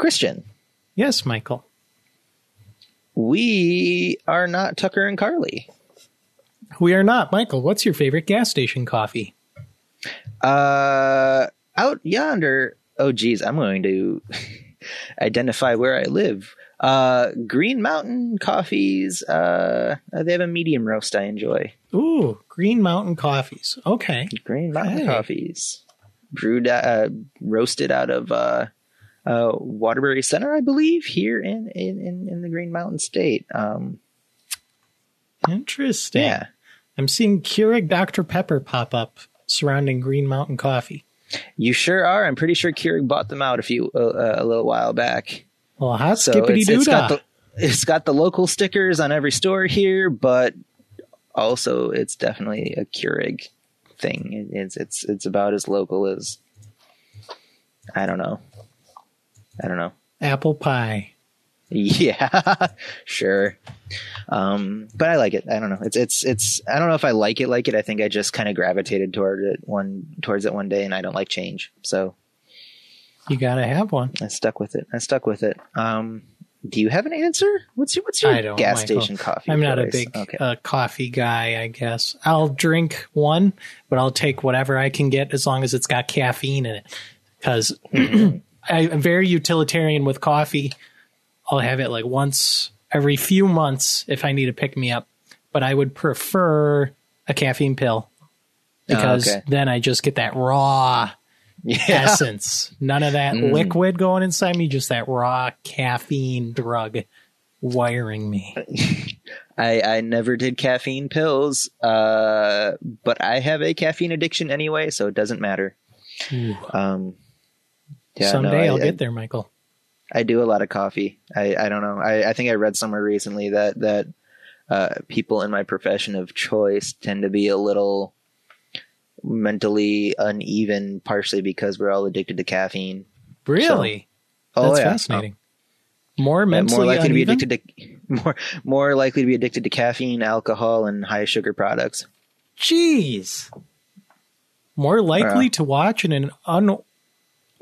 Christian, Yes, Michael. we are not Tucker and Carly. We are not. Michael, what's your favorite gas station coffee? Uh, out yonder. Oh, geez, I'm going to identify where I live. Uh, Green Mountain Coffees. Uh, they have a medium roast I enjoy. Ooh, Green Mountain Coffees. Okay. Green Mountain Hey. Coffees, brewed, uh, roasted out of uh, uh, Waterbury Center, I believe, here in in in, the Green Mountain State. Um, Interesting. yeah, I'm seeing Keurig Dr. Pepper pop up surrounding Green Mountain Coffee. you sure are. I'm pretty sure Keurig bought them out a few uh, a little while back. Well, hot So skippity it's, it's got doo the it's got the local stickers on every store here, but also it's definitely a Keurig thing. It's it's it's about as local as I don't know. I don't know. Apple pie. Yeah, sure. Um, but I like it. I don't know. It's it's it's. I don't know if I like it. Like it. I think I just kind of gravitated toward it one towards it one day, and I don't like change, so You gotta have one. I stuck with it. I stuck with it. Um, do you have an answer? What's your what's your gas Michael. station coffee? I'm not a big Okay. uh, coffee guy, I guess. I'll drink one, but I'll take whatever I can get as long as it's got caffeine in it. Because I'm very utilitarian with coffee. I'll have it like once every few months if I need to pick me up. But I would prefer a caffeine pill because Oh, okay. then I just get that raw yeah. essence. None of that Mm. liquid going inside me, just that raw caffeine drug wiring me. I I never did caffeine pills, uh, but I have a caffeine addiction anyway, so it doesn't matter. Um, yeah, Someday no, I- I'll I- get there, Michael. I do a lot of coffee. I, I don't know. I, I think I read somewhere recently that that uh, people in my profession of choice tend to be a little mentally uneven, partially because we're all addicted to caffeine. Really? Oh That's yeah, fascinating. More Yeah, mentally more likely uneven? to be addicted to more more likely to be addicted to caffeine, alcohol, and high sugar products. Jeez. More likely Yeah. to watch in an un-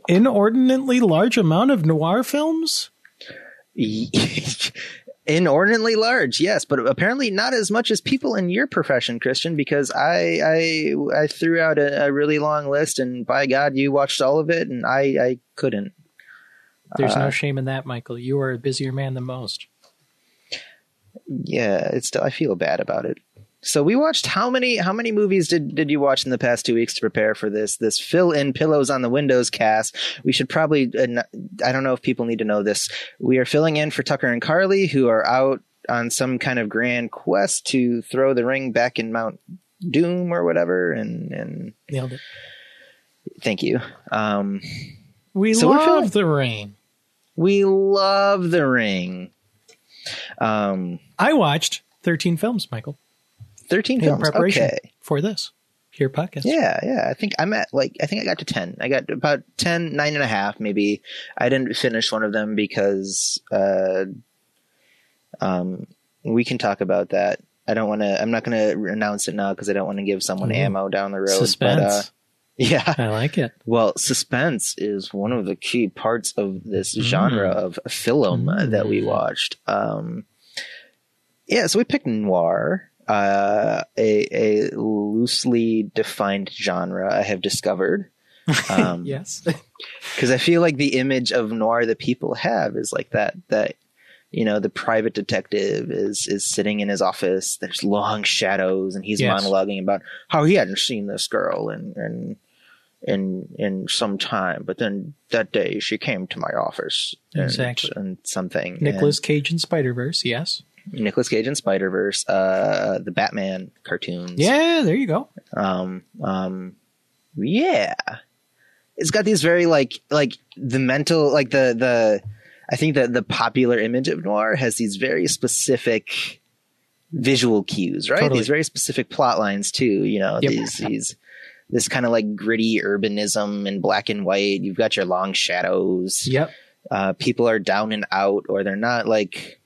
inordinately large amount of noir films? Inordinately large, yes, but apparently not as much as people in your profession, Christian. Because I I I threw out a, a really long list, and by God, you watched all of it, and I I couldn't. There's Uh, no shame in that, Michael. You are a busier man than most. Yeah, it's still I feel bad about it. So we watched how many how many movies did did you watch in the past two weeks to prepare for this this fill in pillows on the windows cast? We should probably I don't know if people need to know this. We are filling in for Tucker and Carly who are out on some kind of grand quest to throw the ring back in Mount Doom or whatever. And and Nailed it. thank you. Um, We So love feeling- the ring. we love the ring. Um, I watched 13 films, Michael, thirteen in films. preparation Okay. for this here podcast. Yeah, yeah. I think I'm at like I think I got to ten. I got about 10, nine and a half, maybe. I didn't finish one of them because uh um we can talk about that. I don't want to I'm not going to announce it now because I don't want to give someone Ooh. ammo down the road. Suspense. But, uh, yeah. I like it. Well, suspense is one of the key parts of this genre of film Mm. that we watched. Um, yeah, so we picked noir, uh, a, a loosely defined genre I have discovered. Um, Yes. because I feel like the image of noir that people have is like that that you know the private detective is is sitting in his office. There's long shadows, and he's Yes. monologuing about how he hadn't seen this girl and in in in some time, but then that day she came to my office and, Exactly. and something. Nicolas Cage in Spider Verse. Yes. And Nicolas Cage in Spider Verse, uh, the Batman cartoons. Yeah, there you go. um um yeah it's got these very like like the mental like the the i think that the popular image of noir has these very specific visual cues right Totally. these very specific plot lines too you know Yep. these these this kind of like gritty urbanism in black and white you've got your long shadows Yep. uh, people are down and out or they're not like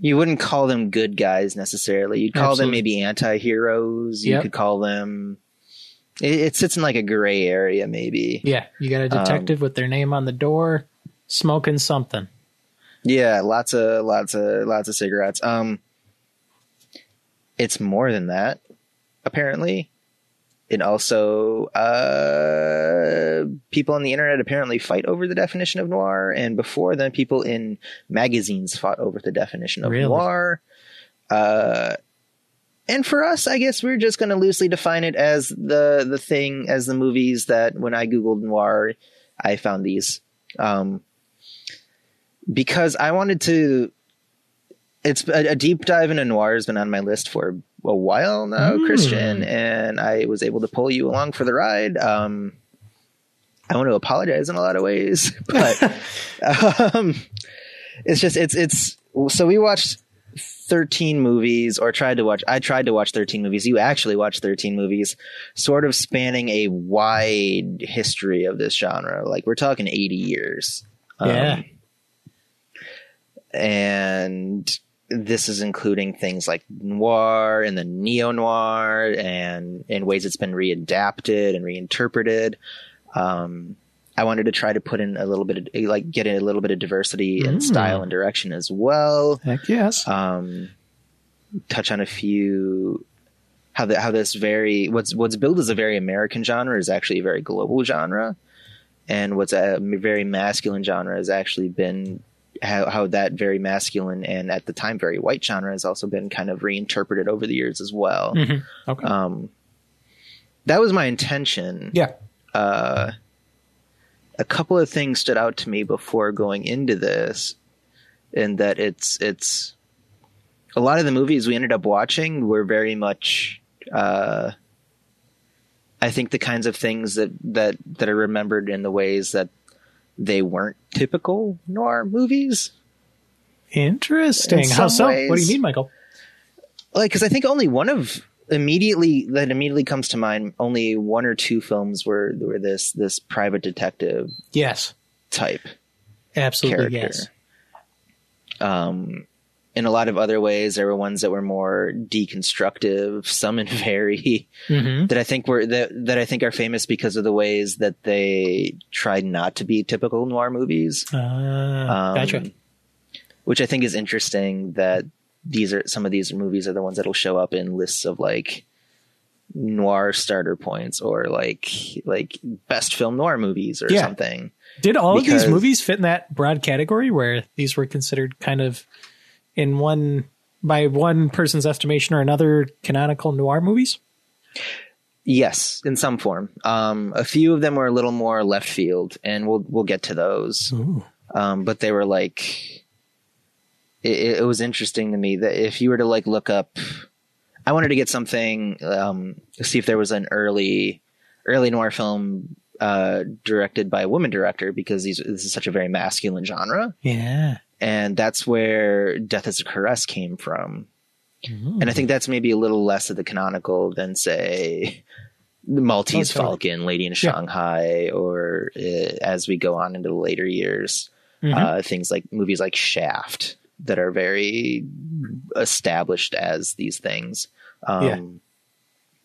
you wouldn't call them good guys necessarily you'd call them maybe anti-heroes you Yep. could call them it, it sits in like a gray area maybe Yeah. You got a Um, detective with their name on the door. smoking something. Yeah, lots of lots of lots of cigarettes. Um, it's more than that, apparently. And also, uh, people on the internet apparently fight over the definition of noir, and before then, people in magazines fought over the definition of Really? noir. Uh, and for us, I guess we're just going to loosely define it as the the thing as the movies that when I googled noir, I found these. Um, because I wanted to. It's a, a deep dive into noir has been on my list for a while now, Mm. Christian, and I was able to pull you along for the ride. Um, I want to apologize in a lot of ways, but um, it's just it's it's so we watched 13 movies or tried to watch I tried to watch 13 movies you actually watched 13 movies sort of spanning a wide history of this genre like we're talking 80 years Um, Yeah. and this is including things like noir and the neo noir and in ways it's been readapted and reinterpreted um I wanted to try to put in a little bit of like get in a little bit of diversity in Mm. style and direction as well Heck yes. um, touch on a few how the, how this very what's what's billed as a very American genre is actually a very global genre, and what's a very masculine genre has actually been how, how that very masculine and at the time very white genre has also been kind of reinterpreted over the years as well. Mhm. Okay. Um, that was my intention yeah. uh, a couple of things stood out to me before going into this, in that it's it's a lot of the movies we ended up watching were very much. Uh, I think the kinds of things that that that are remembered in the ways that they weren't typical noir movies. Interesting. In How so? What do you mean, Michael? Like, because I think only one of immediately that immediately comes to mind. Only one or two films were were this this private detective Yes. type. Absolutely character. yes. Um, in a lot of other ways, there were ones that were more deconstructive, some in very hmm that I think were that that I think are famous because of the ways that they tried not to be typical noir movies. Uh, Um, gotcha. Which I think is interesting that these are some of these movies are the ones that'll show up in lists of like noir starter points or like like best film noir movies or Yeah. something. Did all of these movies fit in that broad category where these were considered kind of in one by one person's estimation or another canonical noir movies? Yes, in some form. Um, a few of them were a little more left field, and we'll we'll get to those. Um, but they were like, it, it was interesting to me that if you were to like look up, I wanted to get something um, to see if there was an early early noir film uh, directed by a woman director because these this is such a very masculine genre, Yeah. And that's where Death is a Caress came from. Ooh. And I think that's maybe a little less of the canonical than say the Maltese. Falcon, Lady in Yeah. Shanghai, or uh, as we go on into the later years, Mhm. uh, things like movies like Shaft that are very established as these things. Um,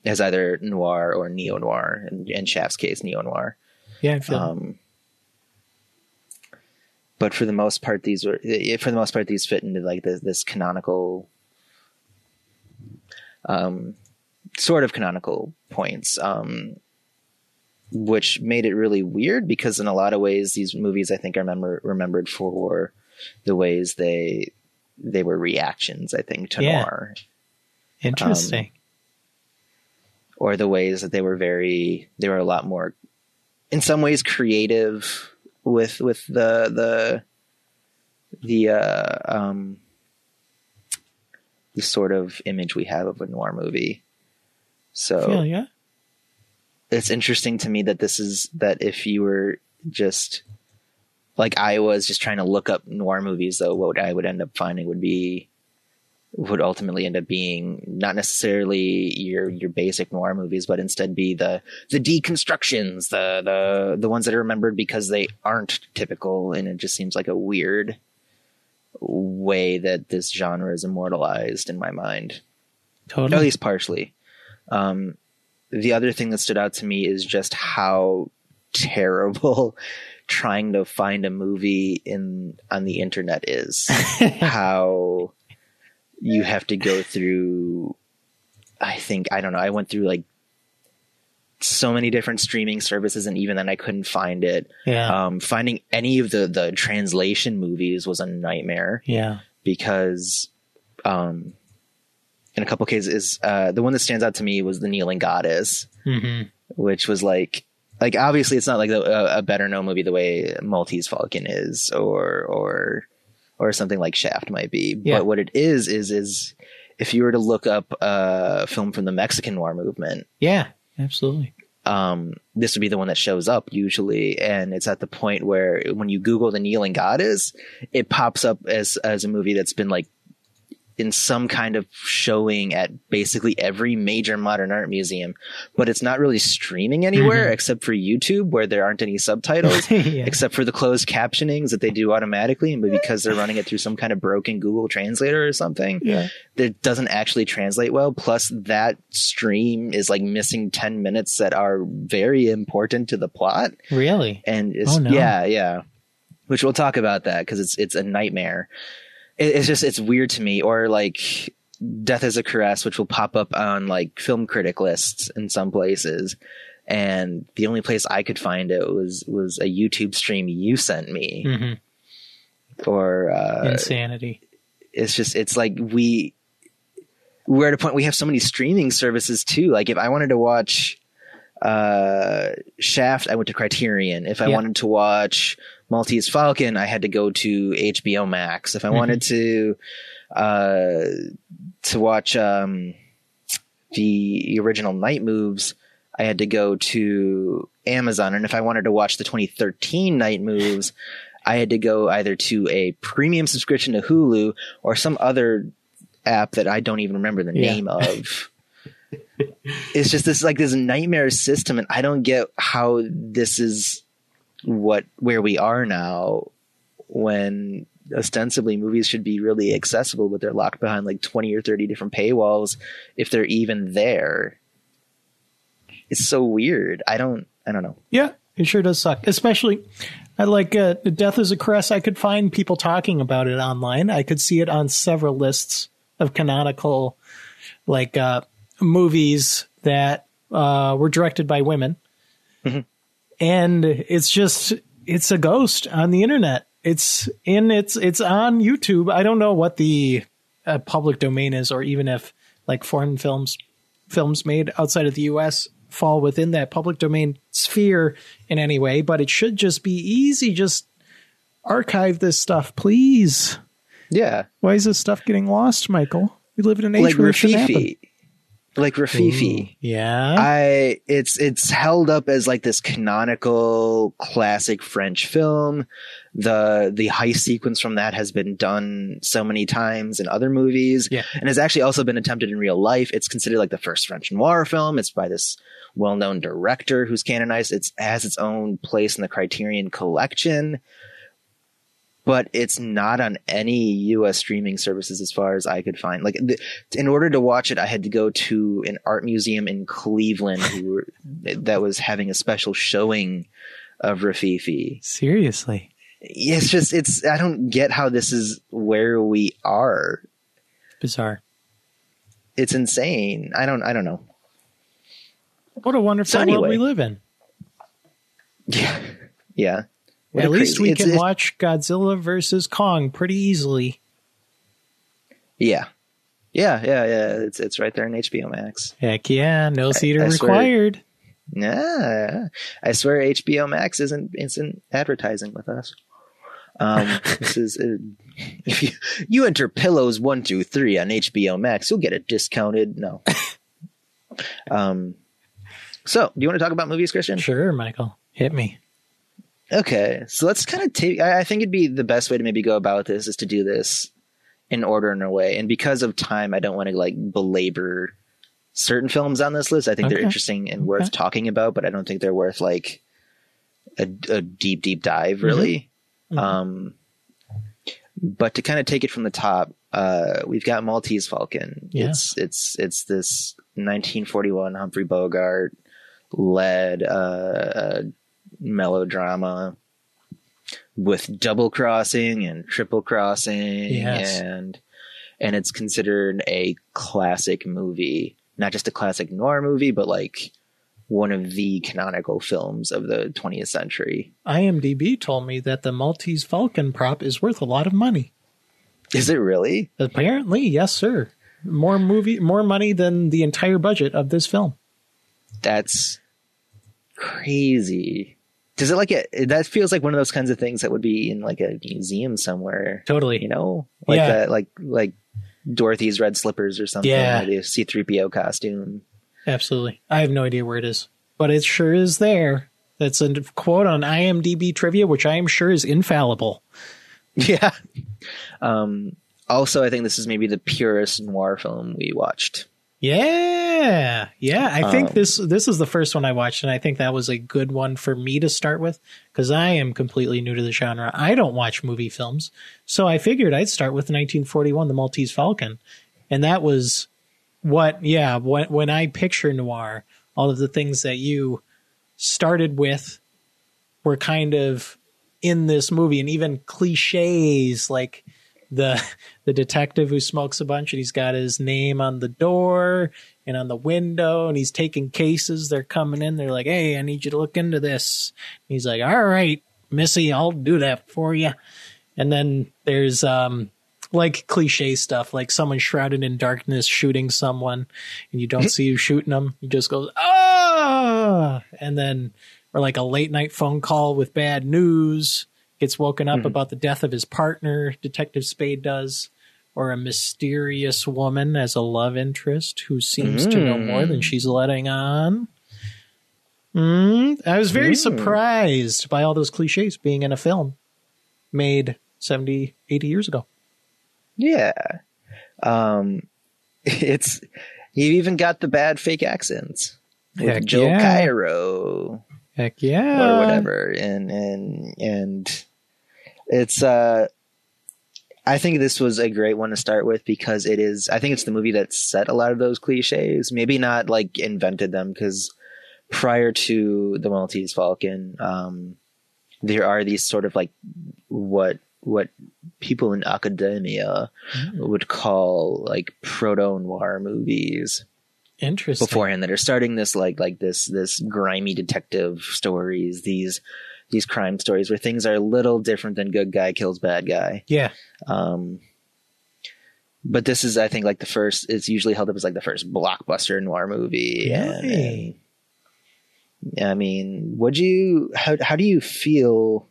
As either noir or neo noir, in, in Shaft's case, neo noir. yeah, I feel Um, but for the most part, these were eh, for the most part these fit into like this, this canonical, um, sort of canonical points, um, which made it really weird because in a lot of ways these movies I think are remember, remembered for the ways they they were reactions I think to Yeah. noir interesting. or the ways that they were very they were a lot more in some ways creative with with the the the uh um the sort of image we have of a noir movie so yeah. it's interesting to me that this is that if you were just like I was just trying to look up noir movies though what I would end up finding would be would ultimately end up being not necessarily your your basic noir movies but instead be the the deconstructions the the the ones that are remembered because they aren't typical and it just seems like a weird way that this genre is immortalized in my mind at least partially. Um, the other thing that stood out to me is just how terrible trying to find a movie in on the internet is. how you have to go through I think I don't know. I went through like so many different streaming services and even then I couldn't find it. Yeah. Um, finding any of the the translation movies was a nightmare yeah. because um in a couple cases uh the one that stands out to me was the kneeling goddess hmm which was like like obviously it's not like a, a better known movie the way Maltese Falcon is or or or something like Shaft might be Yeah. but what it is is is if you were to look up a film from the Mexican noir movement Yeah. Absolutely. um, this would be the one that shows up usually, and it's at the point where when you Google the kneeling goddess, it pops up as as a movie that's been like in some kind of showing at basically every major modern art museum, but it's not really streaming anywhere mm-hmm. except for YouTube, where there aren't any subtitles. yeah. Except for the closed captionings that they do automatically, but because they're running it through some kind of broken Google Translator or something, Yeah. that doesn't actually translate well. Plus, that stream is like missing 10 minutes that are very important to the plot. Really? And it's, Oh, no. yeah, yeah. Which we'll talk about that because it's, it's a nightmare. It, it's just, it's weird to me. Or like Death is a Caress, which will pop up on like film critic lists in some places. And the only place I could find it was, was a YouTube stream you sent me hmm or, uh, Insanity. it's just it's like we we're at a point we have so many streaming services too like if i wanted to watch uh shaft i went to criterion if i Yeah. wanted to watch maltese falcon i had to go to hbo max if i Mhm. wanted to uh to watch um the original night moves i had to go to amazon and if i wanted to watch the 2013 night moves I had to go either to a premium subscription to Hulu or some other app that I don't even remember the Yeah. name of. it's just this like this nightmare system, and I don't get how this is what where we are now when ostensibly movies should be really accessible, but they're locked behind like twenty or thirty different paywalls if they're even there. It's so weird. I don't. I don't know. Yeah, it sure does suck. Especially, I like uh, Death is a Caress. I could find people talking about it online. I could see it on several lists of canonical, like uh, movies that uh, were directed by women, Mhm. And it's just it's a ghost on the internet. It's in it's it's on YouTube. I don't know what the uh, public domain is, or even if like foreign films films made outside of the U.S. fall within that public domain sphere in any way, but it should just be easy. Just archive this stuff, please. Yeah, Why is this stuff getting lost, Michael? We live in an age like where it shouldn't happen. Rififi. Like Rififi. Yeah. I it's it's held up as like this canonical classic French film. The the heist sequence from that has been done so many times in other movies. Yeah. And has actually also been attempted in real life. It's considered like the first French noir film. It's by this well-known director who's canonized. It's has its own place in the Criterion collection. But it's not on any U.S. streaming services as far as I could find. Like, the, in order to watch it, I had to go to an art museum in Cleveland who were, that was having a special showing of Rififi. Seriously. It's just, it's, I don't get how this is where we are. Bizarre. It's insane. I don't, I don't know. What a wonderful So world we live in. Yeah. Yeah. What At least crazy- we can watch Godzilla versus Kong pretty easily. Yeah. Yeah. Yeah. Yeah. It's, it's right there in HBO Max. Heck yeah, no theater I swear- required. Yeah, I swear HBO Max isn't isn't advertising with us. Um, this is uh, if you you enter pillows one two three on HBO Max, you'll get a discounted. No. Um. So, do you want to talk about movies, Christian? Sure, Michael. Hit me. Okay, so let's kind of take. I, I think it'd be the best way to maybe go about this is to do this in order in a way, and because of time, I don't want to like belabor certain films on this list. I think they're interesting and worth Okay. talking about, but I don't think they're worth like a, a deep, deep dive, really. Mhm. Um, but to kind of take it from the top, uh, we've got Maltese Falcon. Yeah. It's it's it's this 1941 Humphrey Bogart led uh, uh, melodrama with double crossing and triple crossing Yes. and and it's considered a classic movie not just a classic noir movie but like one of the canonical films of the 20th century IMDb told me that the Maltese Falcon prop is worth a lot of money. is it really Apparently, yes, sir. More movie, more money than the entire budget of this film. that's crazy does it like it that feels like one of those kinds of things that would be in like a museum somewhere Totally. you know like Yeah. that like like dorothy's red slippers or something Yeah. or the c3po costume Absolutely. I have no idea where it is, but it sure is there. That's a quote on IMDb trivia, which I am sure is infallible. yeah um also i think this is maybe the purest noir film we watched Yeah, yeah. I think Um, this this is the first one I watched, and I think that was a good one for me to start with because I am completely new to the genre. I don't watch movie films, so I figured I'd start with 1941, The Maltese Falcon, and that was what. Yeah, when when I picture noir, all of the things that you started with were kind of in this movie, and even cliches like the the detective who smokes a bunch and he's got his name on the door and on the window and he's taking cases. They're coming in. They're like hey i need you to look into this. He's like all right missy i'll do that for you and then there's um like cliche stuff like someone shrouded in darkness shooting someone and you don't see who shooting them he just goes ah! And then or like a late night phone call with bad news gets woken up about the death of his partner detective spade does or a mysterious woman as a love interest who seems to know more than she's letting on. Mm, i was very surprised by all those cliches being in a film made 70 80 years ago. Yeah. Um it's you even got the bad fake accents with Heck Joel yeah. Cairo heck yeah. or whatever. And and and it's uh I think this was a great one to start with because it is I think it's the movie that set a lot of those cliches maybe not like invented them because prior to the Maltese Falcon um there are these sort of like what what people in academia would call like proto noir movies interesting. beforehand that are starting this like like this this grimy detective stories these these crime stories where things are a little different than good guy kills bad guy yeah um but this is i think like the first it's usually held up as like the first blockbuster noir movie Really? and i mean would you how, how do you feel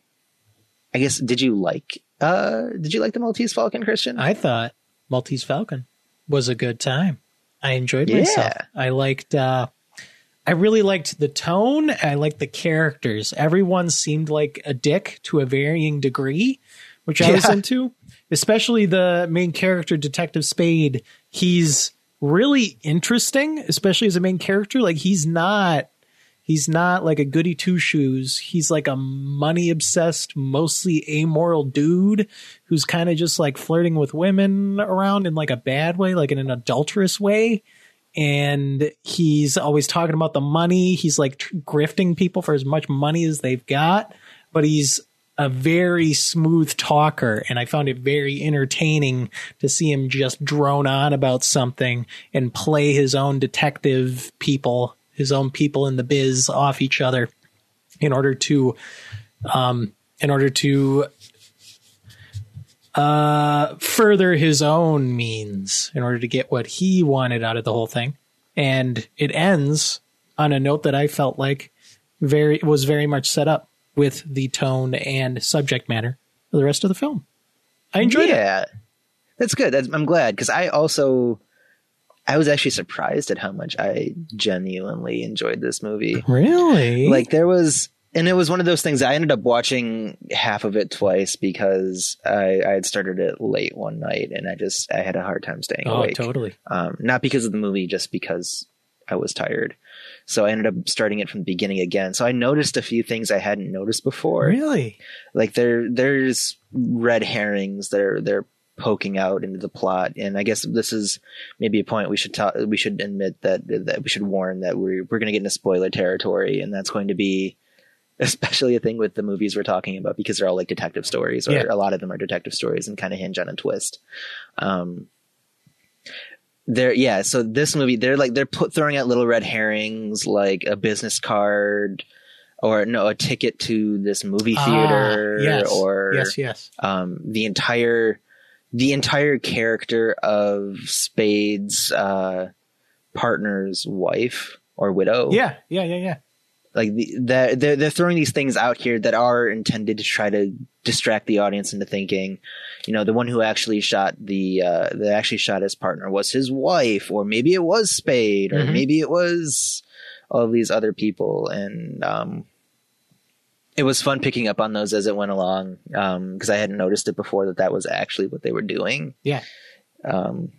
i guess did you like uh did you like the maltese falcon christian I thought Maltese Falcon was a good time. I enjoyed Yeah. myself. I liked uh I really liked the tone. I liked the characters. Everyone seemed like a dick to a varying degree, which I was Yeah. into. Especially the main character, Detective Spade. He's really interesting, especially as a main character. Like he's not he's not like a goody two shoes. He's like a money obsessed, mostly amoral dude who's kind of just like flirting with women around in like a bad way, like in an adulterous way. And he's always talking about the money. He's like tr- grifting people for as much money as they've got, but he's a very smooth talker. And I found it very entertaining to see him just drone on about something and play his own detective people, his own people in the biz off each other in order to, um, in order to uh, further his own means in order to get what he wanted out of the whole thing. And it ends on a note that I felt like very was very much set up with the tone and subject matter of the rest of the film. I enjoyed it. that's good that's, i'm glad because i also i was actually surprised at how much i genuinely enjoyed this movie Really? like there was and it was one of those things i ended up watching half of it twice because i i had started it late one night and i just i had a hard time staying oh, awake. totally. um not because of the movie just because i was tired. So i ended up starting it from the beginning again. So i noticed a few things i hadn't noticed before. Really? like there there's red herrings that are they're poking out into the plot. And i guess this is maybe a point we should talk we should admit that that we should warn that we're we're going to get into spoiler territory and that's going to be especially a thing with the movies we're talking about because they're all like detective stories, or Yeah. a lot of them are detective stories and kind of hinge on a twist. Um, they're yeah. So this movie, they're like they're put throwing out little red herrings, like a business card, or no, a ticket to this movie Ah, theater, yes. or yes, yes. um, the entire the entire character of Spade's uh, partner's wife or widow. Yeah, yeah, yeah, yeah. Like the, that they're they're throwing these things out here that are intended to try to distract the audience into thinking, you know, the one who actually shot the uh, that actually shot his partner was his wife, or maybe it was Spade, or Mhm. maybe it was all of these other people, and um, it was fun picking up on those as it went along because I hadn't noticed it before that that was actually what they were doing. Yeah. Um,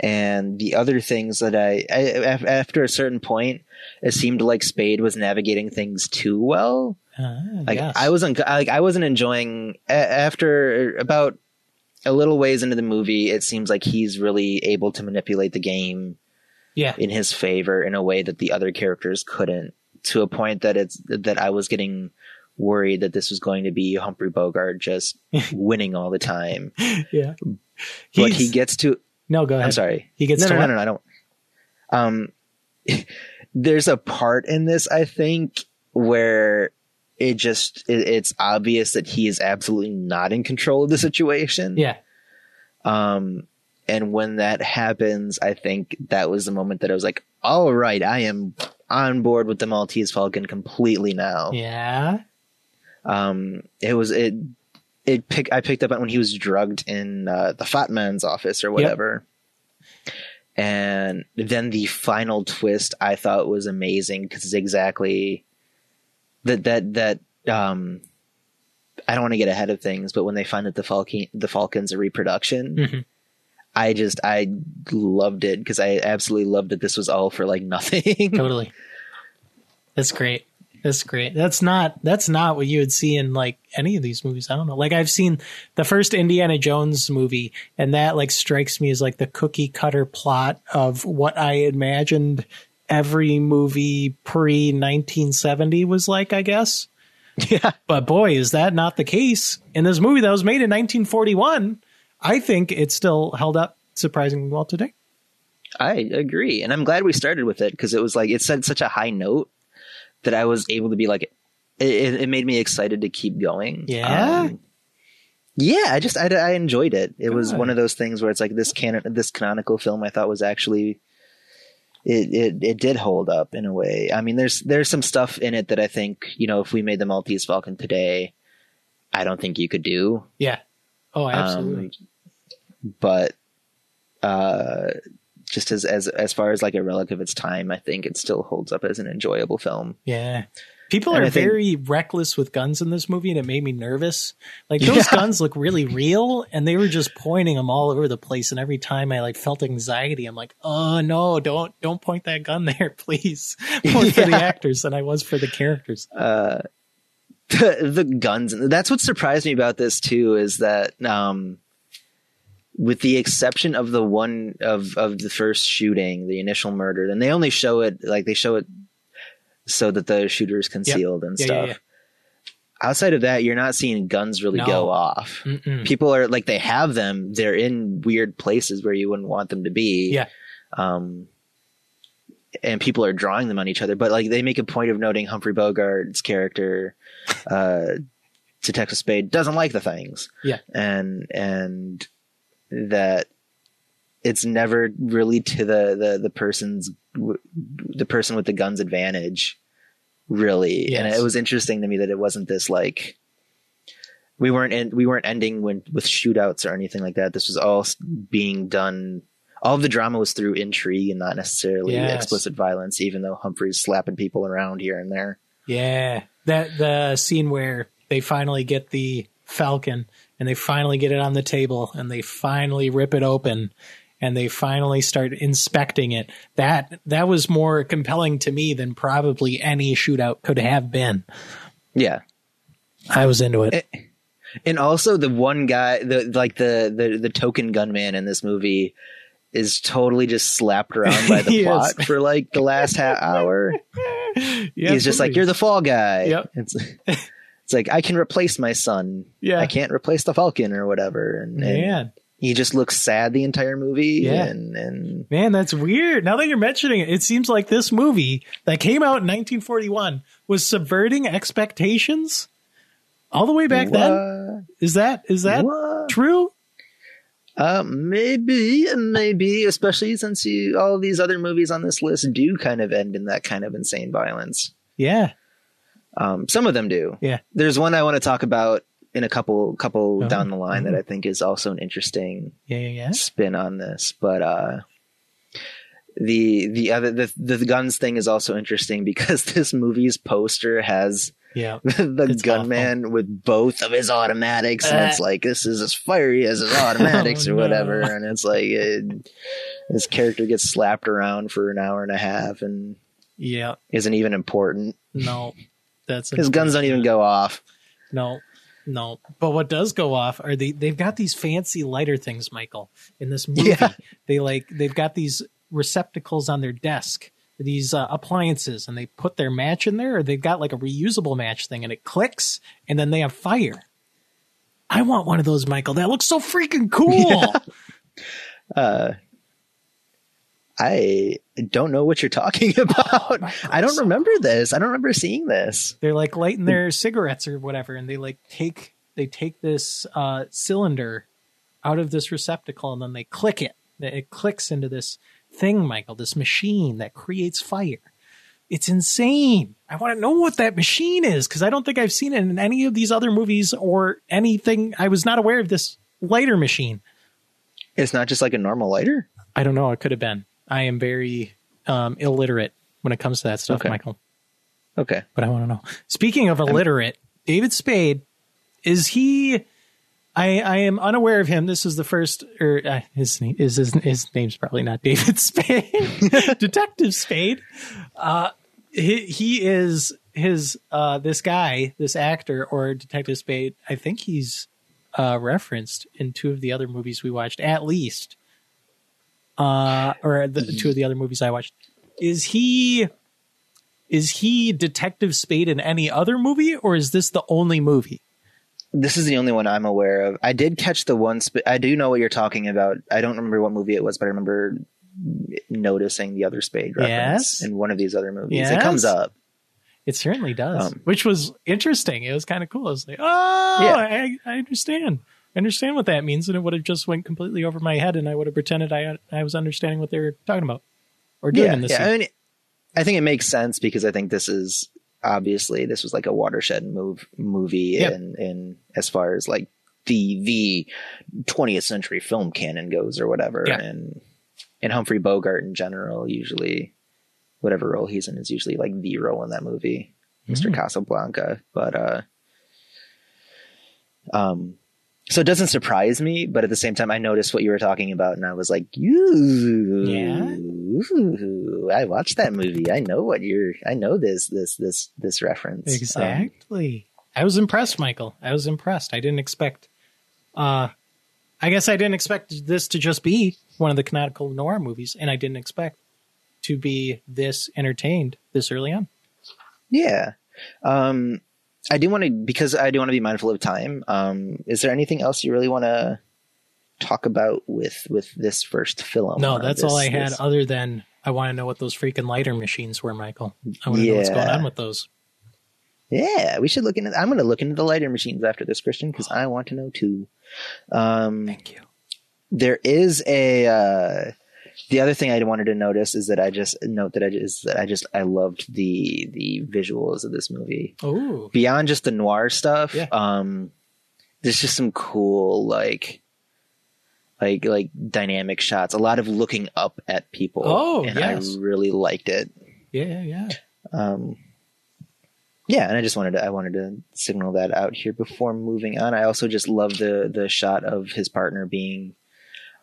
and the other things that I, I after a certain point, it seemed like Spade was navigating things too well. Ah, Like yes. I wasn't like I wasn't enjoying after about a little ways into the movie. It seems like he's really able to manipulate the game yeah, in his favor in a way that the other characters couldn't. To a point that it's that I was getting worried that this was going to be Humphrey Bogart just winning all the time. yeah. But He's- he gets to no, go ahead. I'm sorry. He gets no, to no, what? no, no, I don't. Um, there's a part in this, I think, where it just it, it's obvious that he is absolutely not in control of the situation. Yeah, Um, and when that happens, I think that was the moment that I was like, "All right, I am on board with the Maltese Falcon completely now." yeah. Um, it was it it pick I picked up on when he was drugged in uh, the fat man's office or whatever. And then the final twist I thought was amazing because it's exactly that that that um I don't want to get ahead of things, but when they find that the Falcon the Falcon's a reproduction, Mhm. I just I loved it because I absolutely loved that this was all for like nothing. totally. That's great. That's great. That's not that's not what you would see in like any of these movies. I don't know. Like I've seen the first Indiana Jones movie, and that like strikes me as like the cookie cutter plot of what I imagined every movie pre 1970 was like. I guess. yeah. But boy, is that not the case in this movie that was made in 1941? I think it still held up surprisingly well today. I agree, and I'm glad we started with it because it was like it set such a high note that I was able to be like, it, it made me excited to keep going. Yeah? Um, yeah. I just I, I enjoyed it. It was one of those things where it's like this canon, this canonical film. I thought was actually. It, it it did hold up in a way. I mean, there's there's some stuff in it that I think you know if we made the Maltese Falcon today, I don't think you could do. Yeah. Oh, absolutely. but uh just as as as far as like a relic of its time i think it still holds up as an enjoyable film Yeah. People And are think- very reckless with guns in this movie, and it made me nervous. Like those Yeah. guns look really real, and they were just pointing them all over the place. And every time I like felt anxiety, I'm like, "Oh no, don't don't point that gun there, please." More for the actors than I was for the characters. uh the, the guns that's what surprised me about this too is that um with the exception of the one of of the first shooting the initial murder and they only show it like they show it so that the shooter is concealed and Yeah, yeah, stuff yeah. outside of that you're not seeing guns really No. go off Mm-mm. people are like they have them they're in weird places where you wouldn't want them to be Yeah. um and people are drawing them on each other but like they make a point of noting humphrey bogart's character uh Texas spade doesn't like the things Yeah. and and that it's never really to the the, the person's the person with the guns advantage really and it was interesting to me that it wasn't this like we weren't in, we weren't ending when, with shootouts or anything like that. This was all being done. All of the drama was through intrigue and not necessarily Yes. explicit violence. Even though Humphrey's slapping people around here and there. Yeah, that the scene where they finally get the Falcon and they finally get it on the table and they finally rip it open and they finally start inspecting it. That that was more compelling to me than probably any shootout could have been. Yeah, I was into it. Eh, and also the one guy, the like the the the token gunman in this movie, is totally just slapped around by the He is. plot for like the last half hour. He's just like, "You're the fall guy." Yep. It's, like I can replace my son. Yeah. I can't replace the Falcon or whatever. And, and man. he just looks sad the entire movie. Yeah. And and Man, that's weird. Now that you're mentioning it, it seems like this movie that came out in 1941 was subverting expectations all the way back then. Is that is that What? true? Uh, maybe, maybe, especially since you, all these other movies on this list do kind of end in that kind of insane violence. Yeah. Um, some of them do. Yeah. There's one I want to talk about in a couple couple Oh, down the line that I think is also an interesting Yeah, yeah, yeah. spin on this. But uh, the the other the the guns thing is also interesting because this movie's poster has Yeah. the gunman with both of his automatics, and it's Uh. like this is as fiery as his automatics Oh, or whatever, no. and it's like it, his character gets slapped around for an hour and a half and Yeah. isn't even important. No. That's His guns don't even go off. No, no. But what does go off are they they've got these fancy lighter things, Michael, in this movie. Yeah. They like they've got these receptacles on their desk, these uh, appliances, and they put their match in there, or they've got like a reusable match thing, and it clicks, and then they have fire. I want one of those, Michael. That looks so freaking cool. Uh, I don't know what you're talking about. I don't remember this. I don't remember seeing this. They're like lighting their cigarettes or whatever, and they like take they take this uh, cylinder out of this receptacle, and then they click it. It clicks into this thing, Michael, this machine that creates fire. It's insane. I want to know what that machine is because I don't think I've seen it in any of these other movies or anything. I was not aware of this lighter machine. It's not just like a normal lighter. I don't know. It could have been. I am very um, illiterate when it comes to that stuff, Okay. Michael. Okay. but I want to know. Speaking of illiterate, David Spade, is he? I I am unaware of him. This is the first, or uh, his name is his his name's probably not David Spade, Detective Spade. Uh, he he is his uh this guy, this actor or Detective Spade. I think he's uh referenced in two of the other movies we watched, at least. Uh, or the two of the other movies I watched. Is he? Is he Detective Spade in any other movie, or is this the only movie? This is the only one I'm aware of. I did catch the one. Sp- I do know what you're talking about. I don't remember what movie it was, but I remember noticing the other Spade reference Yes. in one of these other movies. Yes. It comes up. It certainly does, Um, which was interesting. It was kind of cool. I was like, oh, Yeah. I, I understand. I understand what that means, and it would have just went completely over my head, and I would have pretended I I was understanding what they were talking about or doing Yeah, in this yeah. scene. I mean, I think it makes sense because I think this is obviously this was like a watershed move movie Yep. in in as far as like the the 20th century film canon goes or whatever, Yeah. and and Humphrey Bogart in general usually whatever role he's in is usually like the role in that movie, Mr. Mhm. Casablanca. But uh, um. So it doesn't surprise me, but at the same time, I noticed what you were talking about, and I was like, "You, Yeah? I watched that movie. I know what you're. I know this, this, this, this reference. Um, Exactly. I was impressed, Michael. I was impressed. I didn't expect. Uh, I guess I didn't expect this to just be one of the canonical noir movies, and I didn't expect to be this entertained this early on. yeah. Um, I do want to because I do want to be mindful of time. Um, is there anything else you really want to talk about with with this first film? No, that's this- all I had. this- Other than I want to know what those freaking lighter machines were, Michael. I want to know what's going on with those. Yeah, we should look into. I'm going to look into the lighter machines after this, Christian, because I want to know too. Um, Thank you. there is a uh the other thing I wanted to notice is that I just note that I just that I just I loved the the visuals of this movie Oh, beyond just the noir stuff. Yeah. Um, there's just some cool like like like dynamic shots. A lot of looking up at people. Oh, and yes. I really liked it. Yeah, yeah, yeah. Um, yeah, and I just wanted to I wanted to signal that out here before moving on. I also just love the the shot of his partner being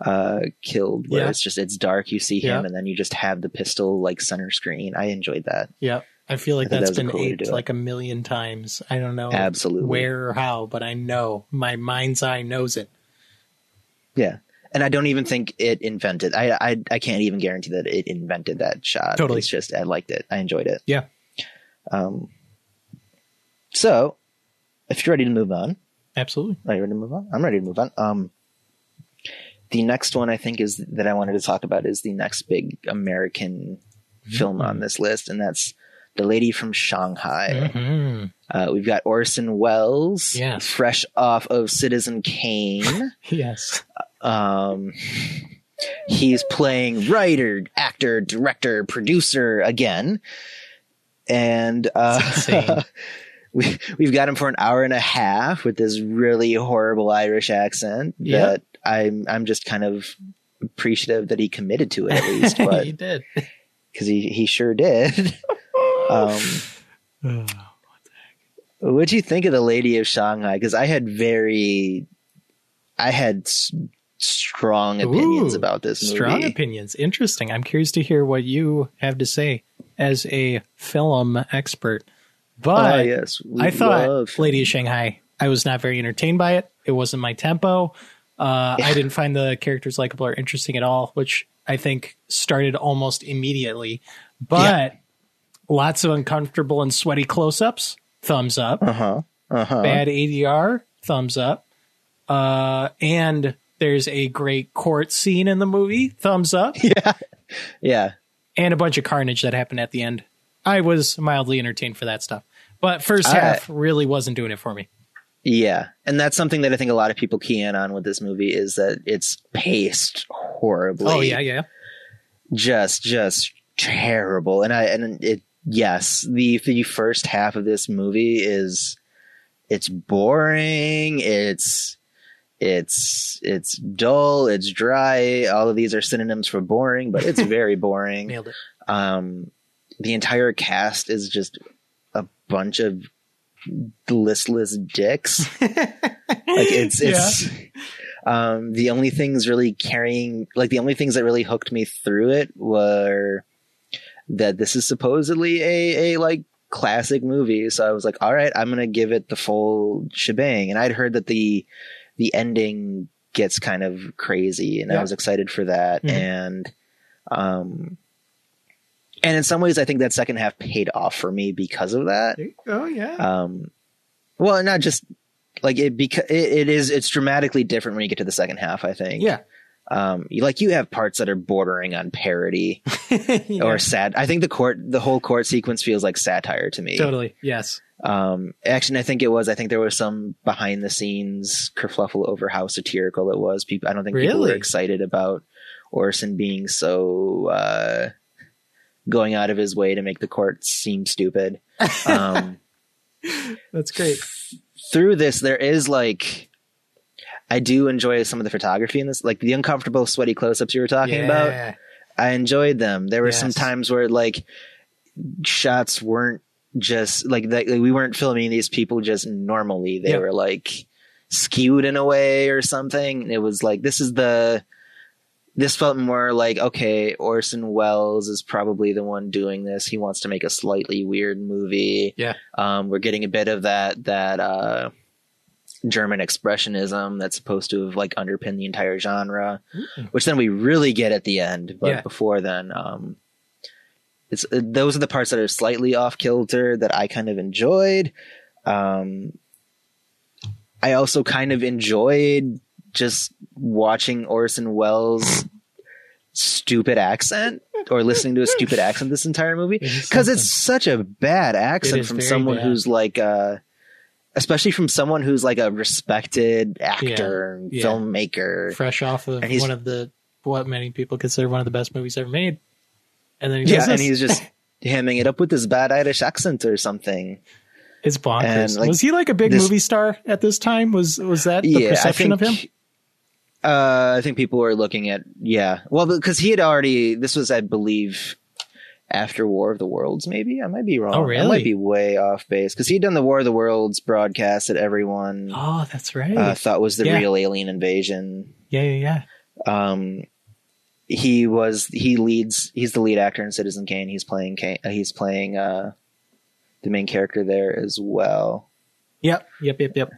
uh killed where Yeah. it's just it's dark you see him Yeah. and then you just have the pistol like center screen i enjoyed that Yeah. I feel like I that's that been cool aped like a million times. I don't know Absolutely. where or how, but I know my mind's eye knows it. yeah and i don't even think it invented i i, I can't even guarantee that it invented that shot Totally. it's just i liked it i enjoyed it Yeah. Um, so, if you're ready to move on, Absolutely. are you ready to move on? I'm ready to move on. Um, the next one I think is that I wanted to talk about is the next big American film on this list, and that's The Lady from Shanghai. hmm Uh, we've got Orson Welles, Yes. fresh off of Citizen Kane. Yes. Um, he's playing writer, actor, director, producer again, and uh, we we've got him for an hour and a half with this really horrible Irish accent Yep. that I'm I'm just kind of appreciative that he committed to it at least, but he did. because he he sure did. um, What'd you think of the Lady of Shanghai? Because I had very, I had s- strong opinions Ooh, about this movie. Strong opinions. Interesting. I'm curious to hear what you have to say as a film expert. But Ah, yes, I thought Lady of Shanghai, I was not very entertained by it. It wasn't my tempo. Uh, I didn't find the characters likable or interesting at all, which I think started almost immediately. But lots of uncomfortable and sweaty close ups. Thumbs up. Uh huh. Uh huh. Bad ADR. Thumbs up. Uh, and there's a great court scene in the movie. Thumbs up. Yeah. Yeah. And a bunch of carnage that happened at the end. I was mildly entertained for that stuff. But first half really wasn't doing it for me. Yeah. And that's something that I think a lot of people key in on with this movie is that it's paced horribly. Oh yeah, yeah. Just, just terrible. And I, and it, yes, the, the first half of this movie is, it's boring. It's, it's, it's dull. It's dry. All of these are synonyms for boring, but it's very boring. Nailed it. um the entire cast is just a bunch of listless dicks. Like it's it's um the only things really carrying like the only things that really hooked me through it were that this is supposedly a a like classic movie. So i was like all right i'm gonna give it the full shebang. And i'd heard that the the ending gets kind of crazy and Yeah. i was excited for that. Mhm. and um and in some ways i think that second half paid off for me because of that Oh yeah. um well not just like it because it, it is it's dramatically different when you get to the second half i think yeah. um like you have parts that are bordering on parody Yeah. or sad i think the court the whole court sequence feels like satire to me totally. Yes. um actually i think it was i think there was some behind the scenes kerfluffle over how satirical it was people i don't think people were Really? excited about orson being so uh going out of his way to make the court seem stupid um That's great. through this there is like I do enjoy some of the photography in this, like the uncomfortable, sweaty close-ups you were talking about. I enjoyed them. There were some times where like shots weren't just like that. Like, we weren't filming these people just normally. They Yep. were like skewed in a way or something. It was like this is the. This felt more like okay, Orson Welles is probably the one doing this. He wants to make a slightly weird movie. Yeah. Um, we're getting a bit of that that uh, German expressionism that's supposed to have like underpinned the entire genre, Mm. which then we really get at the end. But Yeah. before then, um, it's uh, those are the parts that are slightly off kilter that I kind of enjoyed. Um, I also kind of enjoyed just watching Orson Welles' stupid accent or listening to a stupid accent this entire movie because it's such a bad accent from someone bad. who's like uh especially from someone who's like a respected actor and Yeah. filmmaker fresh off of one of the what many people consider one of the best movies ever made. And then he yeah does and he's just hamming it up with this bad irish accent or something it's bonkers. like, was he like a big this- movie star at this time? Was was that the yeah perception of him? Uh i think people were looking at yeah well because he had already this was i believe after War of the Worlds, maybe I might be wrong. Oh, really? I might be way off base because he'd done the War of the Worlds broadcast that everyone Oh, that's right. uh, thought was the Yeah. real alien invasion. yeah, yeah, yeah. um he was he leads he's the lead actor in citizen kane he's playing kane uh, he's playing uh the main character there as well Yep, yep, yep, yep.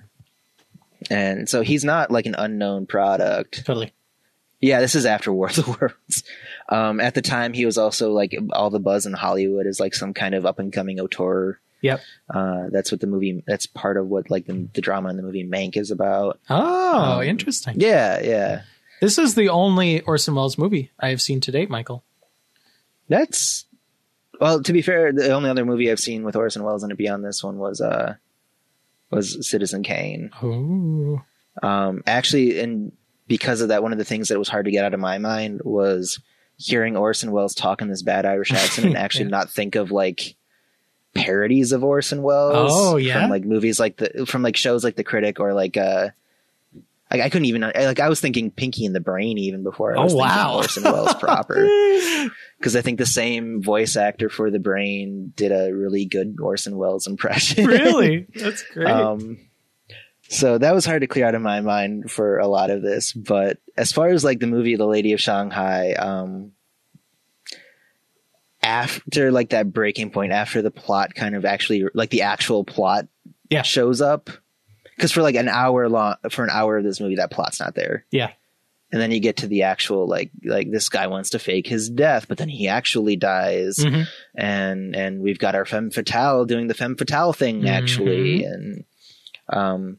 And so he's not like an unknown product Totally. Yeah, this is after War of the Worlds. Um, at the time, he was also like all the buzz in Hollywood is like some kind of up and coming auteur. Yep. Uh, that's what the movie. That's part of what like the, the drama in the movie Mank is about. Oh, Um, interesting. Yeah, yeah. This is the only Orson Welles movie I have seen to date, Michael. That's well. To be fair, the only other movie I've seen with Orson Welles in it beyond this one was uh was Citizen Kane. Oh, Um, actually, and because of that, one of the things that was hard to get out of my mind was hearing Orson Welles talk in this bad Irish accent and actually Yeah. not think of like parodies of Orson Welles. Oh, yeah? from like movies like the from like shows like The Critic or like uh. Like I couldn't even like I was thinking Pinky and the Brain even before I Oh, was thinking wow. Orson Welles proper because I think the same voice actor for the Brain did a really good Orson Welles impression. really? That's great. Um, so that was hard to clear out of my mind for a lot of this. But as far as like the movie The Lady of Shanghai, um, after like that breaking point, after the plot kind of actually like the actual plot Yeah. shows up, because for like an hour long, for an hour of this movie, that plot's not there. yeah. And then you get to the actual like like this guy wants to fake his death, but then he actually dies Mhm. and and we've got our femme fatale doing the femme fatale thing actually and um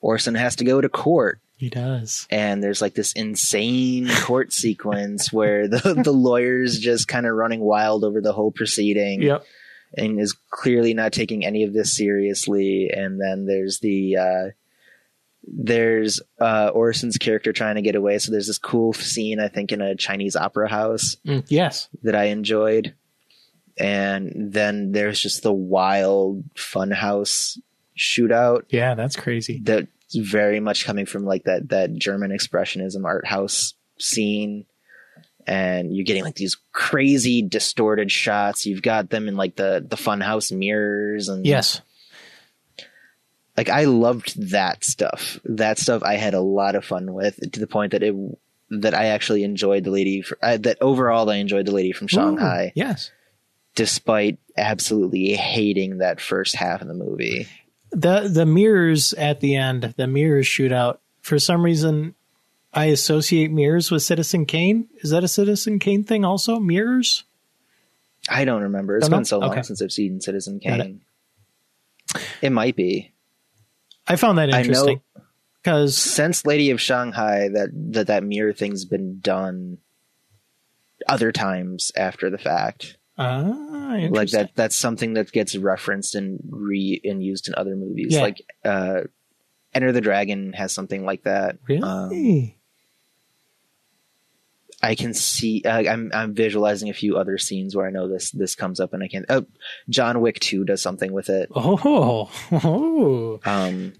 orson has to go to court He does. and there's like this insane court sequence where the the lawyer's just kind of running wild over the whole proceeding Yep. And is clearly not taking any of this seriously and then there's the uh there's uh orson's character trying to get away so there's this cool scene i think in a chinese opera house Mm, yes. that I enjoyed. And then there's just the wild funhouse shootout Yeah, that's crazy. that's very much coming from like that that German expressionism art house scene. And you're getting like these crazy distorted shots. You've got them in like the the funhouse mirrors and Yes. like I loved that stuff. That stuff I had a lot of fun with to the point that it that I actually enjoyed the lady. For, uh, that overall I enjoyed the lady from Shanghai. Ooh, yes. despite absolutely hating that first half of the movie. The the mirrors at the end, the mirrors shootout. For some reason, I associate mirrors with Citizen Kane. Is that a Citizen Kane thing? Also, mirrors. I don't remember. It's Don't know? been so long Okay. since I've seen Citizen Got it. Kane. It. might be I found that I know- interesting because since Lady of Shanghai that that that mirror thing's been done other times after the fact. ah, Like that that's something that gets referenced and re and used in other movies. Yeah. Like uh Enter the Dragon has something like that. Really? Um, I can see. Uh, I'm I'm visualizing a few other scenes where I know this this comes up, and I can. Oh, John Wick Two does something with it. oh, oh, Um,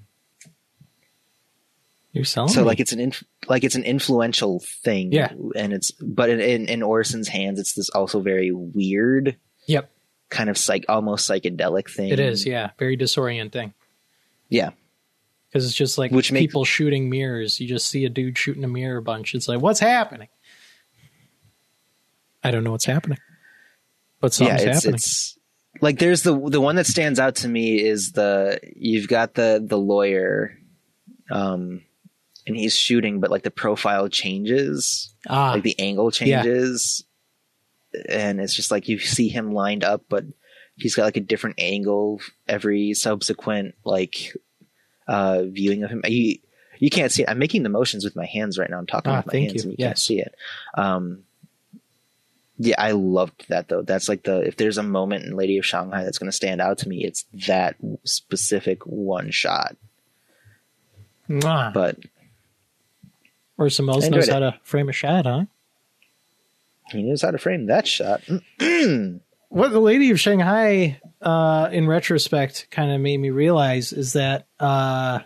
you're selling. so me. like it's an inf- like it's an influential thing. Yeah. and it's but in, in in Orson's hands, it's this also very weird Yep, kind of psych almost psychedelic thing. it is. Yeah, very disorienting Yeah, because it's just like Which makes- people shooting mirrors. You just see a dude shooting a mirror a bunch. It's like, what's happening? I don't know what's happening, but yeah. something's It's happening. it's like there's the the one that stands out to me is the you've got the the lawyer, um, and he's shooting, but like the profile changes. ah, like the angle changes and it's just like you see him lined up but he's got like a different angle every subsequent like uh viewing of him you you can't see it i'm making the motions with my hands right now i'm talking Ah, with my hands you. and you can't see it um yeah i loved that though that's like the if there's a moment in lady of shanghai that's going to stand out to me it's that specific one shot Mwah. but Orson Welles I knows enjoyed how to frame a shot, huh? he knows how to frame that shot what the lady of shanghai uh in retrospect kind of made me realize is that uh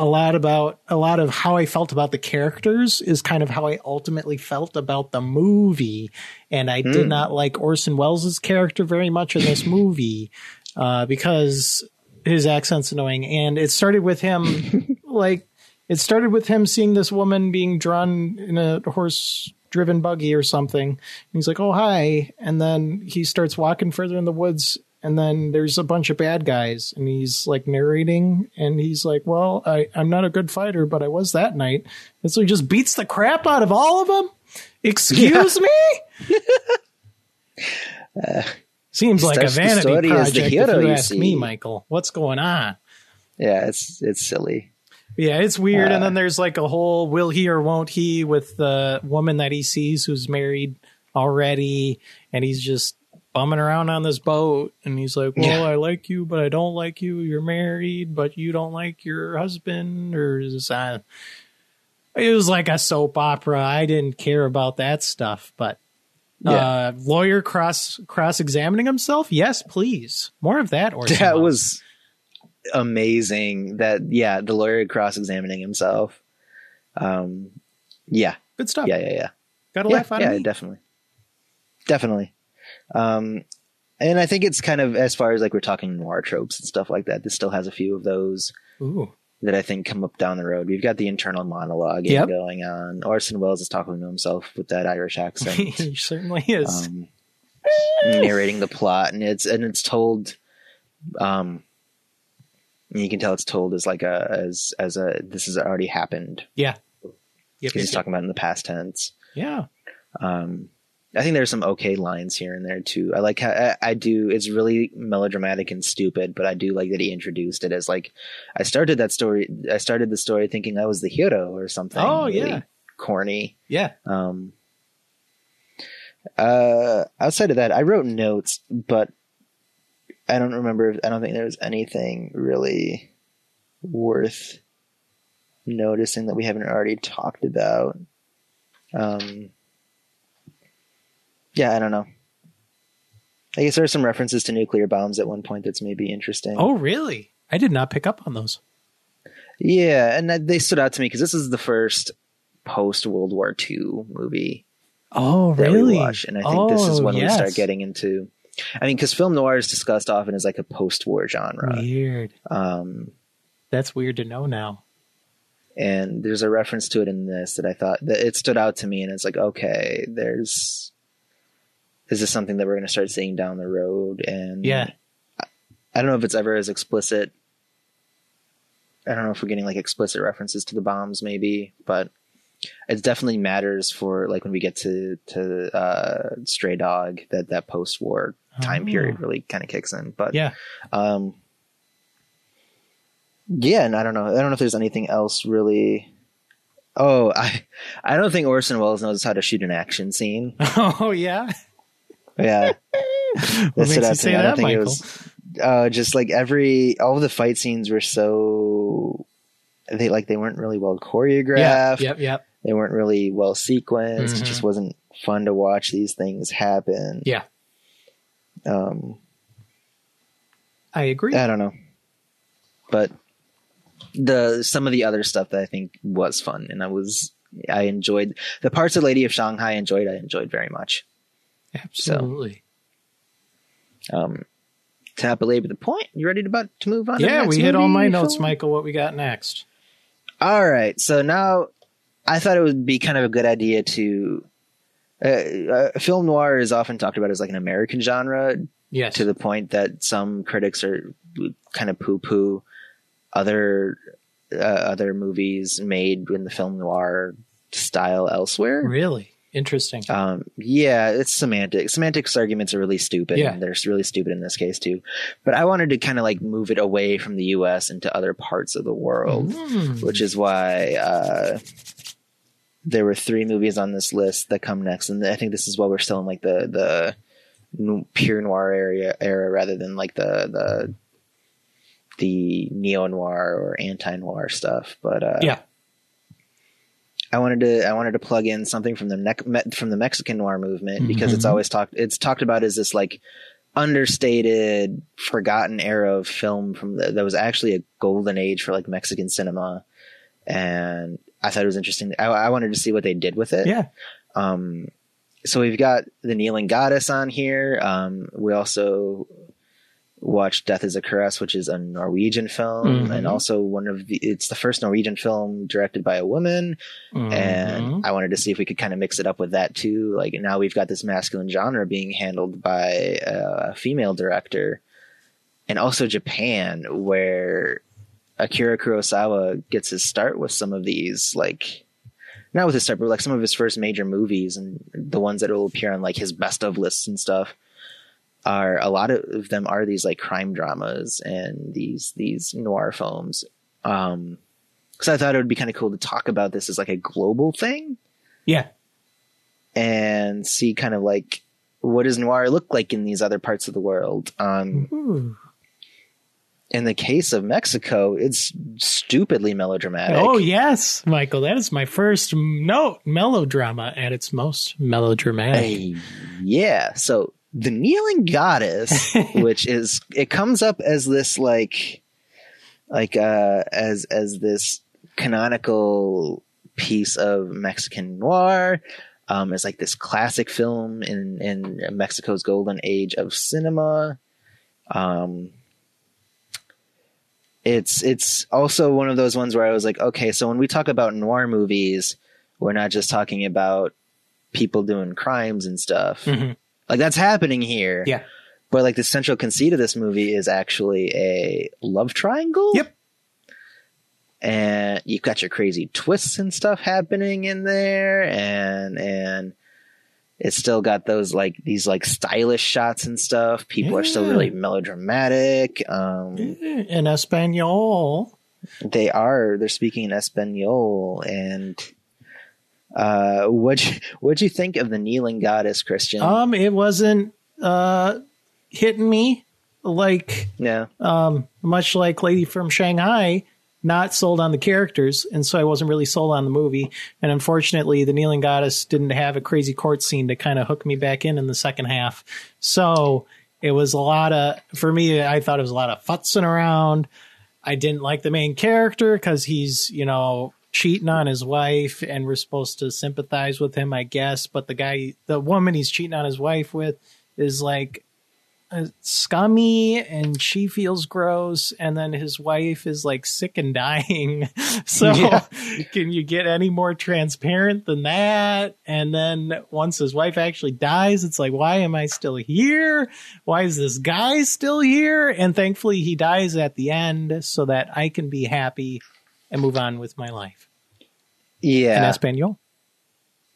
a lot about a lot of how i felt about the characters is kind of how i ultimately felt about the movie and i did Hmm. not like orson welles's character very much in this movie uh because his accent's annoying and it started with him like it started with him seeing this woman being drawn in a horse driven buggy or something. And he's like, "Oh, hi." And then he starts walking further in the woods and then there's a bunch of bad guys, and he's like narrating, and he's like, "Well, I I'm not a good fighter, but I was that night," and so he just beats the crap out of all of them. Excuse me. Seems like a vanity project, the if you you ask me. Michael. What's going on? Yeah, it's it's silly. Yeah, it's weird. and Uh, then there's like a whole will he or won't he with the woman that he sees who's married already, and he's just bumming around on this boat, and he's like, "Well, Yeah. I like you, but I don't like you. You're married, but you don't like your husband." Or is this, uh, it was like a soap opera. I didn't care about that stuff, but. Uh, lawyer cross cross examining himself. Yes, please. More of that. Or That was amazing. That yeah, the lawyer cross examining himself. Um, yeah, good stuff. yeah, yeah, yeah. Got a yeah, laugh out yeah, of me. Yeah, definitely, definitely. Um, and I think it's kind of as far as like we're talking noir tropes and stuff like that. This still has a few of those Ooh, that I think come up down the road. We've got the internal monologue Yep. going on. Orson Welles is talking to himself with that Irish accent. he certainly is. um, narrating the plot, and it's and it's told. Um, you can tell it's told as like a as as a this has already happened yeah. Yep, he's talking about in the past tense. Yeah. Um, I think there's some okay lines here and there too. I like how I, I do. It's really melodramatic and stupid, but I do like that he introduced it as like I started that story. I started the story thinking I was the hero or something. Oh, really yeah. corny. Yeah. Um, uh, outside of that, I wrote notes, but I don't remember. I don't think there was anything really worth noticing that we haven't already talked about. Um, yeah, I don't know. I guess there are some references to nuclear bombs at one point that's maybe interesting. Oh, really? I did not pick up on those. yeah, and they stood out to me because this is the first post World War II movie Oh, that really? watch, and I think this is Oh, when yes. we start getting into. I mean, because film noir is discussed often as like a post-war genre, weird. um, That's weird to know now. and there's a reference to it in this that I thought that it stood out to me, and it's like, okay, there's is this something that we're going to start seeing down the road? And Yeah. I don't know if it's ever as explicit. I don't know if we're getting like explicit references to the bombs, maybe, but it definitely matters for like when we get to to uh, Stray Dog that that post war time Oh. period really kind of kicks in. But Yeah. um, yeah, and I don't know. I don't know if there's anything else really. Oh, I I don't think Orson Welles knows how to shoot an action scene. Oh, yeah. Yeah, What makes you say. I don't that, think it Michael? was- uh, just like every all the fight scenes were so they like they weren't really well choreographed. Yep. Yep. They weren't really well sequenced. Mhm. It just wasn't fun to watch these things happen. Yeah. Um, I agree. I don't know, but the some of the other stuff that I think was fun, and I was I enjoyed the parts of Lady of Shanghai. I enjoyed. I enjoyed very much. Absolutely. Um, to not belabor the point, you ready to about to move on? Yeah, we hit all my notes, Michael. What we got next? All right, so now I thought it would be kind of a good idea to. Uh, uh, film noir is often talked about as like an American genre Yes. to the point that some critics are kind of poo-poo other uh, other movies made in the film noir style elsewhere. really interesting. Um, yeah, it's semantics. Semantics arguments are really stupid, Yeah. and they're really stupid in this case too. But I wanted to kind of like move it away from the U.S. into other parts of the world Mm. which is why uh, there were three movies on this list that come next, and I think this is why we're still in like the the pure noir area era rather than like the the the neo noir or anti noir stuff. But uh, Yeah. I wanted to I wanted to plug in something from the me- from the Mexican noir movement because it's Mhm. always talked it's talked about as this like understated forgotten era of film from the, that was actually a golden age for like Mexican cinema and I thought it was interesting I, I wanted to see what they did with it Yeah. um so we've got the kneeling goddess on here um we also watched death is a caress which is a norwegian film Mhm. and also one of the it's the first norwegian film directed by a woman Mhm. and I wanted to see if we could kind of mix it up with that too. Like now we've got this masculine genre being handled by a female director. and also Japan, where Akira Kurosawa gets his start with some of these, like not with his start, but like some of his first major movies and the ones that will appear on like his best of lists and stuff. Are a lot of them are these like crime dramas and these these noir films. Um, because I thought it would be kind of cool to talk about this as like a global thing Yeah. and see kind of like what does noir look like in these other parts of the world. Um, Ooh. in the case of Mexico, it's stupidly melodramatic. Oh yes, Michael. That is my first note. Melodrama at its most melodramatic. Hey, yeah. So the kneeling goddess, which is it comes up as this like like uh as as this canonical piece of Mexican noir. Um, it's like this classic film in in Mexico's golden age of cinema. Um, it's it's also one of those ones where I was like, okay, so when we talk about noir movies, we're not just talking about people doing crimes and stuff. Mhm. Like that's happening here. Yeah. But like the central conceit of this movie is actually a love triangle. Yep. And you've got your crazy twists and stuff happening in there and and it's still got those like these like stylish shots and stuff. People are still really melodramatic. Um In Espanol. they are they're speaking in Espanol and uh what what'd you think of the kneeling goddess Christian? Um, it wasn't uh hitting me like yeah. um much like Lady from Shanghai. Not sold on the characters, and so I wasn't really sold on the movie. And unfortunately, the kneeling goddess didn't have a crazy court scene to kind of hook me back in in the second half. So it was a lot of for me. I thought it was a lot of futzing around. I didn't like the main character because he's, you know, cheating on his wife and we're supposed to sympathize with him, I guess. But the guy, the woman he's cheating on his wife with is like uh, scummy and she feels gross. And then his wife is like sick and dying. so Yeah. can you get any more transparent than that? And then once his wife actually dies, it's like, why am I still here? Why is this guy still here? And thankfully he dies at the end so that I can be happy and move on with my life. Yeah. In Espanol.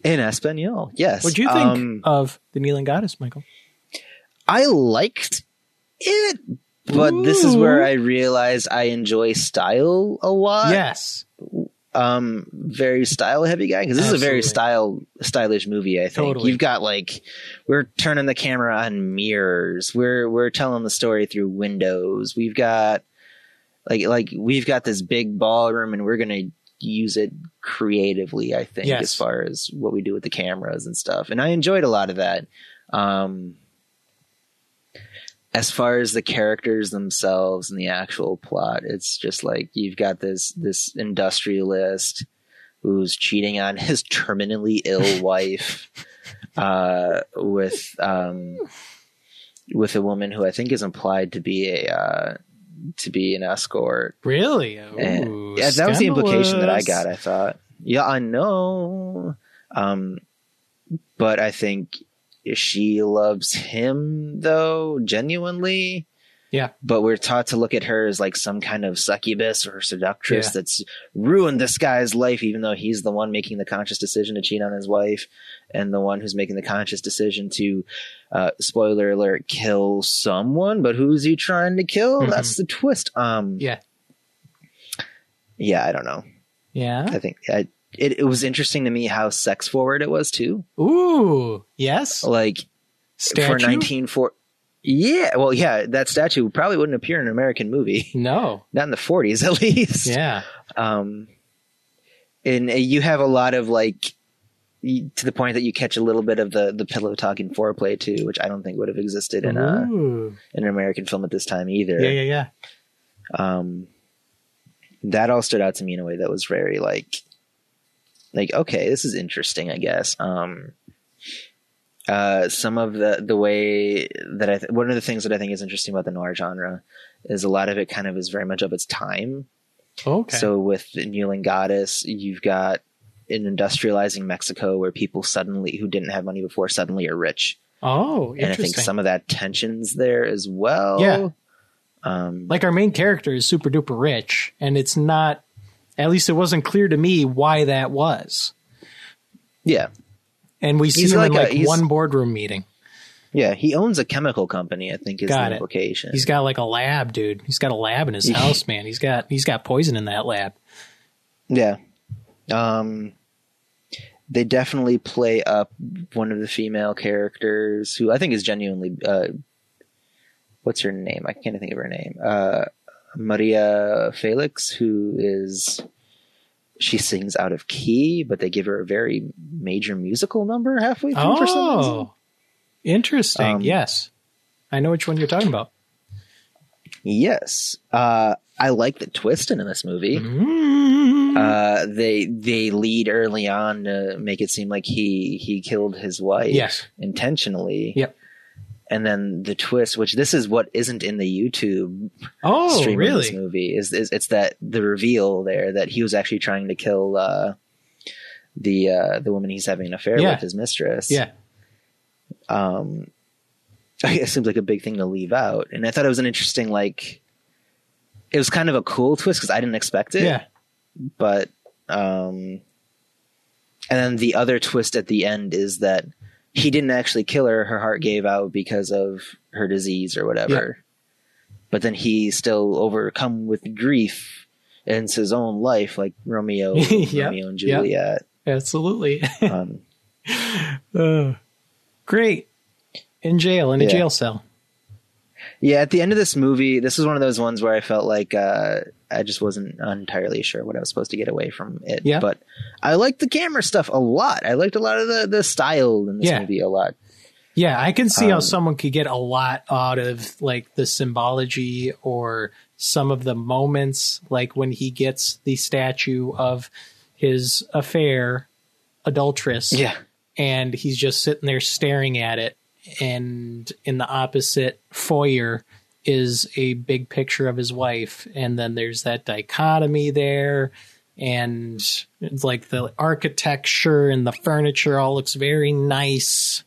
In Espanol. Yes. What do you think Um, of the kneeling goddess, Michael? I liked it, but this is where I realized I enjoy style a lot. yes. Um, very style heavy guy because this is a very style stylish movie. I think Totally. you've got like we're turning the camera on mirrors. We're we're telling the story through windows. We've got like like we've got this big ballroom and we're gonna use it creatively. I think Yes. as far as what we do with the cameras and stuff. And I enjoyed a lot of that. Um, as far as the characters themselves and the actual plot, it's just like you've got this this industrialist who's cheating on his terminally ill wife uh, with um, with a woman who I think is implied to be a uh, to be an escort. Really? And- Ooh, yeah, that was the implication that I got. I thought, yeah, I know, um, but I think she loves him though genuinely. Yeah. But we're taught to look at her as like some kind of succubus or seductress Yeah. that's ruined this guy's life, even though he's the one making the conscious decision to cheat on his wife and the one who's making the conscious decision to, uh, spoiler alert, kill someone. But who's he trying to kill? Mhm. That's the twist. Um, Yeah. yeah, I don't know. Yeah. I think I, it, it was interesting to me how sex forward it was too. Ooh. Yes. Like Statue? for 1940. Yeah, well, yeah, that statue probably wouldn't appear in an American movie, No. not in the 40s at least. Yeah. Um, and uh, you have a lot of like, to the point that you catch a little bit of the the pillow talking foreplay too, which I don't think would have existed in a Ooh. in an American film at this time either. Yeah. Yeah. Yeah. um that all stood out to me in a way that was very like like okay this is interesting i guess um uh some of the the way that i th- one of the things that i think is interesting about the noir genre is a lot of it kind of is very much of its time Okay. so with the kneeling goddess you've got an industrializing mexico where people suddenly who didn't have money before suddenly are rich oh, and i think some of that tensions there as well Yeah. Um, Like our main character is super duper rich, and it's not. At least it wasn't clear to me why that was. yeah, And we see He's him like in like he's- one boardroom meeting. yeah. He owns a chemical company. I think is Got the implication. He's got like a lab, dude. He's got a lab in his house, man. He's got he's got poison in that lab. Yeah. Um they definitely play up one of the female characters who I think is genuinely uh what's her name? I can't think of her name. Uh Maria Felix who is she sings out of key, but they give her a very major musical number halfway through for some reason. Oh, interesting. Um, yes, I know which one you're talking about. Yes. Uh I like the twist in this movie. Mm. Uh, they they lead early on to make it seem like he he killed his wife Yes. intentionally. Yep. And then the twist, which this is what isn't in the YouTube Oh, stream of this really? movie, is, is it's that the reveal there that he was actually trying to kill uh, the uh, the woman he's having an affair Yeah. with, his mistress. Yeah. Um, it seems like a big thing to leave out, and I thought it was an interesting like. It was kind of a cool twist because I didn't expect it Yeah. but um and then the other twist at the end is that he didn't actually kill her her heart gave out because of her disease or whatever Yeah. but then he still overcome with grief ends his own life like romeo Yep. romeo and Yep. juliet Absolutely. um Uh, great. In jail, in a Yeah. jail cell. Yeah at the end of this movie this is one of those ones where i felt like uh i just wasn't entirely sure what i was supposed to get away from it Yeah. but i liked the camera stuff a lot i liked a lot of the the style in this Yeah. movie a lot Yeah, I can see how Um, someone could get a lot out of like the symbology or some of the moments, like when he gets the statue of his affair, adulteress, yeah and he's just sitting there staring at it. And in the opposite foyer is a big picture of his wife. And then there's that dichotomy there. And it's like the architecture and the furniture all looks very nice.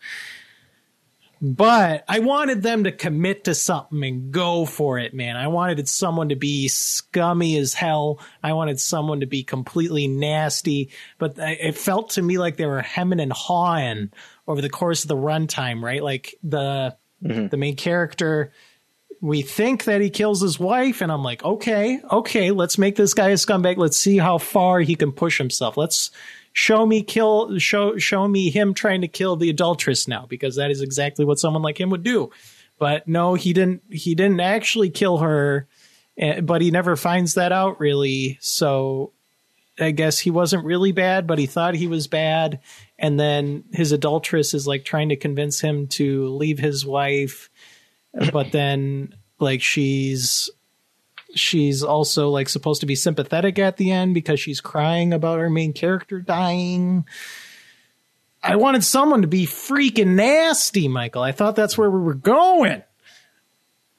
But I wanted them to commit to something and go for it, man. I wanted someone to be scummy as hell. I wanted someone to be completely nasty. But it felt to me like they were hemming and hawing over the course of the runtime, right? Like the the main character, we think that he kills his wife, and I'm like, okay, okay, let's make this guy a scumbag. Let's see how far he can push himself. Let's show me kill show show me him trying to kill the adulteress now because that is exactly what someone like him would do but no he didn't he didn't actually kill her eh, but he never finds that out really so i guess he wasn't really bad but he thought he was bad and then his adulteress is like trying to convince him to leave his wife but then like she's she's also like supposed to be sympathetic at the end because she's crying about our main character dying. I wanted someone to be freaking nasty, Michael. I thought that's where we were going.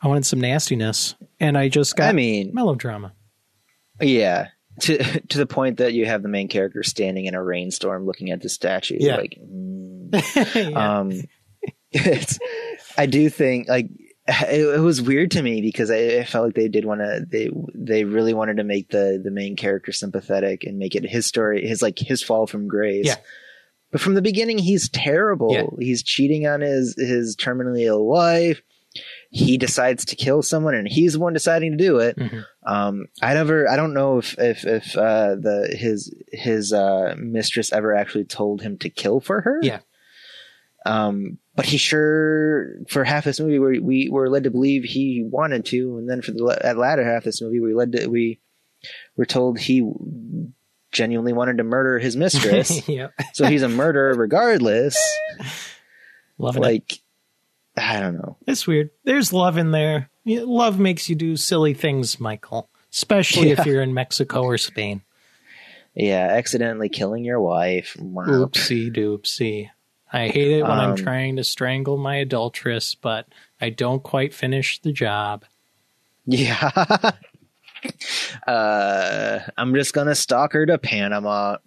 I wanted some nastiness, and I just got I mean- melodrama. Yeah. To to the point that you have the main character standing in a rainstorm looking at the statue. Yeah. Like mm. Yeah. um it's I do think like it, it was weird to me because I, I felt like they did want to they they really wanted to make the the main character sympathetic and make it his story his like his fall from grace. Yeah. But from the beginning he's terrible. Yeah. He's cheating on his his terminally ill wife. He decides to kill someone and he's the one deciding to do it. Mhm. Um, I never, I don't know if if if uh, the his his uh, mistress ever actually told him to kill for her. Yeah. Um, but he sure for half this movie we we were led to believe he wanted to, and then for the at latter half of this movie we led to we were told he genuinely wanted to murder his mistress. yep. so he's a murderer regardless. Loving it. I don't know. It's weird. There's love in there. Love makes you do silly things, Michael. Especially if you're in Mexico or Spain. Yeah, accidentally killing your wife. Oopsie doopsie. I hate it when I'm Um, trying to strangle my adulteress, but I don't quite finish the job. Yeah. uh, I'm just gonna stalk her to Panama.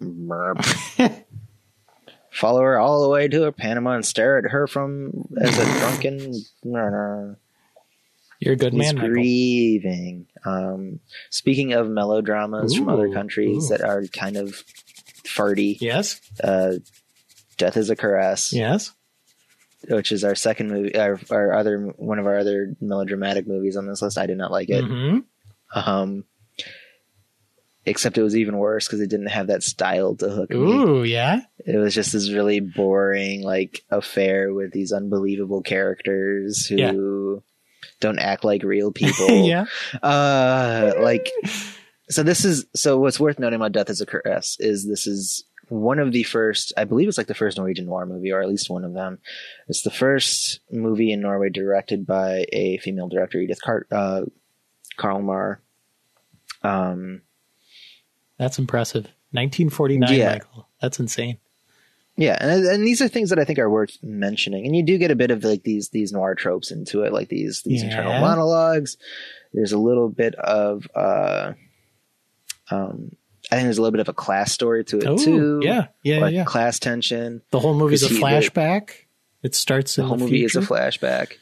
Follow her all the way to her Panama and stare at her from as a drunken. You're a good He's man, grieving. Um, speaking of melodramas from other countries ooh. that are kind of farty, Yes. uh, Death is a Caress, Yes. which is our second movie, our, our other one of our other melodramatic movies on this list. I did not like it. hmm Um, except it was even worse because it didn't have that style to hook me. Ooh, yeah. It was just this really boring like affair with these unbelievable characters who don't act like real people. yeah. Uh, like so this is so what's worth noting about Death is a Caress is this is one of the first I believe it's like the first Norwegian noir movie or at least one of them. It's the first movie in Norway directed by a female director Edith Car- uh, Carlmar. Um That's impressive. 1949, Yeah. Michael. That's insane. Yeah, and and these are things that I think are worth mentioning. And you do get a bit of like these these noir tropes into it, like these these Yeah. internal monologues. There's a little bit of uh um I think there's a little bit of a class story to it Oh, too. yeah. Yeah, like yeah. class tension. The whole movie's a 'Cause he- the- flashback. It starts The whole the movie is a flashback.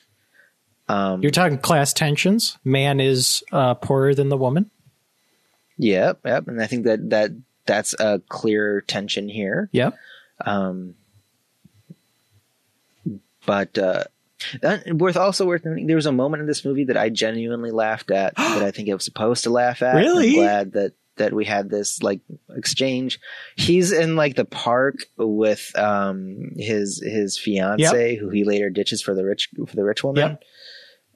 Um You're talking class tensions. Man is uh, poorer than the woman. Yep, yep. And I think that that that's a clear tension here. Yep. Um, but uh, that, worth also worth noting, there was a moment in this movie that I genuinely laughed at that I think I was supposed to laugh at. Really? I'm glad that that we had this like exchange. He's in like the park with um his his fiance who he later ditches for the rich for the rich woman. Yep.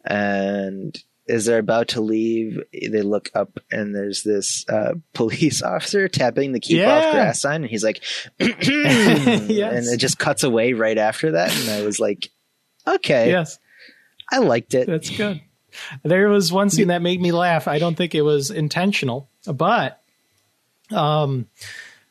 And as they're about to leave, they look up and there's this uh, police officer tapping the keep Yeah. off grass sign, and he's like, Yes. and it just cuts away right after that, and I was like, okay, Yes. I liked it. That's good. There was one scene that made me laugh. I don't think it was intentional, but um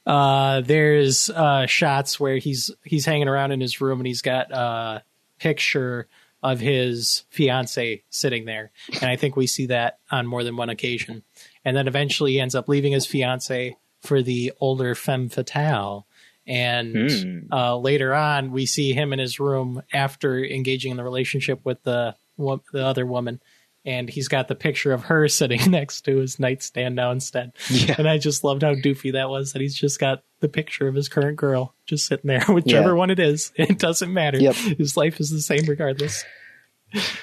uh there's uh shots where he's he's hanging around in his room and he's got a picture of his fiance sitting there. And I think we see that on more than one occasion. And then eventually he ends up leaving his fiance for the older femme fatale. And Hmm. uh, later on, we see him in his room after engaging in the relationship with the the other woman, and he's got the picture of her sitting next to his nightstand now instead. Yeah. And I just loved how doofy that was that he's just got the picture of his current girl just sitting there, whichever Yeah. one it is. It doesn't matter. Yep. His life is the same regardless.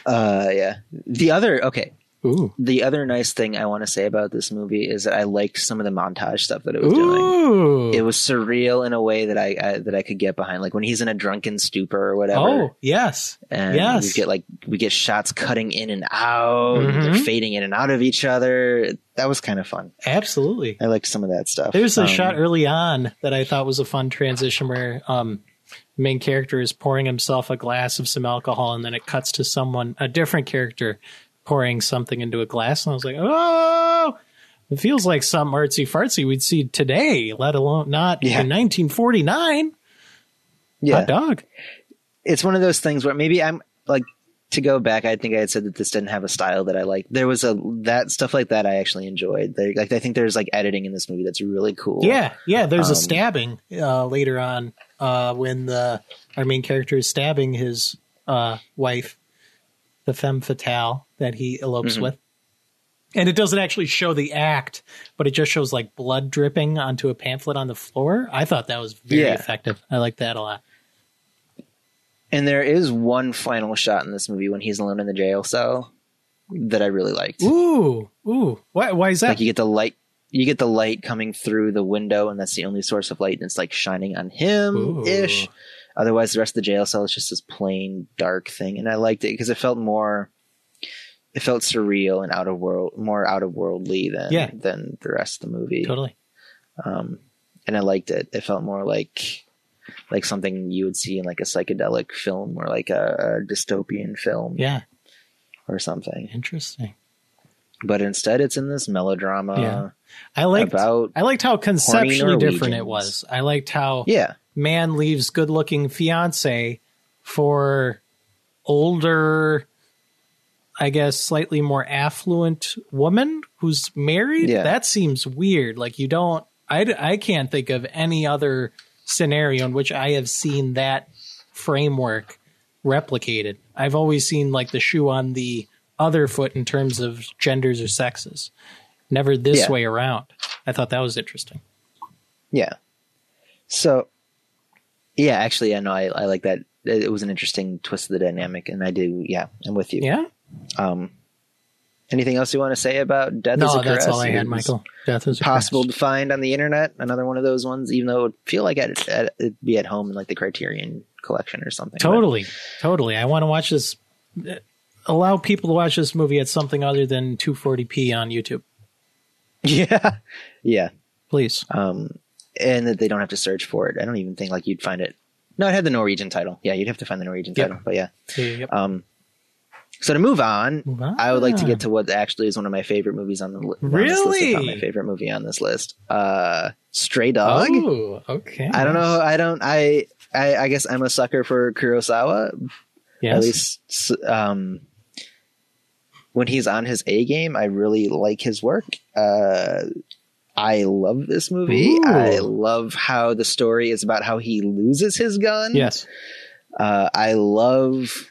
Uh, yeah. The other okay. Ooh. The other nice thing I want to say about this movie is that I liked some of the montage stuff that it was doing. It was surreal in a way that I, I that I could get behind, like when he's in a drunken stupor or whatever. oh, yes. and yes. we get like we get shots cutting in and out, and Mhm. they're fading in and out of each other. That was kind of fun. Absolutely. I liked some of that stuff. There's a Um, shot early on that I thought was a fun transition where um, the main character is pouring himself a glass of some alcohol, and then it cuts to someone, a different character, pouring something into a glass. And I was like, oh, it feels like some artsy fartsy we'd see today, let alone not Yeah. in 1949. Yeah, Hot dog. it's one of those things where maybe I'm like to go back. I think I had said that this didn't have a style that I like. There was a that stuff like that I actually enjoyed. There, like I think there's like editing in this movie that's really cool. Yeah, yeah. There's a Um, stabbing uh, later on uh, when the our main character is stabbing his uh, wife, the femme fatale that he elopes Mhm. with, and it doesn't actually show the act, but it just shows like blood dripping onto a pamphlet on the floor. I thought that was very Yeah. effective. I like that a lot. and there is one final shot in this movie when he's alone in the jail cell that I really liked. Ooh, ooh. Why? Why is that? like you get the light you get the light coming through the window and that's the only source of light and it's like shining on him ish. Otherwise the rest of the jail cell is just this plain dark thing and i liked it because it felt more it felt surreal and out of world more out of worldly than Yeah. than the rest of the movie totally. um and i liked it it felt more like like something you would see in like a psychedelic film or like a, a dystopian film Yeah, or something interesting. but instead it's in this melodrama Yeah. I liked. about I liked how conceptually different it was. I liked how yeah man leaves good looking fiance for older i guess slightly more affluent woman who's married Yeah. that seems weird like you don't I, I can't think of any other scenario in which i have seen that framework replicated i've always seen like the shoe on the other foot in terms of genders or sexes. Never this Yeah. way around. I thought that was interesting. Yeah. So, yeah, actually, I know I, I like that. It was an interesting twist of the dynamic, and I do. Yeah, I'm with you. Yeah. Um, anything else you want to say about Death is No, a that's Caress? all I had, Michael. Death is a Possible Caress. to find on the internet. Another one of those ones, even though it would feel like I'd, I'd- it'd be at home in like the Criterion collection or something. But- Totally, totally. I want to watch this. Allow people to watch this movie at something other than 240p on YouTube, yeah, yeah. please. Um, and that they don't have to search for it. I don't even think like you'd find it. No, it had the Norwegian title. Yeah, you'd have to find the Norwegian Yep. title. But yeah. Yep. Um, so to move on, Move on. I would like to get to what actually is one of my favorite movies on the li- on list. Really? my favorite movie on this list. Uh, Stray Dog. Oh, okay. I don't know. I don't. I, I. I guess I'm a sucker for Kurosawa. Yes. At least, um, when he's on his A game, I really like his work. Uh, I love this movie. Ooh. I love how the story is about how he loses his gun. Yes. Uh, I love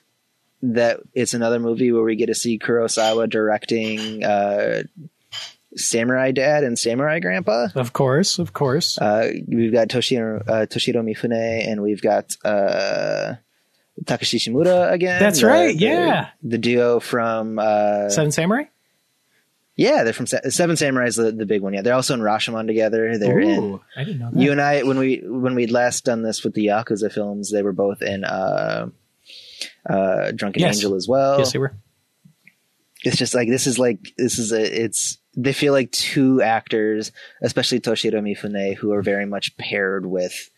that it's another movie where we get to see Kurosawa directing uh, Samurai Dad and Samurai Grandpa. Of course. Of course. Uh, we've got Toshiro, uh, Toshiro Mifune and we've got uh, Takashi Shimura again. That's the- right, the- yeah. The duo from. Uh, Seven Samurai. Yeah, they're from Se- Seven Samurai is the, the big one. Yeah, they're also in Rashomon together. They're in. I didn't know that. You and I, when we when we'd last done this with the Yakuza films, they were both in uh, uh, Drunken Yes. Angel as well. yes, they were. It's just like this is like this is a it's they feel like two actors, especially Toshiro Mifune, who are very much paired with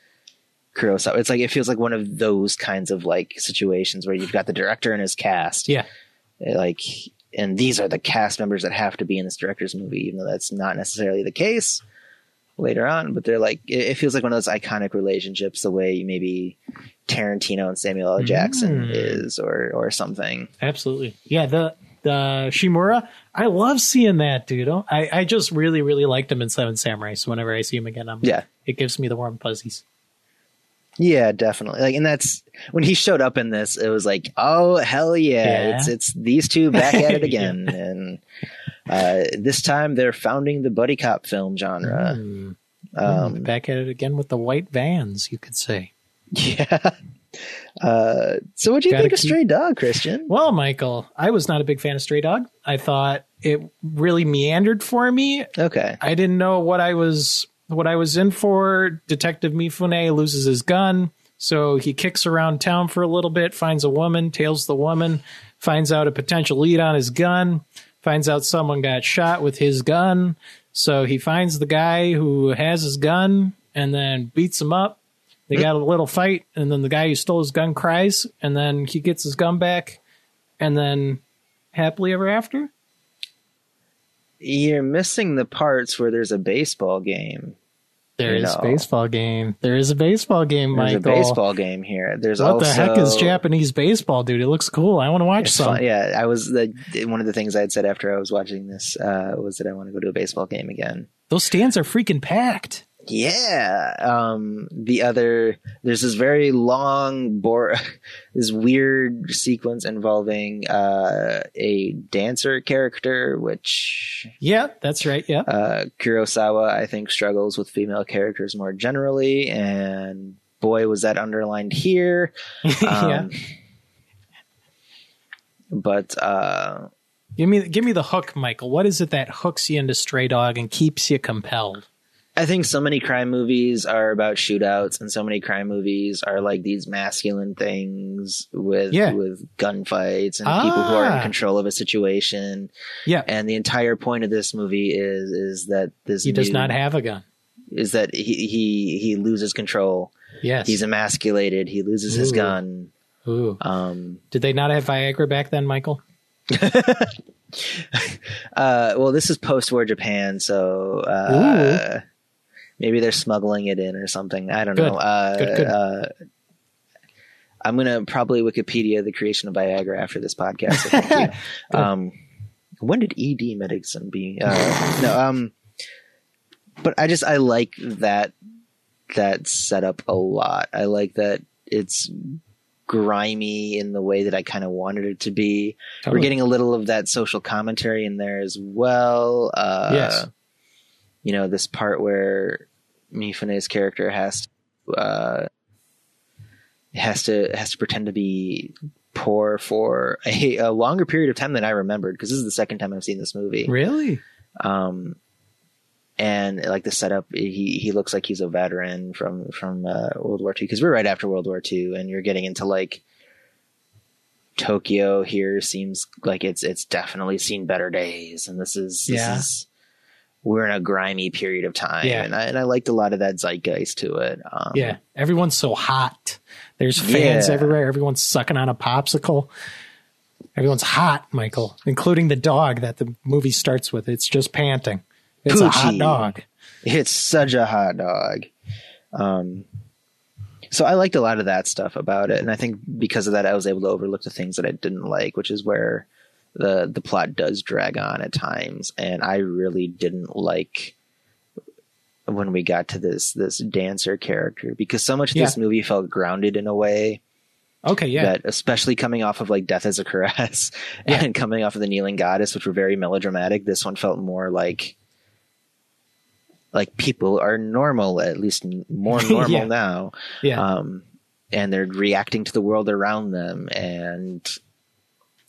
Kurosawa. It's like it feels like one of those kinds of like situations where you've got the director and his cast, Yeah. like, and these are the cast members that have to be in this director's movie, even though that's not necessarily the case later on. But they're like, it, feels like one of those iconic relationships, the way maybe Tarantino and Samuel L. Jackson Mm. is, or or something. Absolutely. Yeah, the the Shimura, I love seeing that dude. Oh, I, I just really, really liked him in Seven Samurai. So whenever I see him again, I'm, Yeah. it gives me the warm fuzzies. Yeah, definitely. Like, and that's when he showed up in this. It was like, oh hell yeah, Yeah. it's it's these two back at it again, and uh, this time they're founding the buddy cop film genre. Hmm. Um, Back at it again with the white vans, you could say. yeah. Uh, so, what do you Gotta think of keep- Stray Dog, Christian? Well, Michael, I was not a big fan of Stray Dog. I thought it really meandered for me. Okay. I didn't know what I was what I was in for. Detective Mifune loses his gun, so he kicks around town for a little bit, finds a woman, tails the woman, finds out a potential lead on his gun, finds out someone got shot with his gun, so he finds the guy who has his gun and then beats him up. They got a little fight, and then the guy who stole his gun cries, and then he gets his gun back, and then happily ever after. You're missing the parts where there's a baseball game. There is a baseball game. There is a baseball game, There's Michael. a baseball game here. There's What also the heck is Japanese baseball, dude? It looks cool. I want to watch some. fun. Yeah, I was the one of the things I had said after I was watching this uh, was that I want to go to a baseball game again. Those stands are freaking packed. Yeah. Um, the other, there's this very long, bore, this weird sequence involving uh, a dancer character, which Yeah, that's right. Yeah. uh, Kurosawa, I think, struggles with female characters more generally, and boy, was that underlined here. yeah. Um, But uh, Give me give me the hook, Michael. What is it that hooks you into Stray Dog and keeps you compelled? I think so many crime movies are about shootouts, and so many crime movies are like these masculine things with Yeah. with gunfights and people who are in Ah. control of a situation. Yeah. And the entire point of this movie is is that this He does not have a gun. is that he he he loses control. Yes. He's emasculated. He loses his gun. Ooh. Um, Did they not have Viagra back then, Michael? uh, well, this is post-war Japan, so uh, maybe they're smuggling it in or something. I don't Good. know. Uh, Good, good. Uh, I'm gonna probably Wikipedia the creation of Viagra after this podcast. so um, when did ED medicine be? Uh, no, um, but I just I like that that setup a lot. I like that it's grimy in the way that I kind of wanted it to be. Totally. We're getting a little of that social commentary in there as well. Uh, Yes. You know, this part where Mifune's character has to, uh, has to has to pretend to be poor for a, a longer period of time than I remembered because this is the second time I've seen this movie. Really? Um, and like the setup, he he looks like he's a veteran from from uh, World War II because we're right after World War II, and you're getting into like Tokyo here seems like it's it's definitely seen better days, and this is this Yeah. is we're in a grimy period of time, Yeah. and I and I liked a lot of that zeitgeist to it. Um, Yeah. Everyone's so hot. There's fans Yeah. everywhere. Everyone's sucking on a popsicle. Everyone's hot, Michael, including the dog that the movie starts with. It's just panting. It's a hot dog. It's such a hot dog. Um, so I liked a lot of that stuff about it, and I think because of that, I was able to overlook the things that I didn't like, which is where the the plot does drag on at times, and I really didn't like when we got to this this dancer character because so much of this movie felt grounded in a way Okay, yeah. that especially coming off of like death as a caress Yeah. and coming off of the kneeling goddess which were very melodramatic this one felt more like like people are normal at least more normal Yeah. now yeah. um and they're reacting to the world around them and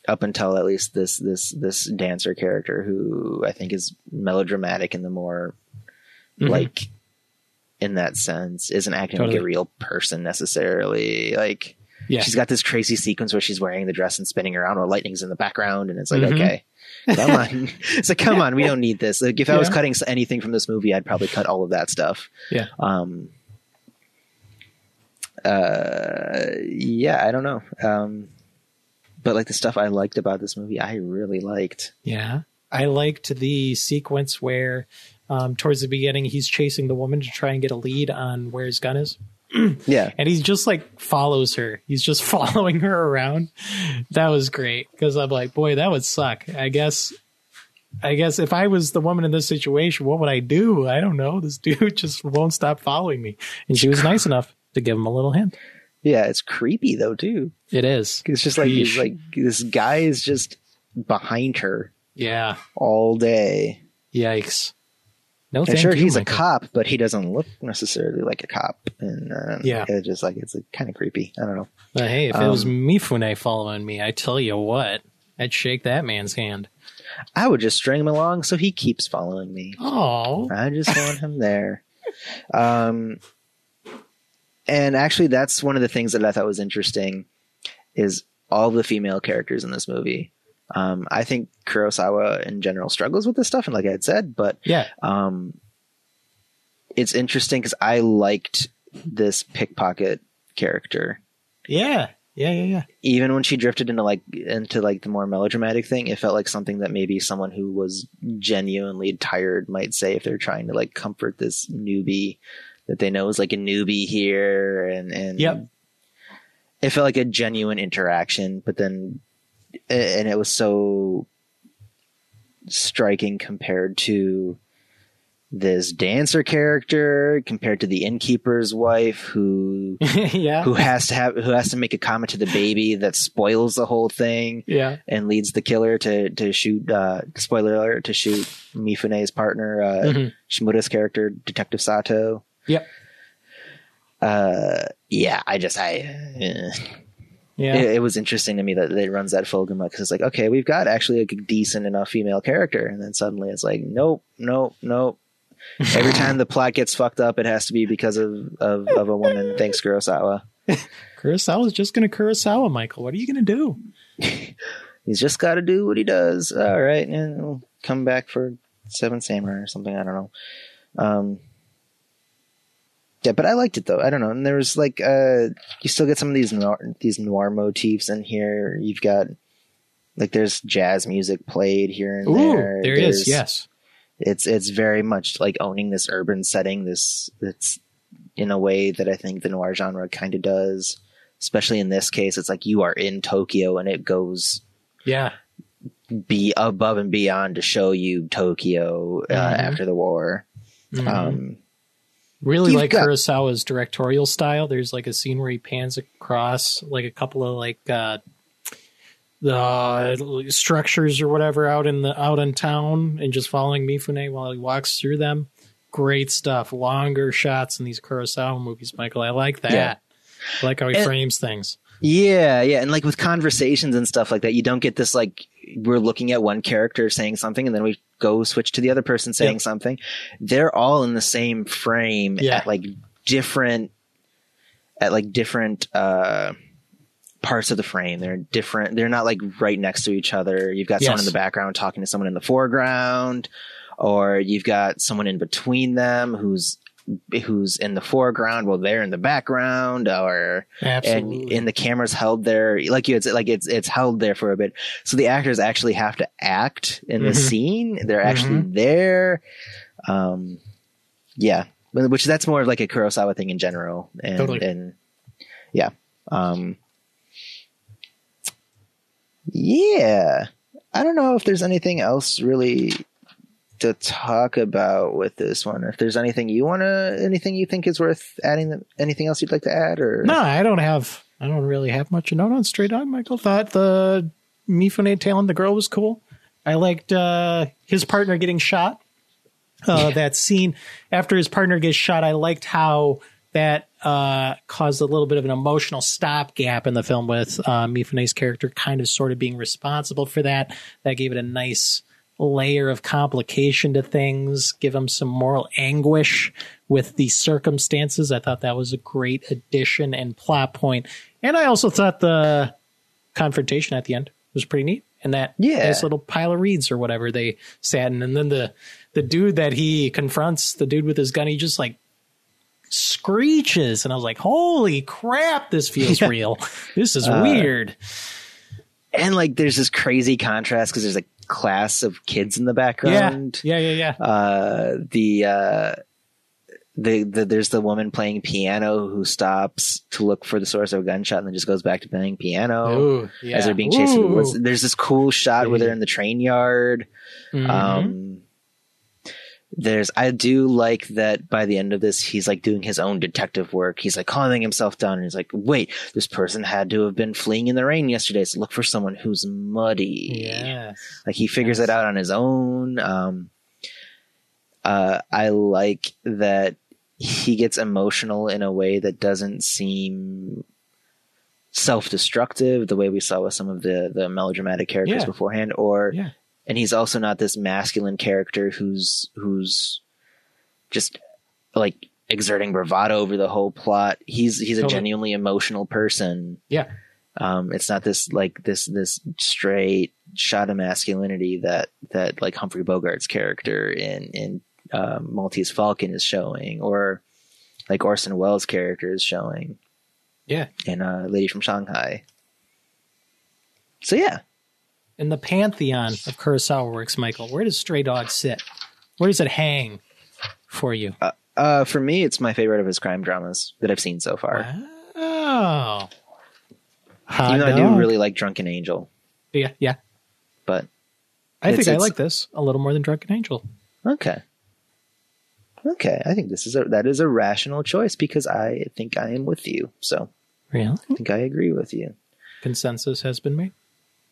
up until at least this this this dancer character who i think is melodramatic in the more Mhm. like in that sense isn't acting like a real person necessarily like yeah. she's got this crazy sequence where she's wearing the dress and spinning around while lightning's in the background and it's like Mhm. okay come on it's like come on we don't need this like if i was cutting anything from this movie i'd probably cut all of that stuff Yeah. um uh yeah i don't know um but like the stuff i liked about this movie i really liked Yeah. I liked the sequence where um, towards the beginning he's chasing the woman to try and get a lead on where his gun is. yeah And he just like follows her. He's just following her around. That was great because I'm like, boy, that would suck. I guess I guess if I was the woman in this situation, what would I do? I don't know. This dude just won't stop following me. And she was nice enough to give him a little hint. Yeah it's creepy though too It is. it's just like he's like this guy is just behind her Yeah. all day Yikes. No, And sure, you, he's a cop, but he doesn't look necessarily like a cop. And uh, Yeah. it's just like it's kind of creepy. I don't know. But hey, if it was Um, Mifune following me, I tell you what, I'd shake that man's hand. I would just string him along so he keeps following me. Oh, I just want him there. Um, and actually, that's one of the things that I thought was interesting is all the female characters in this movie. Um, I think Kurosawa in general struggles with this stuff, and like I had said, but yeah, um, it's interesting because I liked this pickpocket character. yeah, yeah, yeah, yeah. even when she drifted into like into like the more melodramatic thing, it felt like something that maybe someone who was genuinely tired might say if they're trying to like comfort this newbie that they know is like a newbie here and and Yep. it felt like a genuine interaction, but then and it was so striking compared to this dancer character compared to the innkeeper's wife who yeah, who has to have who has to make a comment to the baby that spoils the whole thing yeah, and leads the killer to to shoot uh spoiler alert to shoot Mifune's partner uh Mhm. Shimura's character detective Sato Yep. uh yeah I just I eh. yeah. it, it was interesting to me that it runs that full gamut because it's like okay we've got actually a decent enough female character and then suddenly it's like nope nope nope every time the plot gets fucked up it has to be because of of, of a woman thanks Kurosawa Kurosawa's just going to Kurosawa, Michael. What are you going to do? He's just got to do what he does. All right, and we'll come back for Seven Samurai or something. I don't know. Um, yeah, but I liked it though. I don't know. And there was like, uh, you still get some of these noir, these noir motifs in here. You've got like there's jazz music played here and Ooh, there. there is. There's- Yes. it's it's very much like owning this urban setting. This it's in a way that I think the noir genre kind of does. Especially in this case, it's like you are in Tokyo and it goes Yeah. be above and beyond to show you Tokyo uh, Mhm. after the war. Mhm. Um, Really You've like got- Kurosawa's directorial style. There's like a scene where he pans across like a couple of like uh the structures or whatever out in the out in town and just following Mifune while he walks through them. Great stuff. Longer shots in these Kurosawa movies, Michael. I like that. Yeah. I like how he And- frames things. Yeah, yeah, and like with conversations and stuff like that, you don't get this like we're looking at one character saying something and then we go switch to the other person saying Yeah. something. They're all in the same frame Yeah. at like different at like different uh parts of the frame. They're different. They're not like right next to each other. You've got someone in the background talking to someone in the foreground or you've got someone in between them who's who's in the foreground while they're in the background or Absolutely. and and the camera's held there. Like you it's like it's it's held there for a bit. So the actors actually have to act in the Mhm. scene. They're actually there. Um yeah. Which that's more of like a kurosawa thing in general. And Totally. and yeah. Um yeah. I don't know if there's anything else really to talk about with this one if there's anything you want to anything you think is worth adding anything else you'd like to add or No, I don't have. I don't really have much to note on Stray Dog. Michael thought the Mifune tailing the girl was cool. I liked uh, his partner getting shot. Uh, That scene after his partner gets shot, I liked how that uh, caused a little bit of an emotional stopgap in the film with uh, Mifune's character kind of sort of being responsible for that. That gave it a nice layer of complication to things, give him some moral anguish with the circumstances. I thought that was a great addition and plot point. And I also thought the confrontation at the end was pretty neat. And that Yeah. nice little pile of reeds or whatever they sat in. And then the the dude that he confronts, the dude with his gun, he just like screeches. And I was like, holy crap, this feels real. This is uh, weird. and like there's this crazy contrast because there's a class of kids in the background Yeah, yeah, yeah. uh the uh the, the there's the woman playing piano who stops to look for the source of a gunshot and then just goes back to playing piano Ooh, yeah. as they're being chased through the woods. Ooh. There's this cool shot where they're in the train yard. Mhm. Um, there's I do like that by the end of this he's like doing his own detective work. He's like calming himself down and he's like, wait, this person had to have been fleeing in the rain yesterday, so look for someone who's muddy. yeah. Like he figures Yes. it out on his own. Um, uh, I like that he gets emotional in a way that doesn't seem self-destructive the way we saw with some of the the melodramatic characters Yeah. beforehand or Yeah. And he's also not this masculine character who's who's just like exerting bravado over the whole plot he's he's a Totally. genuinely emotional person Yeah. um, it's not this like this this straight shot of masculinity that that like Humphrey Bogart's character in in um, Maltese Falcon is showing, or like Orson Welles' character is showing Yeah. in uh, Lady from Shanghai. So yeah, In the pantheon of Kurosawa works, Michael, where does Stray Dog sit? Where does it hang for you? uh, for me, it's my favorite of his crime dramas that I've seen so far. Oh. Even though I do really like Drunken Angel, Yeah, yeah. but I It's- think I it's- like this a little more than Drunken Angel. okay. Okay, I think this is a that is a rational choice because I think I am with you. So Really? I think I agree with you. Consensus has been made.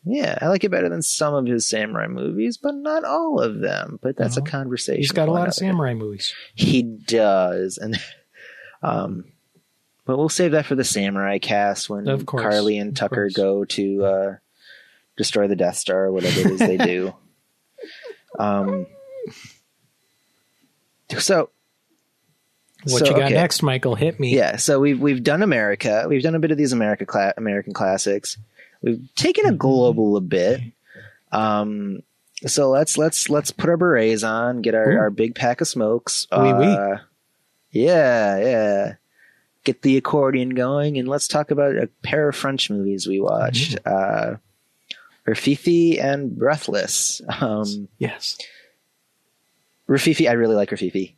Yeah, I like it better than some of his samurai movies, but not all of them. But that's a conversation. He's got a lot of samurai movies. He does, and um, but we'll save that for the samurai cast when Of course, Carly and Tucker go to uh, destroy the Death Star, or whatever it is they do. Um, so What So, you got okay. next, Michael? Hit me. yeah, so we've we've done America. We've done a bit of these America cla- American classics. We've taken Mm-hmm. a global a bit. Um, so let's let's let's put our berets on, get our, Ooh. our big pack of smokes. Oui, oui. Uh, yeah, yeah. Get the accordion going, and let's talk about a pair of French movies we watched. Mm-hmm. Uh, Rififi and Breathless. Um, Yes. Rififi, I really like Rififi.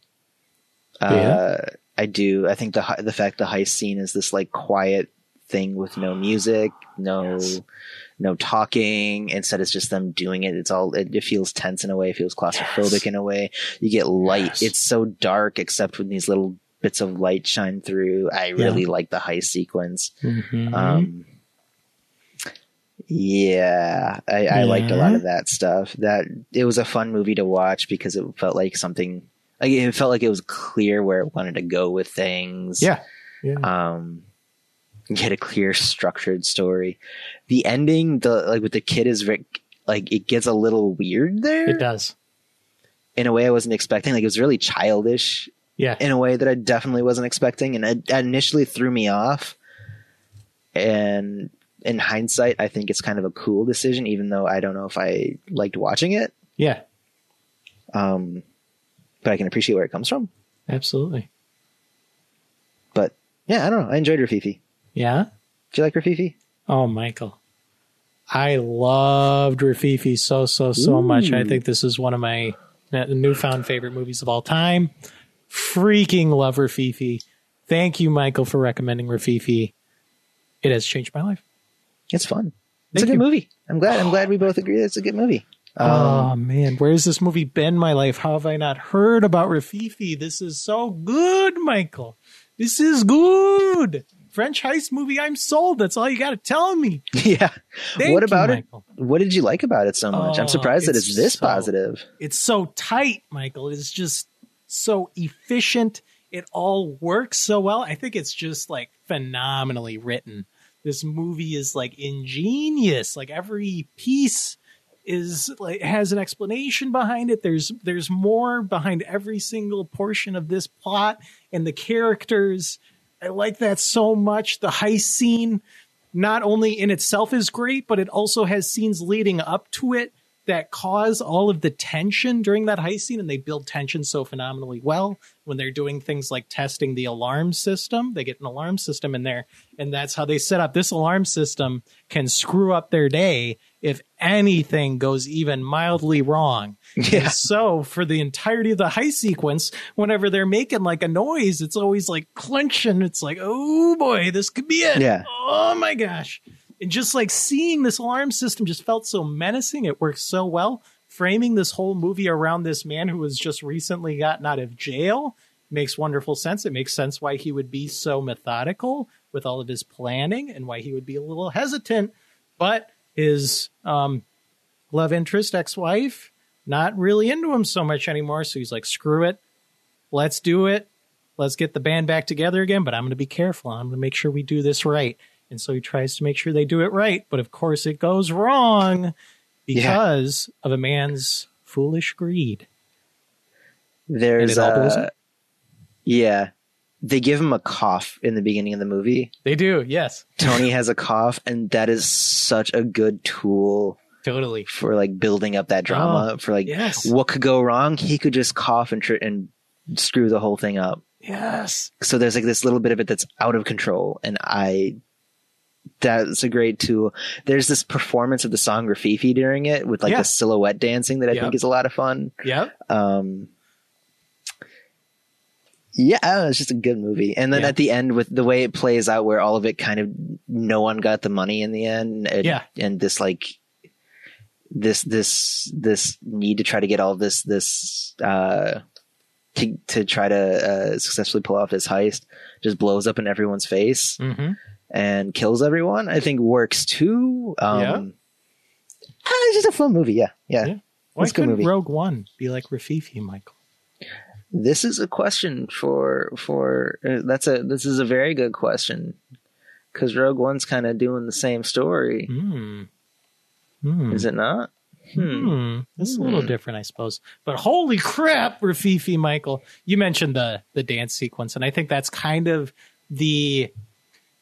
Yeah? Uh, I do. I think the the fact the heist scene is this like quiet thing with no music, no Yes. no talking. Instead, it's just them doing it. It's all it, it feels tense in a way. It feels claustrophobic Yes. in a way. You get light. Yes. It's so dark, except when these little bits of light shine through. I really like the heist sequence. Mhm. Um, yeah, I, I liked a lot of that stuff. That it was a fun movie to watch because it felt like something. Like it felt like it was clear where it wanted to go with things. yeah. Yeah. Um, get a clear, structured story. The ending, the like with the kid is like it gets a little weird there it does. in a way I wasn't expecting. Like it was really childish Yeah. in a way that I definitely wasn't expecting, and it initially threw me off. And in hindsight, I think it's kind of a cool decision, even though I don't know if I liked watching it. Yeah. Um, but I can appreciate where it comes from. Absolutely. But yeah, I don't know. I enjoyed Rififi. Yeah. Do you like Rififi? Oh, Michael. I loved Rififi so, so, so much. I think this is one of my newfound favorite movies of all time. Freaking love Rififi. Thank you, Michael, for recommending Rififi. It has changed my life. It's fun. It's Thank a good you. movie. I'm glad. I'm glad we both agree that it's a good movie. Um, oh man, where's this movie been my life? How have I not heard about Rififi? This is so good, Michael. This is good. French heist movie. I'm sold. That's all you got to tell me. yeah. Thank what you, about it? Michael. What did you like about it so much? I'm Oh, surprised that it's it's this so- positive. It's so tight, Michael. It's just so efficient. It all works so well. I think it's just like phenomenally written. This movie is like ingenious. Like every piece is like has an explanation behind it. There's there's more behind every single portion of this plot and the characters. I like that so much. The heist scene not only in itself is great, but it also has scenes leading up to it that cause all of the tension during that heist scene, and they build tension so phenomenally well when they're doing things like testing the alarm system. They get an alarm system in there, and that's how they set up this alarm system can screw up their day if anything goes even mildly wrong. Yeah. And so for the entirety of the heist sequence, whenever they're making like a noise, it's always like clenching. It's like, oh boy, this could be it. Yeah. Oh my gosh. And just like seeing this alarm system just felt so menacing. It works so well. Framing this whole movie around this man who was just recently gotten out of jail makes wonderful sense. It makes sense why he would be so methodical with all of his planning and why he would be a little hesitant. But his um, love interest, ex wife, not really into him so much anymore. So he's like, screw it. Let's do it. Let's get the band back together again. But I'm going to be careful. I'm going to make sure we do this right. And so he tries to make sure they do it right. But of course, it goes wrong because of a man's foolish greed. There's a. it all blows uh, yeah. They give him a cough in the beginning of the movie. They do. Yes. Tony has a cough, and that is such a good tool Totally. for like building up that drama. for like, Oh, yes. what could go wrong? He could just cough and tr- and screw the whole thing up. Yes. So there's like this little bit of it that's out of control, and I. That's a great tool. There's this performance of the song Rififi during it with like Yeah. the silhouette dancing that I Yep. think is a lot of fun. yeah Um, yeah, I don't know, it's just a good movie. And then Yeah. at the end, with the way it plays out, where all of it kind of no one got the money in the end, and, Yeah. and this like this this this need to try to get all this this uh to to try to uh, successfully pull off this heist just blows up in everyone's face Mm-hmm. and kills everyone. I think works too. Um, Yeah. ah, It's just a fun movie. Yeah, yeah. Yeah. Why It's couldn't. Rogue One be like Rififi, Michael? This is a question for for uh, that's a this is a very good question because Rogue One's kind of doing the same story, Hmm. Hmm. is it not? Hmm. Hmm. This is a little Hmm. different, I suppose. But holy crap, Rififi, Michael! You mentioned the the dance sequence, and I think that's kind of the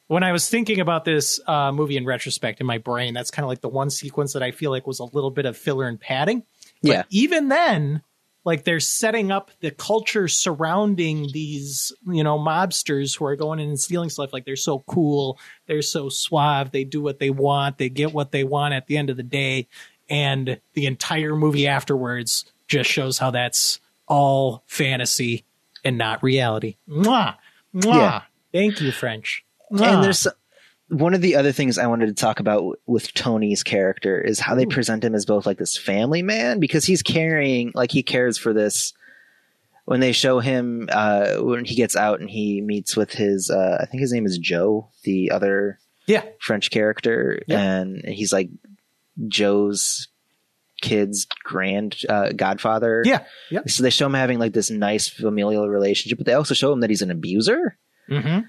when I was thinking about this uh, movie in retrospect in my brain, that's kind of like the one sequence that I feel like was a little bit of filler and padding. But Yeah. even then, like they're setting up the culture surrounding these, you know, mobsters who are going in and stealing stuff. Like they're so cool, they're so suave, they do what they want, they get what they want at the end of the day. And the entire movie afterwards just shows how that's all fantasy and not reality. Mwah! Mwah! Yeah. Thank you, French. Mwah. And there's one of the other things I wanted to talk about with Tony's character is how they Ooh. present him as both like this family man because he's carrying like he cares for this when they show him uh, when he gets out and he meets with his uh, I think his name is Joe, the other Yeah. French character, Yeah. and he's like Joe's kid's grand uh, godfather. Yeah. Yeah. So they show him having like this nice familial relationship, but they also show him that he's an abuser. Mm-hmm.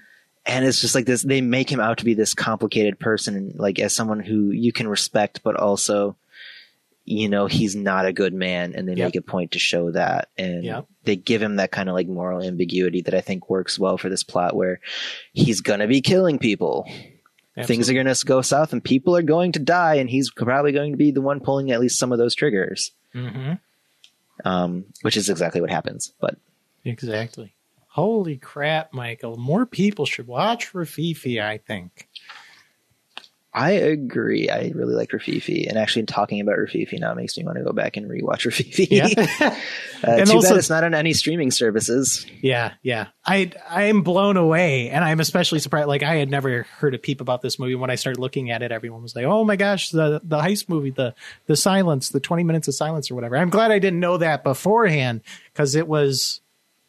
And it's just like this. They make him out to be this complicated person, like as someone who you can respect, but also, you know, he's not a good man. And they Yep. make a point to show that, and Yep. they give him that kind of like moral ambiguity that I think works well for this plot, where he's gonna be killing people. Things are going to go south, and people are going to die, and he's probably going to be the one pulling at least some of those triggers. Mm-hmm. Um, which is exactly what happens. But Exactly. Holy crap, Michael! More people should watch Rififi. I think. I agree. I really like Rififi, and actually talking about Rififi now makes me want to go back and rewatch Rififi. Yeah. uh, And too also- bad it's not on any streaming services. Yeah, yeah. I I am blown away, and I'm especially surprised. Like I had never heard a peep about this movie. When I started looking at it, everyone was like, "Oh my gosh, the the heist movie, the the silence, the 20 minutes of silence, or whatever." I'm glad I didn't know that beforehand because it was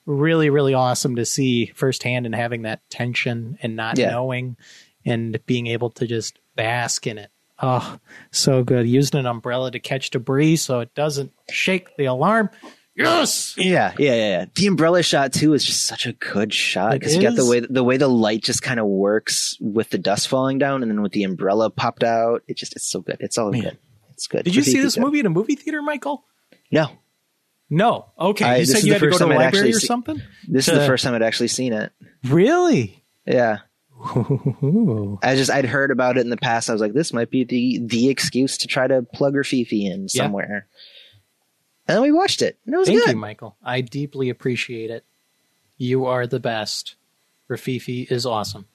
really really awesome to see firsthand and having that tension and not Yeah. knowing and being able to just bask in it. Oh, so good. Using an umbrella to catch debris so it doesn't shake the alarm. Yes. Yeah, yeah, yeah. The umbrella shot too is just such a good shot because you got the way the way the light just kind of works with the dust falling down, and then with the umbrella popped out. It just it's so good. It's all Man. good. It's good. Did you see this good. movie in a movie theater, Michael? No, No. Okay. I- you said you had to go to a library or see- something? this is the first time I'd actually seen it. Really? Yeah. Ooh. I just I'd heard about it in the past. I was like, this might be the the excuse to try to plug Rififi in Yeah. somewhere. And then we watched it. And it was Thank good. you, Michael. I deeply appreciate it. You are the best. Rififi is awesome.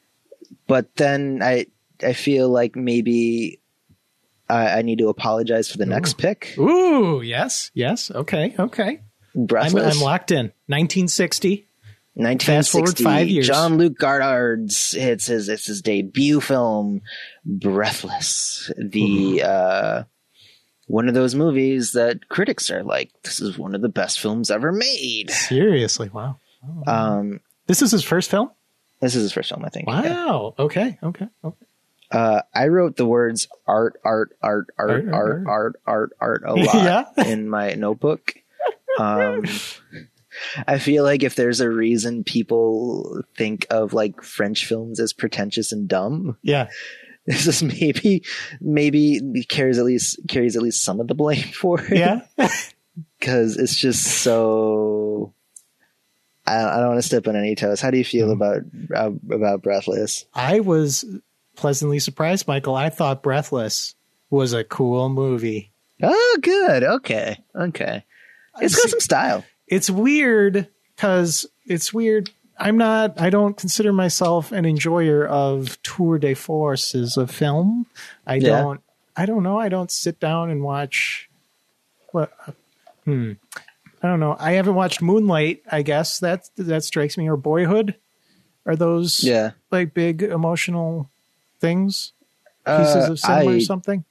But then I I feel like maybe I, I need to apologize for the next pick. Ooh, yes, yes. Okay, okay. I'm, Breathless. I'm locked in. 1960. 1960. Fast forward five years. John Luke Gardards it's his it's his debut film, Breathless. The uh, one of those movies that critics are like, this is one of the best films ever made. Seriously, wow. Um, This is his first film? this is his first film, I think. Yeah. Wow. Okay, okay, okay. Uh, I wrote the words art, art, art, art, Art, art, art, art, art, art a lot Yeah. in my notebook. Um, I feel like if there's a reason people think of like French films as pretentious and dumb, Yeah. this is maybe maybe carries at least carries at least some of the blame for it. Yeah. because it's just so. I, I don't want to step on any toes. How do you feel about uh, about Breathless? I was pleasantly surprised, Michael. I thought Breathless was a cool movie. Oh, good. Okay, okay. It's got some style. It's weird because it's weird. I'm not, I don't consider myself an enjoyer of tour de forces of film. I Yeah. don't, I don't know. I don't sit down and watch what, hmm. I don't know. I haven't watched Moonlight, I guess. That, that strikes me. Or Boyhood. Are those Yeah. like big emotional things? Pieces Uh, of cinema I or something?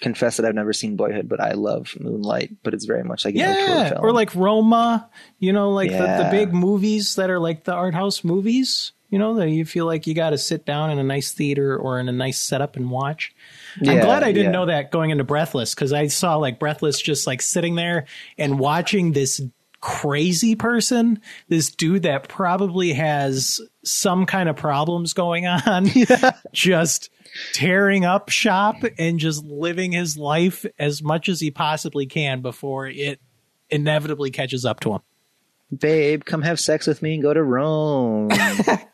confess that I've never seen Boyhood, but I love Moonlight. But it's very much like Yeah, film. or like Roma, you know, like the, the big movies that are like the art house movies, you know, that you feel like you got to sit down in a nice theater or in a nice setup and watch. I'm glad I didn't yeah. know that going into Breathless because I saw like Breathless just like sitting there and watching this crazy person, this dude that probably has some kind of problems going on, just tearing up shop and just living his life as much as he possibly can before it inevitably catches up to him. babe, come have sex with me and go to Rome.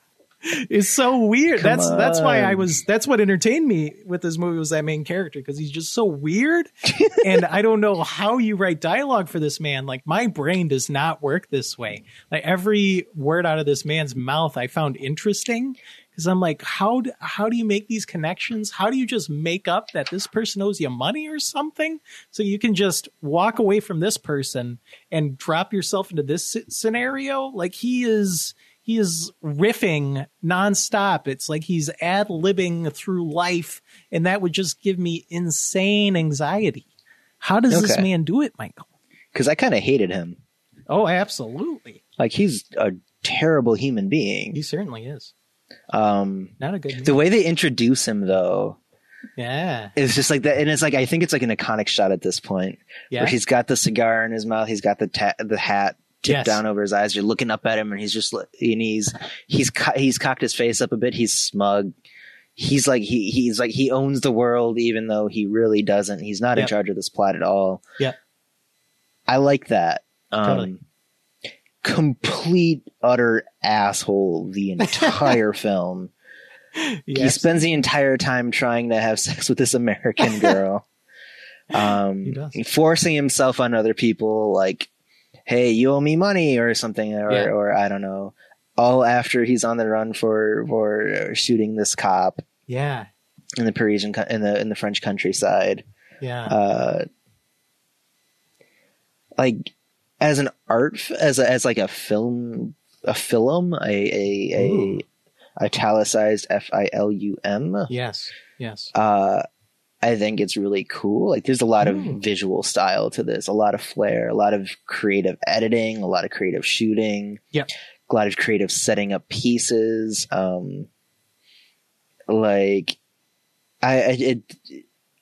It's so weird. Come that's that's why I was that's what entertained me with this movie was that main character because he's just so weird and I don't know how you write dialogue for this man. Like my brain does not work this way. Like every word out of this man's mouth I found interesting because I'm like how do, how do you make these connections? How do you just make up that this person owes you money or something so you can just walk away from this person and drop yourself into this sce- scenario? Like he is he is riffing nonstop. It's like he's ad libbing through life, and that would just give me insane anxiety. How does this man do it, Michael? Because I kind of hated him. Oh, absolutely. Like he's a terrible human being. He certainly is. Um, Not a good. the way they introduce him though yeah. It's just like that, and it's like I think it's like an iconic shot at this point Yeah. where he's got the cigar in his mouth, he's got the ta- the hat Yes. down over his eyes. You're looking up at him, and he's just and he's he's he's cocked his face up a bit. He's smug. He's like he he's like he owns the world, even though he really doesn't. He's not in charge of this plot at all. Yeah, I like that. Um, Totally. Complete utter asshole the entire film. He spends the entire time trying to have sex with this American girl. um, forcing himself on other people, like, "Hey, you owe me money" or something, or Yeah. or I don't know. All after he's on the run for for shooting this cop yeah. in the Parisian in the in the French countryside. Yeah. Uh, like as an art as a, as like a film a film a a, a italicized F I L U M. yes. Yes. uh, I think it's really cool. Like, there's a lot of Mm. visual style to this, a lot of flair, a lot of creative editing, a lot of creative shooting, Yep. a lot of creative setting up pieces. Um, like, I, I it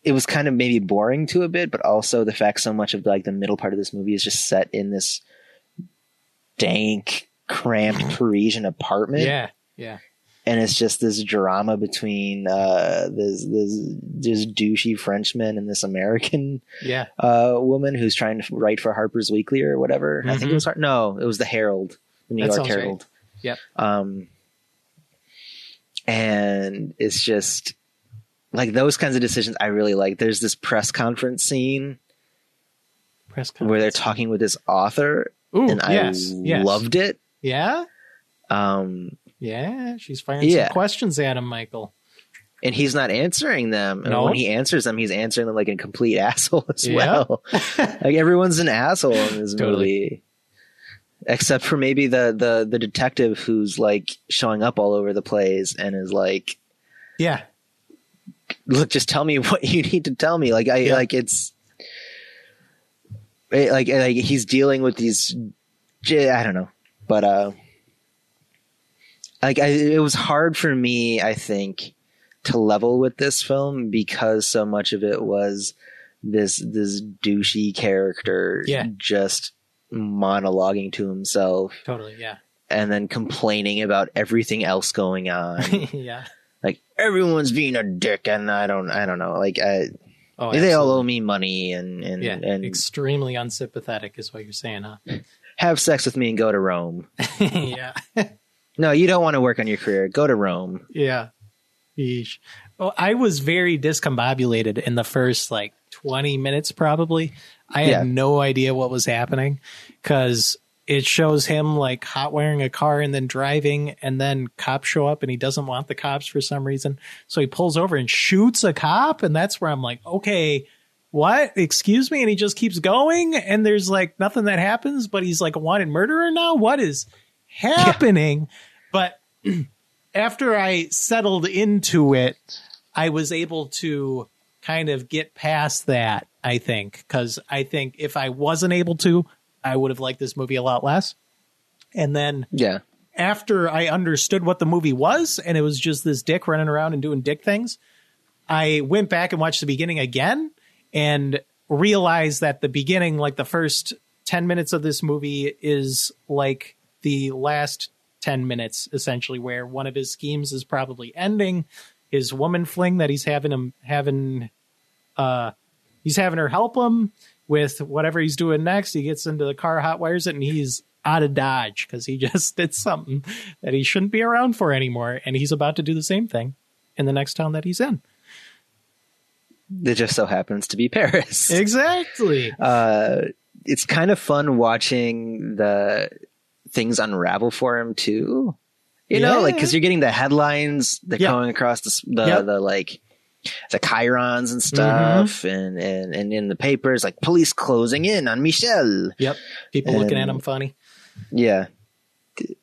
it was kind of maybe boring to a bit, but also the fact so much of like the middle part of this movie is just set in this dank, cramped Parisian apartment Yeah. Yeah. And it's just this drama between uh, this this this douchey Frenchman and this American Yeah. uh, woman who's trying to write for Harper's Weekly or whatever. I think it was Har- no, it was the Herald, the New That York sounds right. Herald. Yep. Um, and it's just like those kinds of decisions I really like. There's this press conference scene Press where they're talking with this author, Ooh, and I yes. yes. loved it. Yeah. Um, Yeah. She's firing Yeah. some questions at him, Michael. and he's not answering them. And No. when he answers them, he's answering them like a complete asshole as Yeah. well. like everyone's an asshole in this Totally. movie, except for maybe the the the detective who's like showing up all over the place and is like, Yeah. "Look, just tell me what you need to tell me." Like I Yeah. like it's. it- like like he's dealing with these I don't know but uh like I, it was hard for me i think to level with this film because so much of it was this this douchey character Yeah. just monologuing to himself Totally. Yeah. and then complaining about everything else going on yeah. like everyone's being a dick and i don't i don't know like I, Oh, they all owe me money and and Yeah. and Extremely unsympathetic is what you're saying, huh? have sex with me and go to rome yeah. no you don't want to work on your career go to rome Yeah. Yeesh. Well, I was very discombobulated in the first like 20 minutes, probably. I had Yeah. no idea what was happening because it shows him like hot wiring a car and then driving, and then cops show up and he doesn't want the cops for some reason. So he pulls over and shoots a cop. And that's where I'm like, okay, what? Excuse me? And he just keeps going, and there's like nothing that happens, but he's like a wanted murderer now. What is happening? But after I settled into it, I was able to kind of get past that, I think, because I think if I wasn't able to, I would have liked this movie a lot less. And then yeah after I understood what the movie was, and it was just this dick running around and doing dick things, I went back and watched the beginning again and realized that the beginning, like the first 10 minutes of this movie, is like the last 10 minutes, essentially, where one of his schemes is probably ending. His woman fling that he's having him having, uh, he's having her help him with whatever he's doing next. He gets into the car, hot wires it, and he's out of Dodge because he just did something that he shouldn't be around for anymore. And he's about to do the same thing in the next town that he's in. it just so happens to be paris Exactly. uh, it's kind of fun watching the things unravel for him too. You know, Yeah. like because you're getting the headlines that Yeah. going across the the, Yep. the like the chyrons and stuff, Mm-hmm. and, and and in the papers like police closing in on Michel. Yep. People looking at him funny. Yeah.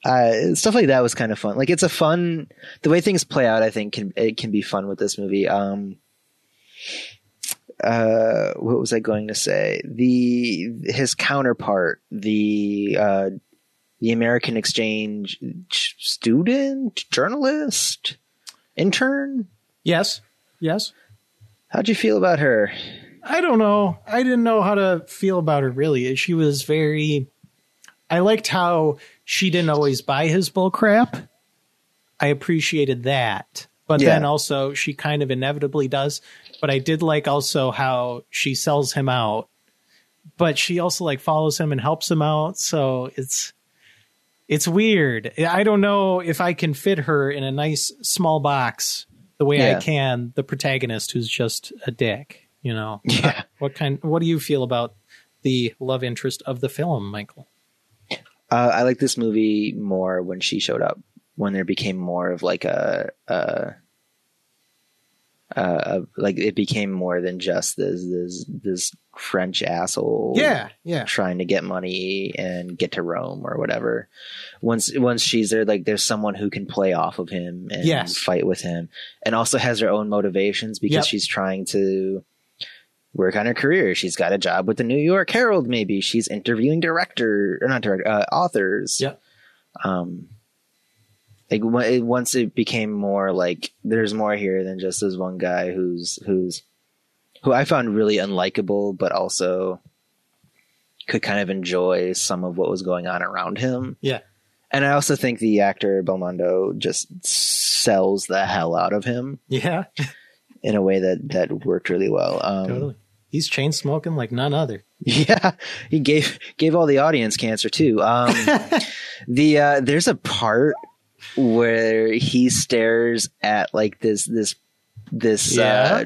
Uh, stuff like that was kind of fun. Like it's a fun the way things play out. I think can it can be fun with this movie. Um, uh, what was I going to say? The his counterpart, the uh, the American exchange student, journalist, intern. Yes. Yes. How'd you feel about her? I don't know. I didn't know how to feel about her really. She was very I liked how she didn't always buy his bull crap. I appreciated that. But Yeah. then also she kind of inevitably does. But I did like also how she sells him out. But she also like follows him and helps him out. So it's it's weird. I don't know if I can fit her in a nice small box the way Yeah. I can the protagonist who's just a dick, you know. Yeah. What kind what do you feel about the love interest of the film, Michael? Uh, I like this movie more when she showed up. When there became more of like a, a, uh, like it became more than just this this this French asshole. yeah. yeah, trying to get money and get to Rome or whatever. Once once she's there, like there's someone who can play off of him and Yes. fight with him, and also has her own motivations because Yep. she's trying to work on her career. She's got a job with the New York Herald. Maybe she's interviewing director or not director uh, authors. Yeah. Um. Like it, once it became more like there's more here than just this one guy who's who's who I found really unlikable, but also could kind of enjoy some of what was going on around him. Yeah. And I also think the actor Belmondo just sells the hell out of him Yeah. in a way that that worked really well. Um, Totally. He's chain smoking like none other. Yeah, he gave gave all the audience cancer too. Um, the uh, there's a part where he stares at like this this this uh,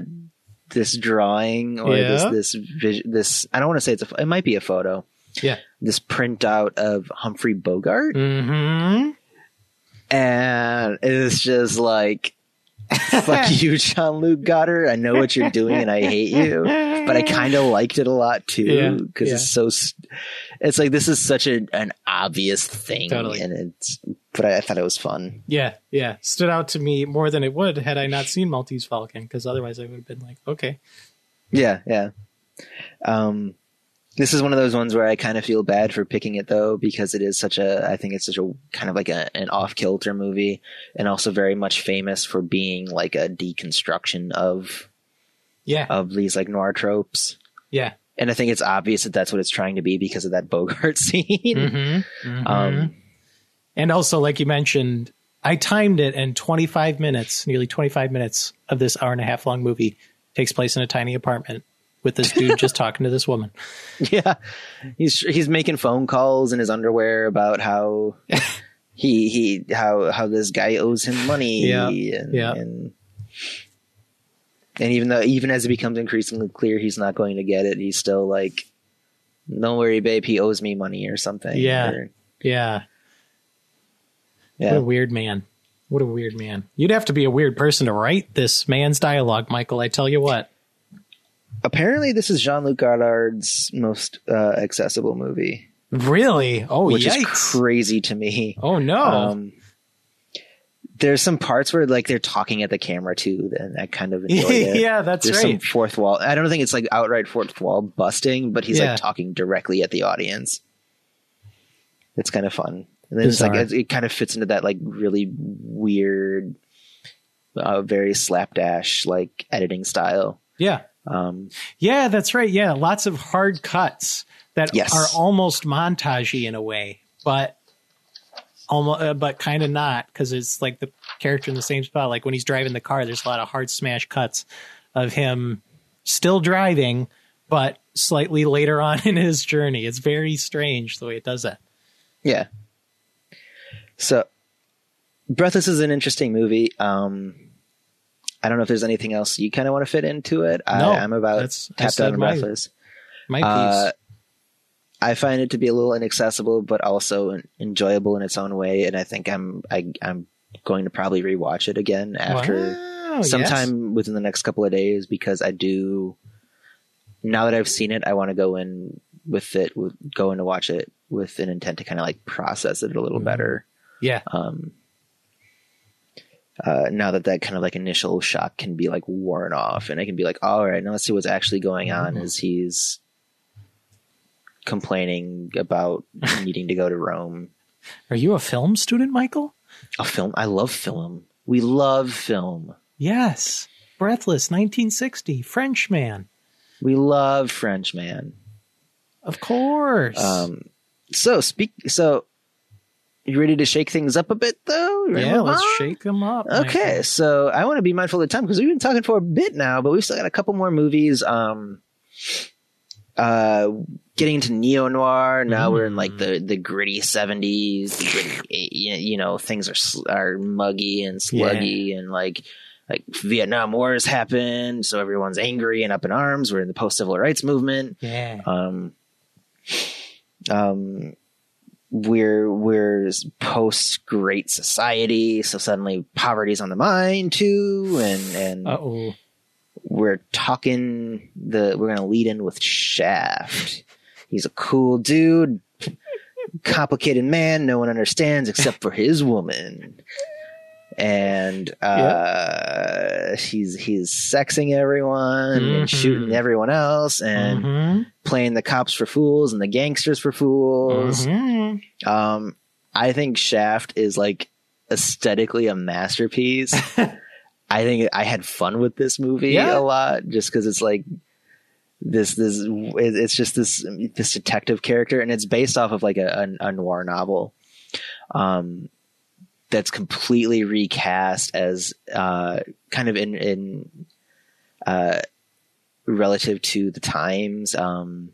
this drawing or Yeah. this this this I don't want to say it's a it might be a photo. Yeah. This printout of Humphrey Bogart, Mm-hmm. and it's just like. Fuck you, Jean Luc Godard. I know what you're doing and I hate you. But I kind of liked it a lot too because yeah. it's so. It's like this is such a, an obvious thing, Totally. and it's. But I, I thought it was fun. Yeah, yeah. Stood out to me more than it would had I not seen Maltese Falcon, because otherwise I would have been like, okay. Yeah, yeah. Um, this is one of those ones where I kind of feel bad for picking it though because it is such a. I think it's such a kind of like a, an off kilter movie, and also very much famous for being like a deconstruction of Yeah, of these like noir tropes. yeah. And I think it's obvious that that's what it's trying to be because of that Bogart scene. Mm-hmm. Um, and also, like you mentioned, I timed it, and 25 minutes, nearly 25 minutes of this hour and a half long movie takes place in a tiny apartment with this dude just talking to this woman. Yeah, he's he's making phone calls in his underwear about how he he how how this guy owes him money. Yeah, and, yeah. and and even though even as it becomes increasingly clear he's not going to get it, he's still like, "Don't worry, babe, he owes me money or something." Yeah. Or- Yeah. What a weird man. What a weird man. You'd have to be a weird person to write this man's dialogue, Michael. I tell you what. Apparently, this is Jean Luc Godard's most uh, accessible movie, Really? Oh, which yikes. is crazy to me. oh, no. Um, there's some parts where like they're talking at the camera too, and I kind of enjoy it. yeah, that's There's some fourth wall. I don't think it's like outright fourth wall busting, but he's Yeah. like talking directly at the audience. It's kind of fun. And then it's like it, it kind of fits into that like really weird, uh, very slapdash like editing style. Yeah. Um, Yeah, that's right. Yeah, lots of hard cuts that Yes. are almost montagey in a way, but almost, uh, but kind of not because it's like the character in the same spot. Like when he's driving the car, there's a lot of hard smash cuts of him still driving, but slightly later on in his journey. It's very strange the way it does that. yeah. So, Breathless is an interesting movie. Um, I don't know if there's anything else you kind of want to fit into it. No, I, I'm about tapped out on my- Breathless. My piece. Uh, I find it to be a little inaccessible, but also enjoyable in its own way. And I think I'm I, I'm going to probably rewatch it again after Wow, yes. sometime within the next couple of days because I do. Now that I've seen it, I want to go in with it, with, go in to watch it with an intent to kind of like process it a little Mhm. better. Yeah. Um, uh, now that that kind of like initial shock can be like worn off, and I can be like, all right, now let's see what's actually going on. Mhm. Is he's complaining about needing to go to Rome? Are you a film student, Michael? A film. I love film. We love film. Yes. Breathless, 1960, Frenchman. We love Frenchman. Of course. Um, so speak. So you ready to shake things up a bit, though? You ready to yeah, let's on? shake them up. Okay, Michael. so I want to be mindful of the time because we've been talking for a bit now, but we've still got a couple more movies. Um, uh, getting into neo noir. Now we're in like Mm. the the gritty seventies. You you know, things are are muggy and sluggy, and like like Vietnam War has happened, so everyone's angry and up in arms. We're in the post civil rights movement. Yeah. Um, um, we're we're post Great Society, so suddenly poverty's on the mind too, and and Uh oh. We're talking the we're gonna lead in with Shaft. He's a cool dude, complicated man no one understands except for his woman. And uh he's he's sexing everyone and Mhm. shooting everyone else and Mhm. playing the cops for fools and the gangsters for fools. Mhm. Um, I think Shaft is like aesthetically a masterpiece. I think I had fun with this movie Yeah. a lot just because it's like this this it's just this this detective character and it's based off of like a, a, a noir novel um that's completely recast as uh kind of in in uh relative to the times um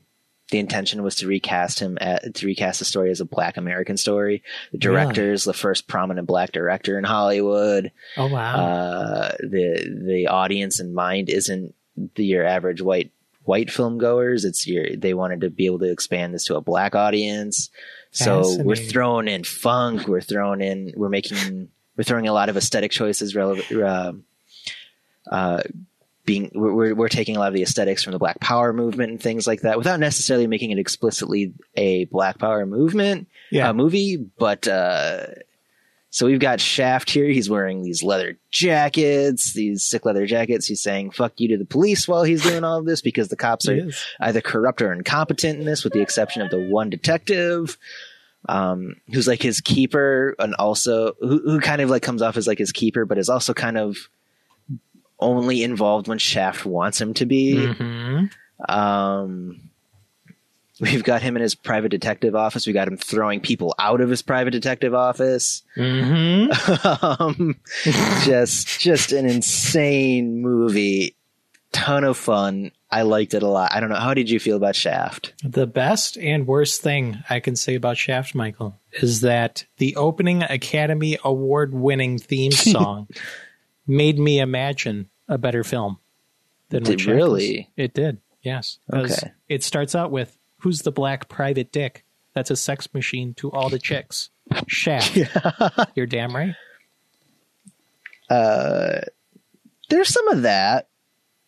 the intention was to recast him at, to recast the story as a black American story. The director is the first prominent black director in Hollywood. Oh wow. Uh, the the audience in mind isn't the, your average white white film goers. It's your they wanted to be able to expand this to a black audience. So we're throwing in funk. We're throwing in. We're making. We're throwing a lot of aesthetic choices. Relevant. Uh, uh, being we're, we're we're taking a lot of the aesthetics from the Black Power movement and things like that, without necessarily making it explicitly a Black Power movement yeah. uh, movie. But uh, so we've got Shaft here. He's wearing these leather jackets, these sick leather jackets. He's saying "fuck you" to the police while he's doing all of this because the cops are either corrupt or incompetent in this, with the exception of the one detective. Um, who's like his keeper and also who, who kind of like comes off as like his keeper, but is also kind of only involved when Shaft wants him to be. Mhm. Um, we've got him in his private detective office. We got him throwing people out of his private detective office. Mhm. um, just, just an insane movie. Ton of fun. I liked it a lot. I don't know. How did you feel about Shaft? The best and worst thing I can say about Shaft, Michael, is that the opening Academy Award winning theme song made me imagine a better film than Did really? It did, Yes. Okay. It starts out with Who's the black private dick? That's a sex machine to all the chicks. Shaft. You're damn right. Uh, there's some of that.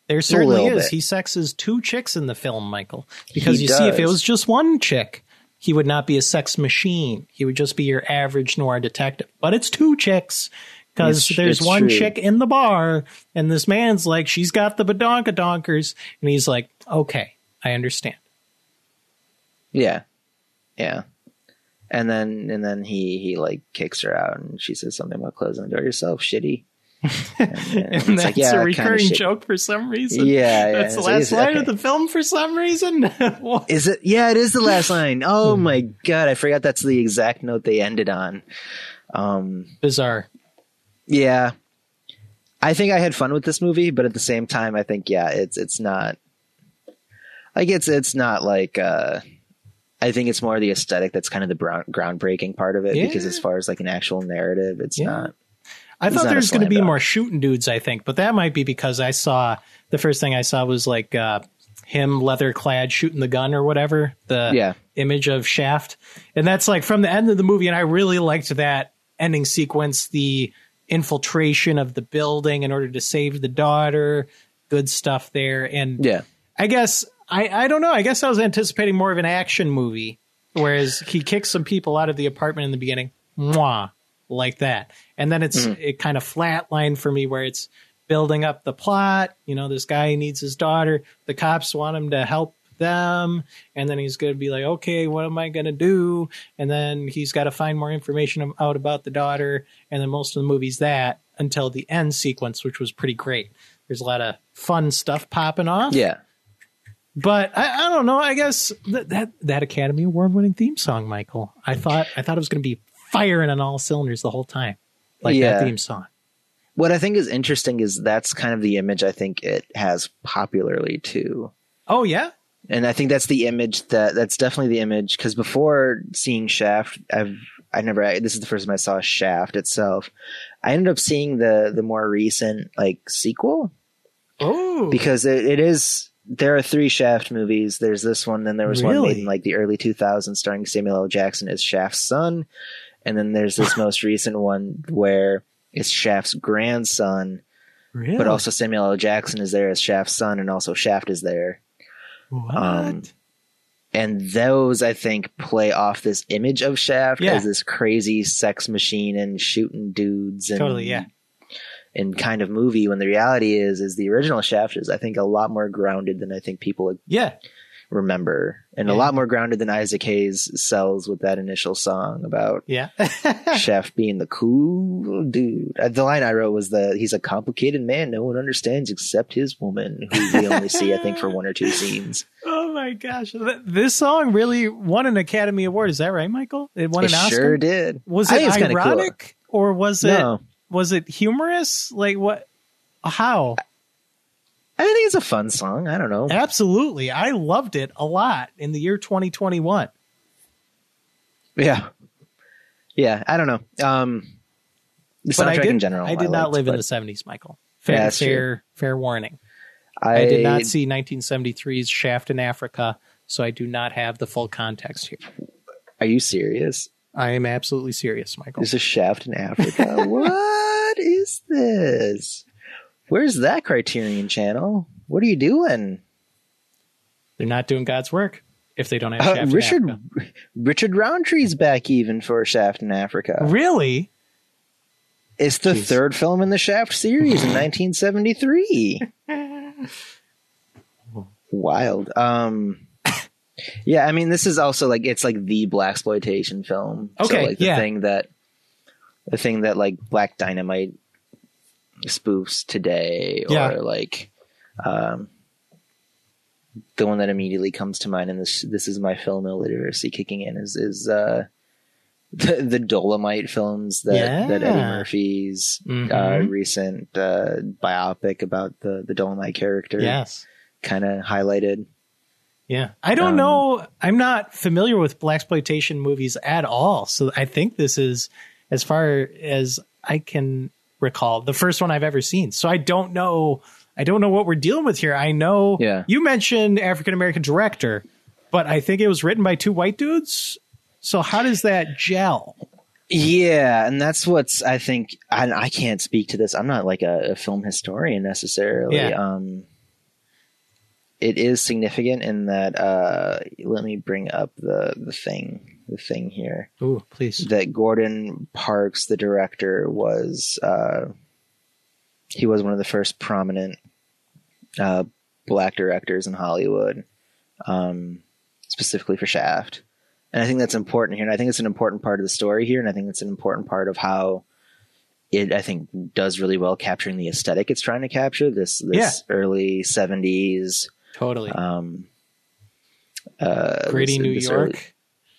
There certainly is. bit. He sexes two chicks in the film, Michael. Because He you see, if it was just one chick, he would not be a sex machine. He would just be your average noir detective. But it's two chicks. Because there's one true. chick in the bar, and this man's like, she's got the badonka donkers, And he's like, okay, I understand. Yeah, yeah. And then and then he he like kicks her out, and she says something about closing the door yourself, shitty. And, And it's that's like, yeah, a recurring joke for some reason. Yeah, yeah. That's the like, last line okay. of the film for some reason. Is it? Yeah, it is the last line. Hmm. Oh my god, I forgot that's the exact note they ended on. Um, Bizarre. Yeah, I think I had fun with this movie, but at the same time, I think yeah, it's it's not like it's it's not like. uh I think it's more the aesthetic that's kind of the brown, groundbreaking part of it Yeah. because as far as like an actual narrative, it's Yeah. not. I thought not there was going to be more shooting dudes, I think, but that might be because I saw the first thing I saw was like uh, him leather clad shooting the gun or whatever, the Yeah. image of Shaft. And that's like from the end of the movie. And I really liked that ending sequence, the infiltration of the building in order to save the daughter. Good stuff there. And Yeah. I guess, I, I don't know. I guess I was anticipating more of an action movie, whereas he kicks some people out of the apartment in the beginning. Mwah. like that. And then it's Mhm. it kind of flatlined for me where it's building up the plot. You know, this guy needs his daughter. The cops want him to help them. And then he's going to be like, okay, what am I going to do? And then he's got to find more information out about the daughter. And then most of the movie's that until the end sequence, which was pretty great. There's a lot of fun stuff popping off. Yeah. But I, I don't know. I guess that, that that Academy Award winning theme song, Michael. I thought I thought it was going to be firing on all cylinders the whole time, like Yeah. that theme song. What I think is interesting is that's kind of the image I think it has popularly too. Oh yeah, And I think that's the image that that's definitely the image because before seeing Shaft, I've I never I, this is the first time I saw Shaft itself. I ended up seeing the the more recent like sequel oh because it, it is there are three Shaft movies. There's this one, then there was one made in like the early 2000s starring Samuel L. Jackson as Shaft's son, and then there's this most recent one where it's Shaft's grandson, really? but also Samuel L. Jackson is there as Shaft's son, and also Shaft is there. What? um, and those I think play off this image of Shaft Yeah. as this crazy sex machine and shooting dudes and Totally, yeah. and kind of movie when the reality is is the original Shaft is I think a lot more grounded than I think people yeah, remember and a lot more grounded than Isaac Hayes sells with that initial song about yeah. Shaft being the cool dude. Uh, The line I wrote was that he's a complicated man no one understands except his woman who we only see I think for one or two scenes. oh my gosh, this song really won an Academy Award. Is that right, Michael? It won it an Oscar. sure did. Was it think cool. ironic or was it No. was it humorous? Like what? How? I think it's a fun song. I don't know. Absolutely, I loved it a lot in the year 2021. Yeah. Yeah, I don't know. Um the But I soundtrack did. in general. I did not liked, live in the 70s, Michael. Fair, Yeah, that's true. fair, fair warning. I, I, did not see 1973's Shaft in Africa, so I do not have the full context here. Are you serious? I am absolutely serious, Michael. There's a shaft in Africa. what is this? Where's that Criterion channel? What are you doing? They're not doing God's work if they don't have Uh, Shaft in Richard Africa. Richard Roundtree's back even for Shaft in Africa. Really? It's the Jeez. third film in the Shaft series in 1973. Wild. Um Yeah, I mean this is also like it's like the black exploitation film. Okay, so like the yeah. thing that the thing that like Black Dynamite spoofs today or Yeah. like um the one that immediately comes to mind and this this is my film illiteracy kicking in is is uh the, the Dolomite films that, that Eddie Murphy's uh, Mhm. recent uh, biopic about the the Dolomite character Yes. kind of highlighted. Yeah. I don't Um, know. I'm not familiar with black exploitation movies at all. So I think this is, as far as I can recall, the first one I've ever seen. So I don't know. I don't know what we're dealing with here. I know Yeah. you mentioned African American director, but I think it was written by two white dudes. So how does that gel? Yeah, and that's what's I think I, I can't speak to this. I'm not like a, a film historian necessarily. Yeah. Um, it is significant in that. Uh, let me bring up the the thing the thing here Ooh, please. that Gordon Parks, the director, was uh, he was one of the first prominent uh, black directors in Hollywood, um, specifically for Shaft. And I think that's important here. And I think it's an important part of the story here. And I think it's an important part of how it, I think, does really well capturing the aesthetic it's trying to capture. This this early seventies, Totally. um, uh, Gritty this- New this York. early-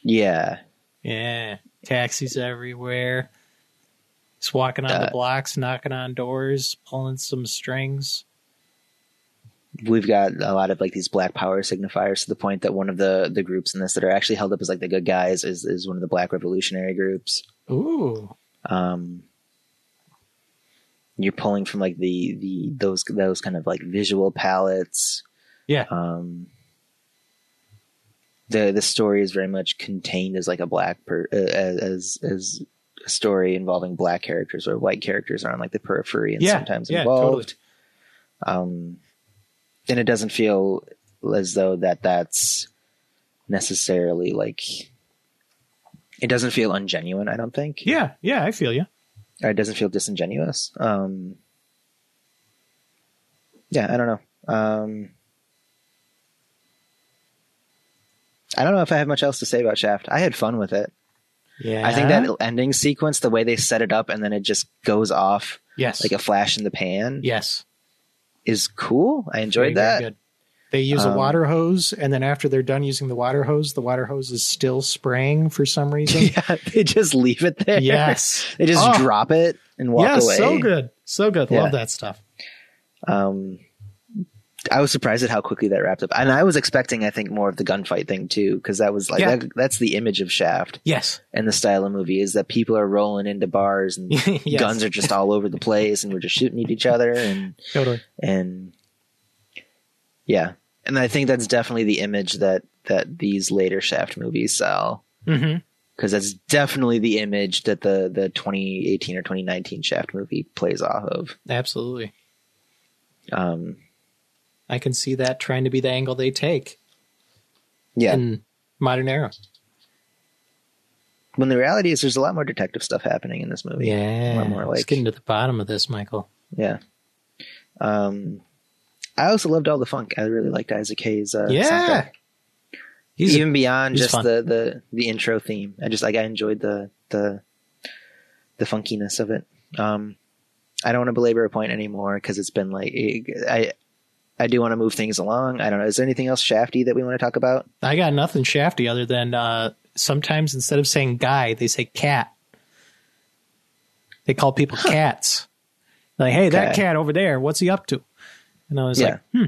yeah, Yeah. Taxis everywhere. Just walking on Uh, the blocks, knocking on doors, pulling some strings. we've got a lot of like these black power signifiers to the point that one of the the groups in this that are actually held up as like the good guys is is one of the black revolutionary groups. Ooh. Um, you're pulling from like the the those those kind of like visual palettes. Yeah. Um, the the story is very much contained as like a black per uh, as as a story involving black characters or white characters are on like the periphery and Yeah, sometimes yeah, involved. Um, and it doesn't feel as though that that's necessarily like it doesn't feel ungenuine. I don't think. Yeah, yeah, I feel you. Or it doesn't feel disingenuous. Um, yeah, I don't know. Um, I don't know if I have much else to say about Shaft. I had fun with it. Yeah, I think that ending sequence, the way they set it up, and then it just goes off yes, like a flash in the pan, yes, is cool. I enjoyed Very, very that. good. They use Um, a water hose, and then after they're done using the water hose, the water hose is still spraying for some reason. yeah, they just leave it there. yes, they just Oh. drop it and walk yes, away. so good, so good. Yeah. Love that stuff. Um, I was surprised at how quickly that wrapped up, and I was expecting, I think, more of the gunfight thing too, because that was like Yeah. that, that's the image of Shaft Yes, and the style of movie is that people are rolling into bars and Yes. guns are just all over the place, and we're just shooting at each other, and totally. and yeah, and I think that's definitely the image that that these later Shaft movies sell. Because that's definitely the image that the the 2018 or 2019 Shaft movie plays off of. Absolutely, Um, I can see that trying to be the angle they take yeah, in modern era. when the reality is there's a lot more detective stuff happening in this movie. Yeah, Or more let's like- get into the bottom of this, Michael. Yeah. Um, I also loved all the funk. I really liked Isaac Hayes. Uh, yeah, soundtrack. he's even beyond he's just fun. the, the the intro theme. I just like I enjoyed the the the funkiness of it. Um, I don't want to belabor a point anymore because it's been like I I do want to move things along. I don't know. Is there anything else shafty that we want to talk about? I got nothing shafty other than uh, sometimes instead of saying guy, they say cat. They call people cats. Like, hey, that cat over there, what's he up to? And I was Yeah. like, hmm,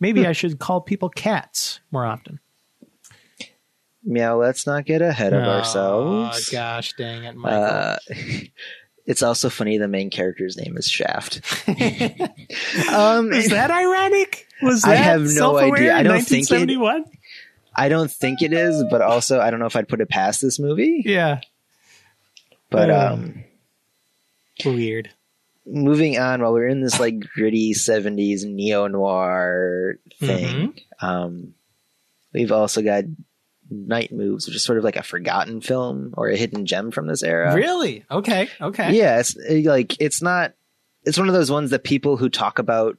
maybe I should call people cats more often. Meow. Let's not get ahead of Oh, ourselves. gosh dang it, Michael. Uh, it's also funny the main character's name is Shaft. um, Is that ironic? Was I that have no self-aware idea. I in don't think it- 1971? I don't think it is, but also I don't know if I'd put it past this movie. Yeah, But Yeah. um, weird. moving on, while we're in this like gritty '70s neo noir thing, Mm-hmm. um, we've also got Night Moves, which is sort of like a forgotten film or a hidden gem from this era. Really? Okay. Okay. Yeah, it's like it's not. It's one of those ones that people who talk about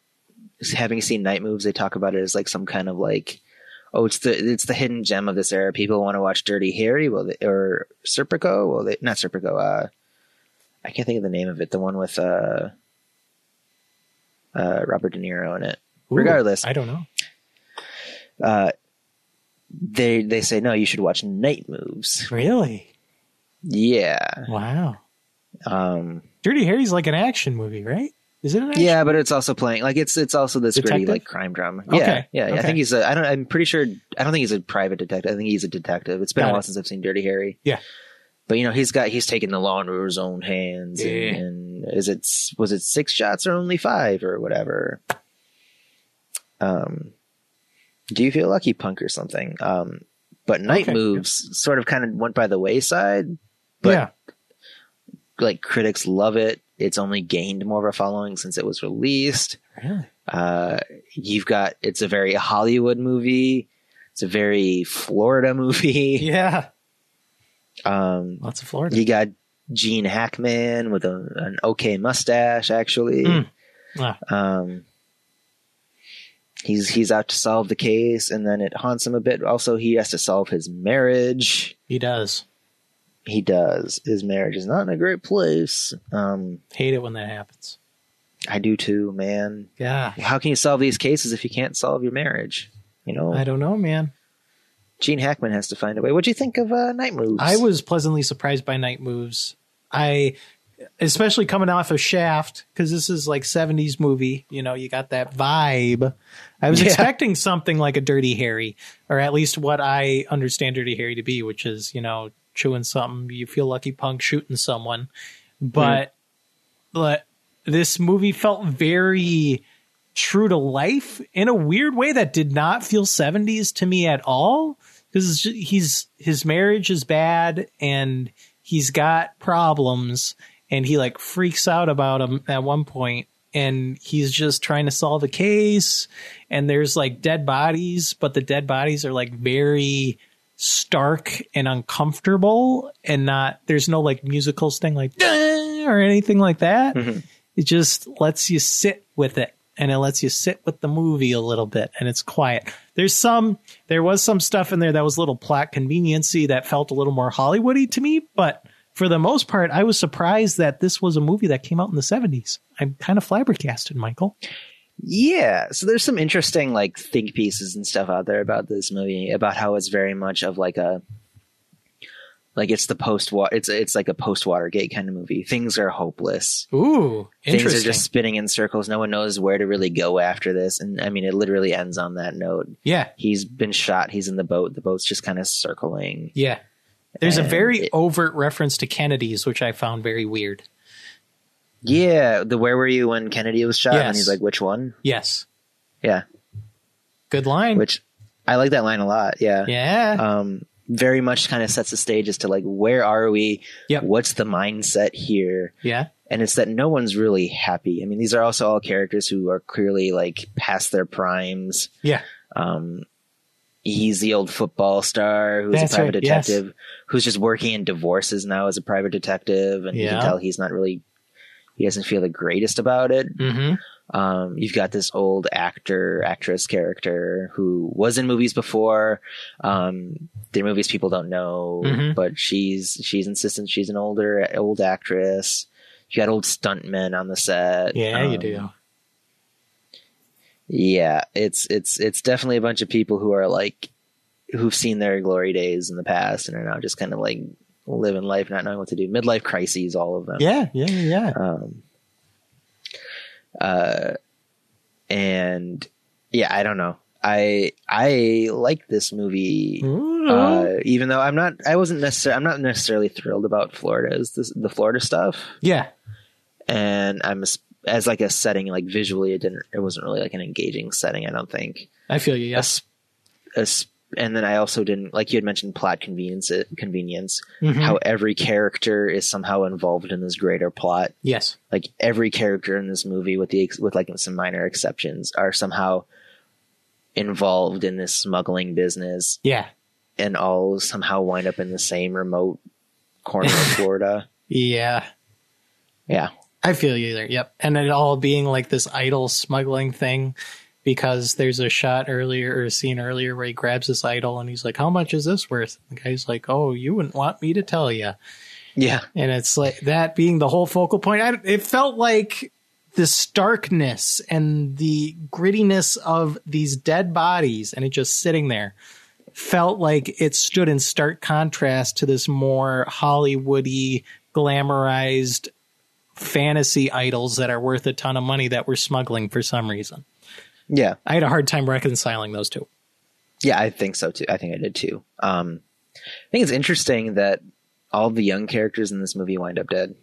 having seen Night Moves, they talk about it as like some kind of like, oh, it's the it's the hidden gem of this era. People want to watch Dirty Harry, well, they, or Serpico, well, they, not Serpico. Uh, I can't think of the name of it. The one with uh, uh, Robert De Niro in it. Ooh, Regardless, I don't know. uh, they they say no, you should watch Night Moves. Really? Yeah, Wow. um, Dirty Harry's like an action movie, right? Is it an action? Yeah, but it's also playing like it's it's also this gritty like crime drama. Okay, Yeah, yeah. I think he's a. I don't. I'm pretty sure. I don't think he's a private detective. I think he's a detective. It's been Got a while it. since I've seen Dirty Harry. Yeah. but you know he's got he's taken the law into his own hands. Yeah. And, and is it was it six shots or only five or whatever? Um, do you feel lucky, punk, or something? Um, but night Okay, moves sort of kind of went by the wayside. But yeah. like critics love it. It's only gained more of a following since it was released. Really? Uh, you've got it's a very Hollywood movie. It's a very Florida movie. Yeah. Um, Lots of Florida. you got Gene Hackman with a, an okay mustache, actually. Mm. Ah. Um, he's he's out to solve the case, and then it haunts him a bit. Also, he has to solve his marriage. He does. He does. His marriage is not in a great place. Um, Hate it when that happens. I do too, man. Yeah. How can you solve these cases if you can't solve your marriage? You know, I don't know, man. Gene Hackman has to find a way. What do you think of uh, Night Moves? I was pleasantly surprised by Night Moves. I, especially coming off of Shaft, because this is like 70s movie, you know, you got that vibe. I was Yeah. expecting something like a Dirty Harry, or at least what I understand Dirty Harry to be, which is, you know, chewing something, you feel lucky punk shooting someone. But, but this movie felt very true to life in a weird way that did not feel 70s to me at all because he's his marriage is bad and he's got problems and he like freaks out about him at one point and he's just trying to solve a case and there's like dead bodies but the dead bodies are like very stark and uncomfortable and not there's no like musicals thing like or anything like that. Mm-hmm. It just lets you sit with it and it lets you sit with the movie a little bit and it's quiet. There's some there was some stuff in there that was a little plot conveniency that felt a little more Hollywoody to me, but for the most part, I was surprised that this was a movie that came out in the 70s. I'm kind of flabbergasted, Michael. Yeah, so there's some interesting like think pieces and stuff out there about this movie about how it's very much of like a like it's the post it's it's like a post Watergate kind of movie. Things are hopeless. Ooh, Things are just spinning in circles. No one knows where to really go after this. And I mean, it literally ends on that note. yeah, He's been shot. He's in the boat. The boat's just kind of circling. yeah. There's a very it- overt reference to Kennedy's, which I found very weird. Yeah, the where were you when Kennedy was shot? Yes. And he's like, which one? Yes, Yeah, good line. which I like that line a lot. Yeah. yeah, Um, very much kind of sets the stage as to like where are we? Yep. What's the mindset here? yeah, And it's that no one's really happy. I mean, these are also all characters who are clearly like past their primes. yeah. Um, he's the old football star who's That's a private right, yes. detective who's just working in divorces now as a private detective, and you can tell he's not really. He doesn't feel the greatest about it. Mm-hmm. Um, you've got this old actor, actress character who was in movies before. Um, their movies people don't know, Mhm. but she's she's insistent she's an older old actress. You got old stuntmen on the set. Yeah, you Um, do. Yeah, it's it's it's definitely a bunch of people who are like who've seen their glory days in the past and are now just kind of like living life, not knowing what to do. Midlife crises, all of them. Yeah, yeah, yeah. Um, uh, and yeah, I don't know. I I like this movie, uh, even though I'm not. I wasn't necessarily. I'm not necessarily thrilled about Florida's this, the Florida stuff, yeah, and I'm as, like a setting, like visually, it didn't. It wasn't really like an engaging setting. I don't think. I feel you. Yes. A s- a s- and then I also didn't like you had mentioned plot convenience. Convenience. Mhm. How every character is somehow involved in this greater plot. yes. like every character in this movie with the ex- with like some minor exceptions are somehow involved in this smuggling business Yeah. and all somehow wind up in the same remote corner of Florida. Yeah. Yeah. I feel you there. Yep. And it all being like this idol smuggling thing because there's a shot earlier or a scene earlier where he grabs this idol and he's like, How much is this worth? The guy's like, Oh, you wouldn't want me to tell you. Yeah. And it's like that being the whole focal point. I, it felt like the starkness and the grittiness of these dead bodies and it just sitting there felt like it stood in stark contrast to this more Hollywoody, glamorized fantasy idols that are worth a ton of money that we're smuggling for some reason. Yeah. I had a hard time reconciling those two. Yeah, I think so too. I think I did too. Um I think it's interesting that all the young characters in this movie wind up dead.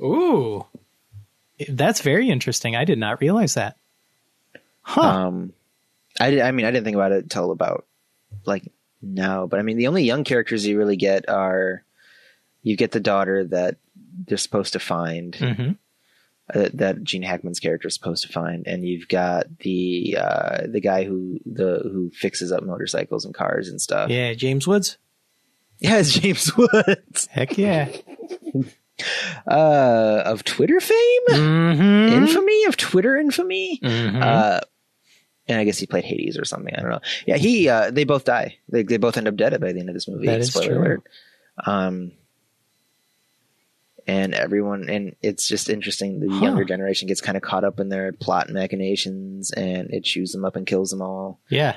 Ooh. That's very interesting. I did not realize that. Huh. Um, I did, I mean, I didn't think about it until about like now, but I mean, the only young characters you really get are you get the daughter that they're supposed to find, hmm uh, that Gene Hackman's character is supposed to find, and you've got the uh, the guy who the who fixes up motorcycles and cars and stuff. Yeah, James Woods. Yeah, it's James Woods Heck yeah. uh, of Twitter fame, Mm-hmm. infamy of Twitter infamy. Mhm. Uh, and I guess he played Hades or something. I don't know. Yeah, he. Uh, they both die. They they both end up dead by the end of this movie. That is Spoiler true. alert. Um, and everyone, and it's just interesting. The Huh. younger generation gets kind of caught up in their plot machinations, and it chews them up and kills them all. yeah.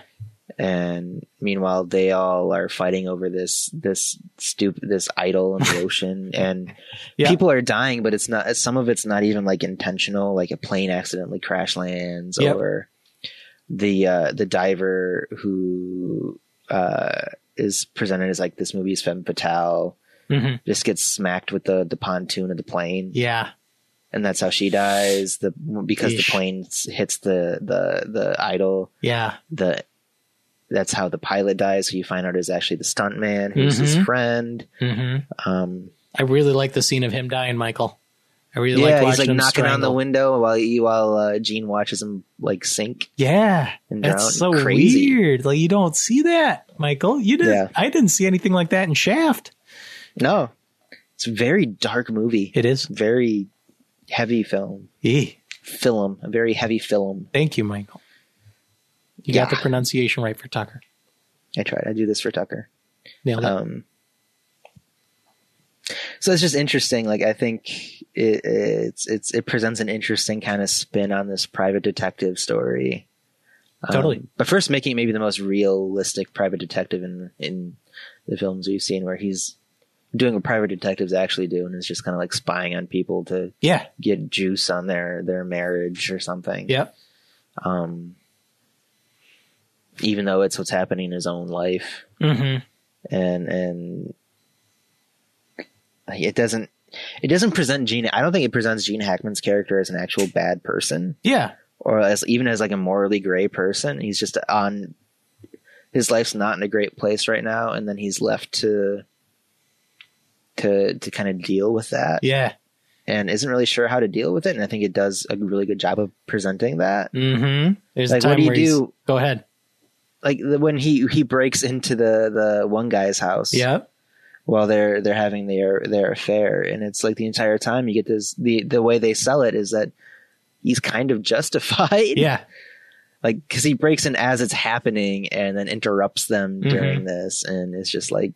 And meanwhile, they all are fighting over this this stupid this idol in the ocean, and Yeah. people are dying. But it's not. Some of it's not even like intentional. Like a plane accidentally crash lands, Yep. or the uh, the diver who uh, is presented as like this movie's femme fatale hmm just gets smacked with the the pontoon of the plane, Yeah. and that's how she dies. The because Yeesh. the plane hits the the the idol Yeah. the that's how the pilot dies. Who you find out is actually the stuntman, who's his Mhm. friend. hmm Um, I really like the scene of him dying, Michael. I really yeah, like he's like knocking on the window while while uh, Gene watches him like sink. Yeah, and that's so Crazy. weird. Like you don't see that, Michael. You didn't. Yeah. I didn't see anything like that in Shaft. No, it's a very dark movie. It is. very heavy film. Eh. Film, a very heavy film. Thank you, Michael. You Yeah. got the pronunciation right for Tucker. I tried. I do this for Tucker. Nailed it. Um, so it's just interesting. Like I think it, it's it's it presents an interesting kind of spin on this private detective story. Um, Totally. But first, making it maybe the most realistic private detective in in the films we've seen, where he's doing what private detectives actually do, and is just kind of like spying on people to yeah. get juice on their their marriage or something. Yeah. Um, even though it's what's happening in his own life hmm and and it doesn't it doesn't present Gene. I don't think it presents Gene Hackman's character as an actual bad person Yeah. or as even as like a morally gray person. He's just on his life's not in a great place right now, and then he's left to to to kind of deal with that Yeah. and isn't really sure how to deal with it. And I think it does a really good job of presenting that. hmm There's Like, what do you do? Go ahead. Like the, when he he breaks into the the one guy's house. Yep. while they're they're having their their affair and it's like the entire time you get this the the way they sell it is that he's kind of justified Yeah. like because he breaks in as it's happening and then interrupts them Mhm. during this and it's just like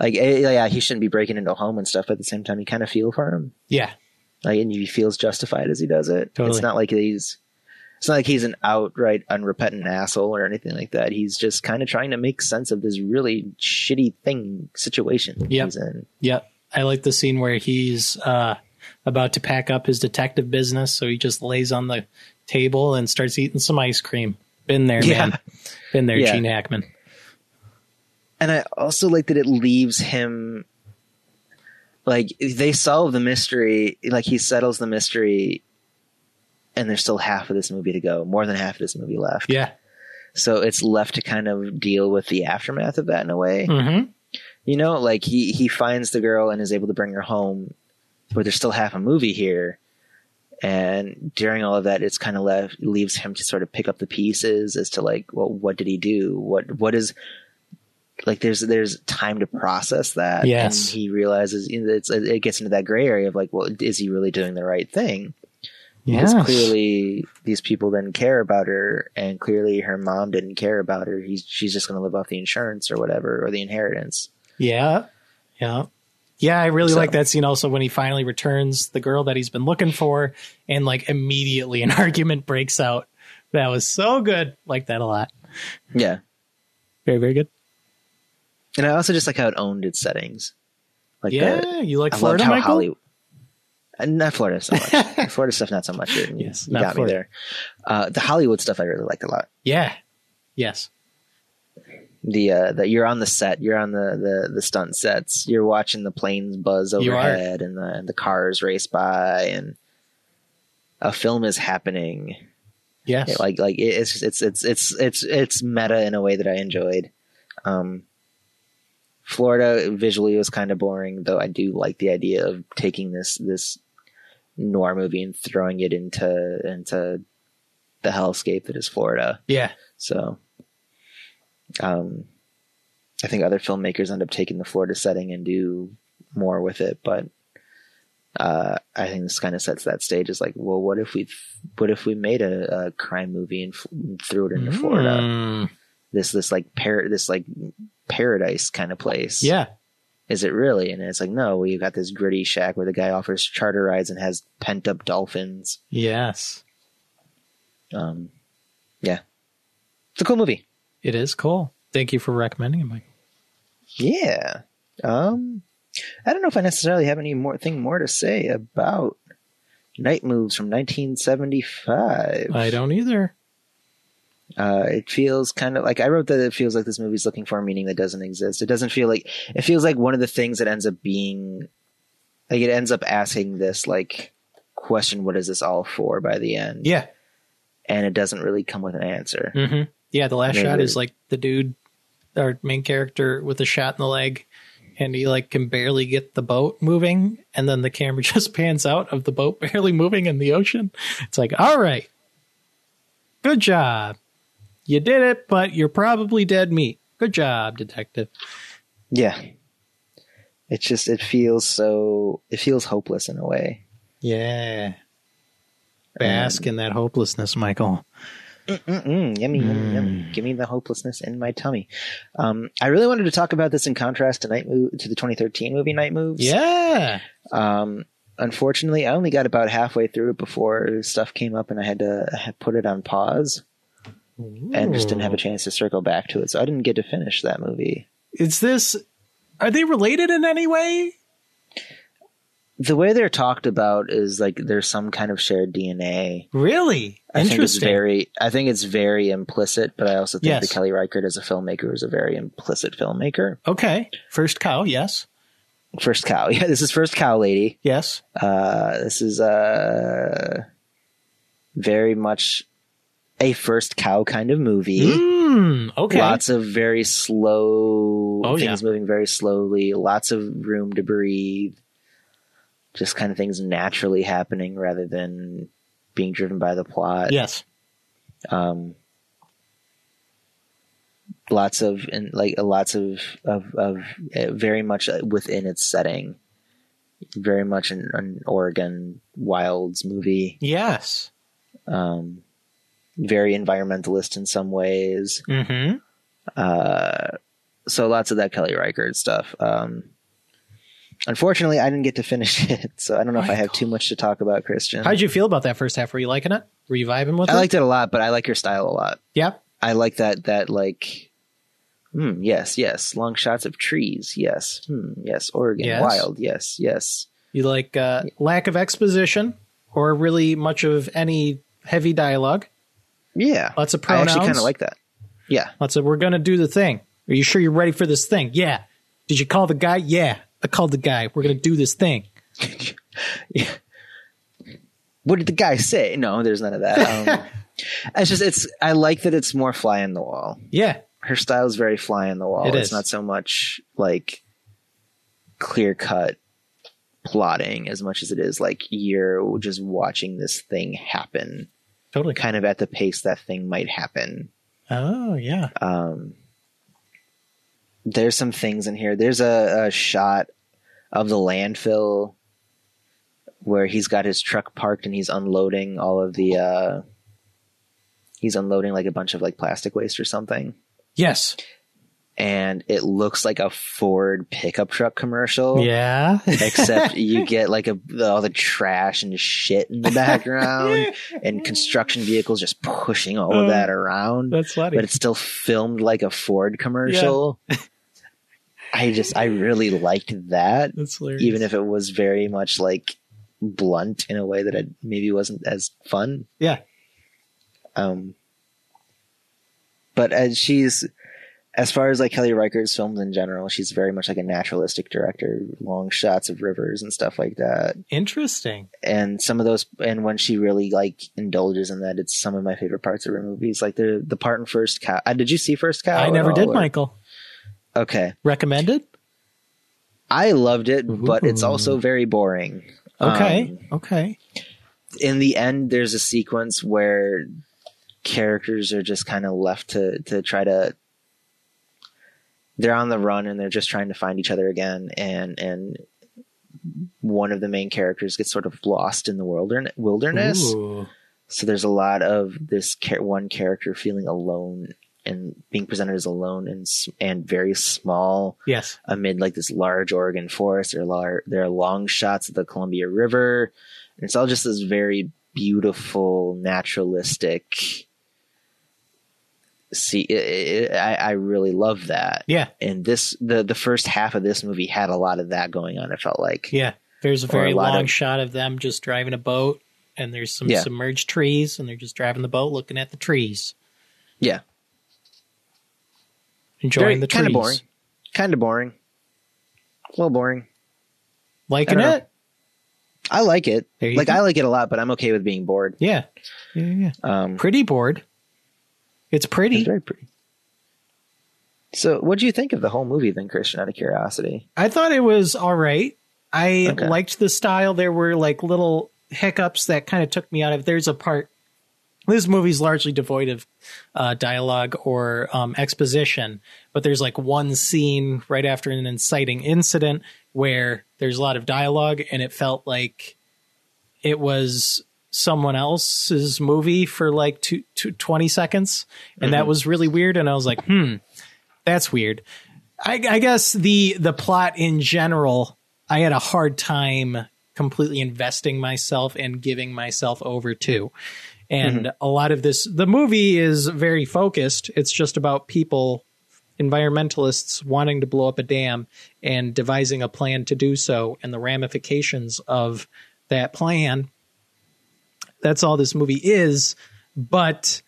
like eh, yeah he shouldn't be breaking into a home and stuff but at the same time you kind of feel for him Yeah. like and he feels justified as he does it Totally. it's not like he's it's not like he's an outright unrepentant asshole or anything like that. He's just kind of trying to make sense of this really shitty thing situation Yep. he's in. Yep. I like the scene where he's uh, about to pack up his detective business, so he just lays on the table and starts eating some ice cream. Been there, Yeah. man. Been there, Yeah. Gene Hackman. And I also like that it leaves him like they solve the mystery, like he settles the mystery, and there's still half of this movie to go, more than half of this movie left. Yeah. So it's left to kind of deal with the aftermath of that in a way. Mm-hmm. You know, like he he finds the girl and is able to bring her home, but there's still half a movie here. And during all of that, it's kind of left leaves him to sort of pick up the pieces as to like, well, what did he do? What what is like? There's there's time to process that. Yes. and he realizes it's it gets into that gray area of like, well, is he really doing the right thing? Because Yes. clearly these people didn't care about her, and clearly her mom didn't care about her. He's she's just going to live off the insurance or whatever or the inheritance. Yeah. Yeah. Yeah, I really So- like that scene also when he finally returns the girl that he's been looking for and like immediately an argument breaks out. That was so good. Like that a lot. Yeah, Very, very good. And I also just like how it owned its settings. Like Yeah, the, you like I Florida, how Michael? Hollywood. Uh, Not Florida so much. Florida stuff, not so much. You, Yes, you got Florida. me there. Uh, the Hollywood stuff, I really liked a lot. Yeah. Yes. The uh, that you're on the set, you're on the, the the stunt sets, you're watching the planes buzz overhead, and the and the cars race by, and a film is happening. Yes. Yeah, like like it's it's it's it's it's it's meta in a way that I enjoyed. Um, Florida visually was kind of boring, though. I do like the idea of taking this this noir movie and throwing it into into the hellscape that is Florida. yeah. So, um, I think other filmmakers end up taking the Florida setting and do more with it, but uh, I think this kind of sets that stage as like, well, what if we, what if we made a, a crime movie and f- threw it into Florida? Mm, This, this like par, this like paradise kind of place. yeah. Is it really? And it's like, no, we've got this gritty shack where the guy offers charter rides and has pent up dolphins. Yes. Um, yeah, it's a cool movie. It is cool. Thank you for recommending it, Mike. Yeah. Um, I don't know if I necessarily have any more thing more to say about Night Moves from 1975. I don't either. Uh, it feels kind of like I wrote that it feels like this movie's looking for a meaning that doesn't exist. It doesn't feel like it feels like one of the things that ends up being like it ends up asking this like question, what is this all for by the end? Yeah. And it doesn't really come with an answer. hmm Yeah. The last Maybe. shot is like the dude, our main character, with a shot in the leg, and he like can barely get the boat moving and then the camera just pans out of the boat barely moving in the ocean. It's like, "All right. Good job. You did it, but you're probably dead meat. Good job, detective." Yeah. It's just it feels so it feels hopeless in a way. Yeah. Bask in that hopelessness, Michael. Mm-mm, yummy, yummy, yummy. Give me the hopelessness in my tummy. Um, I really wanted to talk about this in contrast to night Mo- to the 2013 movie Night Moves. Yeah. Um, unfortunately, I only got about halfway through it before stuff came up, and I had to put it on pause, and just didn't have a chance to circle back to it. So I didn't get to finish that movie. Is this are they related in any way? The way they're talked about is like there's some kind of shared DNA. Really? I think it's Interesting. very. I think it's very implicit, but I also think Yes. that Kelly Reichardt as a filmmaker is a very implicit filmmaker. okay. First cow, yes. First cow, yeah. This is first cow lady. Yes. Uh, this is uh, very much a first cow kind of movie. Mm, okay. Lots of very slow Oh, things moving very slowly. Lots of room to breathe. Just kind of things naturally happening rather than being driven by the plot. yes. um, lots of and like lots of of, of uh, very much within its setting very much an, an oregon wilds movie Yes. um, very environmentalist in some ways Mm-hmm. uh, so lots of that kelly reichardt stuff um, unfortunately i didn't get to finish it so i don't know if i have too much to talk about christian How did you feel about that first half? Were you liking it? Were you vibing with i it? liked it a lot but i like your style a lot Yeah. I like that that like hmm, yes, yes. Long shots of trees, yes. Hmm, yes, Oregon, Yes. wild, yes, yes. You like uh, lack of exposition or really much of any heavy dialogue? Yeah. Lots of pronouns. I actually kinda like that. Yeah. Lots of we're gonna do the thing. Are you sure you're ready for this thing? Yeah. Did you call the guy? Yeah. I called the guy. We're gonna do this thing. yeah. What did the guy say? No, there's none of that. Um, it's just it's I like that it's more fly in the wall. Yeah. Her style is very fly in the wall. It it's is. not so much like clear cut plotting as much as it is like you're just watching this thing happen Totally. kind of at the pace that thing might happen. Oh yeah. Um, there's some things in here. There's a, a shot of the landfill where he's got his truck parked and he's unloading all of the. Uh, he's unloading like a bunch of like plastic waste or something, Yes. And it looks like a Ford pickup truck commercial. Yeah. Except you get like a all the trash and shit in the background, and construction vehicles just pushing all of that around. That's funny. but it's still filmed like a Ford commercial. I just I really liked that, That's hilarious. even if it was very much like blunt in a way that it maybe wasn't as fun. yeah. Um, but as she's as far as like Kelly Reichardt's films in general, she's very much like a naturalistic director, long shots of rivers and stuff like that. Interesting. And some of those, and when she really like indulges in that, it's some of my favorite parts of her movies. Like the the part in First Cow. Uh, did you see First Cow? I never all, did, or- Michael. Okay, Recommended? I loved it, but it's also very boring. Okay. Um, okay. in the end, there's a sequence where characters are just kind of left to to try to. They're on the run and they're just trying to find each other again, and and one of the main characters gets sort of lost in the wilderness. Ooh. So there's a lot of this one character feeling alone and being presented as alone and and very small Yes. amid like this large Oregon forest. There are lar- there are long shots of the Columbia River. And it's all just this very beautiful, naturalistic. See, it, it, I, I really love that. Yeah. And this the the first half of this movie had a lot of that going on. It felt like Yeah. There's a very a long of- shot of them just driving a boat, and there's some Yeah. submerged trees, and they're just driving the boat, looking at the trees, yeah, enjoying very the trees, kind of boring, kind of boring, a little boring. liking I don't know. it. I like it. Like go. I like it a lot, but I'm okay with being bored. Yeah. Yeah. yeah. Um, Pretty board. It's pretty. it's very pretty. So, what do you think of the whole movie then, Christian? Out of curiosity, I thought it was all right. I Okay. liked the style. There were like little hiccups that kind of took me out of. There's a part. This movie's largely devoid of uh, dialogue or um, exposition, but there's like one scene right after an inciting incident where there's a lot of dialogue, and it felt like it was someone else's movie for like two, two, 20 seconds, and that was really weird. And I was like, hmm, that's weird. I, I guess the the plot in general, I had a hard time completely investing myself and giving myself over to. And a lot of this, the movie is very focused. It's just about people, environmentalists wanting to blow up a dam and devising a plan to do so and the ramifications of that plan. That's all this movie is. But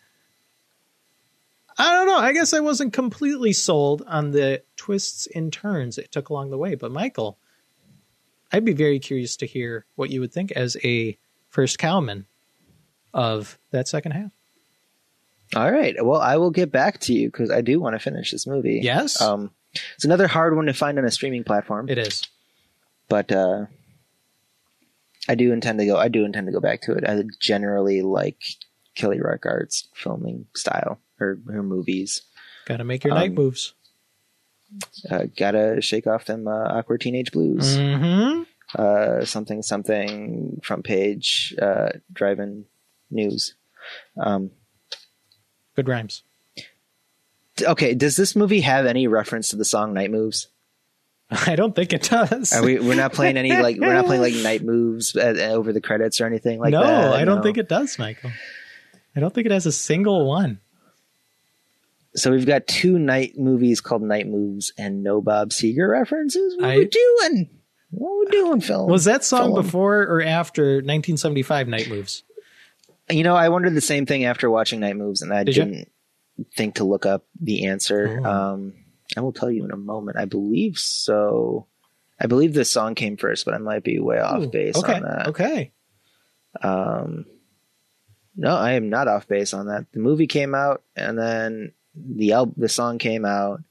I don't know. I guess I wasn't completely sold on the twists and turns it took along the way. But Michael, I'd be very curious to hear what you would think as a first cowman of that second half. all right. Well, I will get back to you because I do want to finish this movie. Yes, Um, it's another hard one to find on a streaming platform, it is. but uh, I do intend to go. I do intend to go back to it. I generally like Kelly Reichardt's filming style, her her movies. Got to make your night Um, moves. Uh, gotta shake off them uh, awkward teenage blues. Mm-hmm. Uh, something something front page uh, driving news. Um, Good rhymes. okay, does this movie have any reference to the song "Night Moves"? I don't think it does. Are we? We're not playing any like we're not playing like "Night Moves" uh, uh, over the credits or anything like no, that. No, I don't think it does, Michael. I don't think it has a single one. So we've got two night movies called Night Moves and no Bob Seger references. What I- we doing? What are we doing, film? Was that song Film. before or after 1975 Night Moves? You know, I wondered the same thing after watching Night Moves, and I Did didn't think to look up the answer. Oh. Um, I will tell you in a moment. I believe so. I believe this song came first, but I might be way off Ooh, base okay. on that. Okay. Um, no, I am not off base on that. The movie came out, and then the the song came out.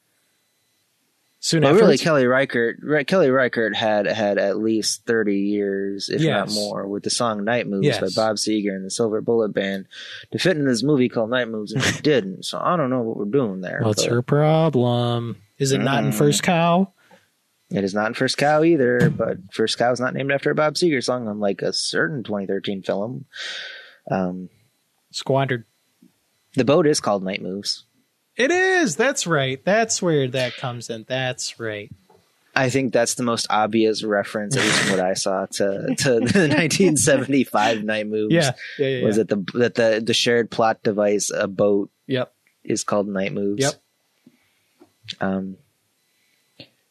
Soon really, Kelly Reichardt, Re- Kelly Reichardt had had at least thirty years, if not more, with the song "Night Moves" Yes. by Bob Seger and the Silver Bullet Band to fit in this movie called "Night Moves," and it didn't. So I don't know what we're doing there. What's but her problem? Is it not in Mm. First Cow? It is not in First Cow either, but First Cow is not named after a Bob Seger song, unlike a certain 2013 film. Um, Squandered. the boat is called "Night Moves." It is. That's right. That's where that comes in. That's right. I think that's the most obvious reference, at least from what I saw, to to the 1975 Night Moves. Yeah. Yeah. Yeah. was yeah. that the that the the shared plot device a boat Yep. is called Night Moves. Yep. Um.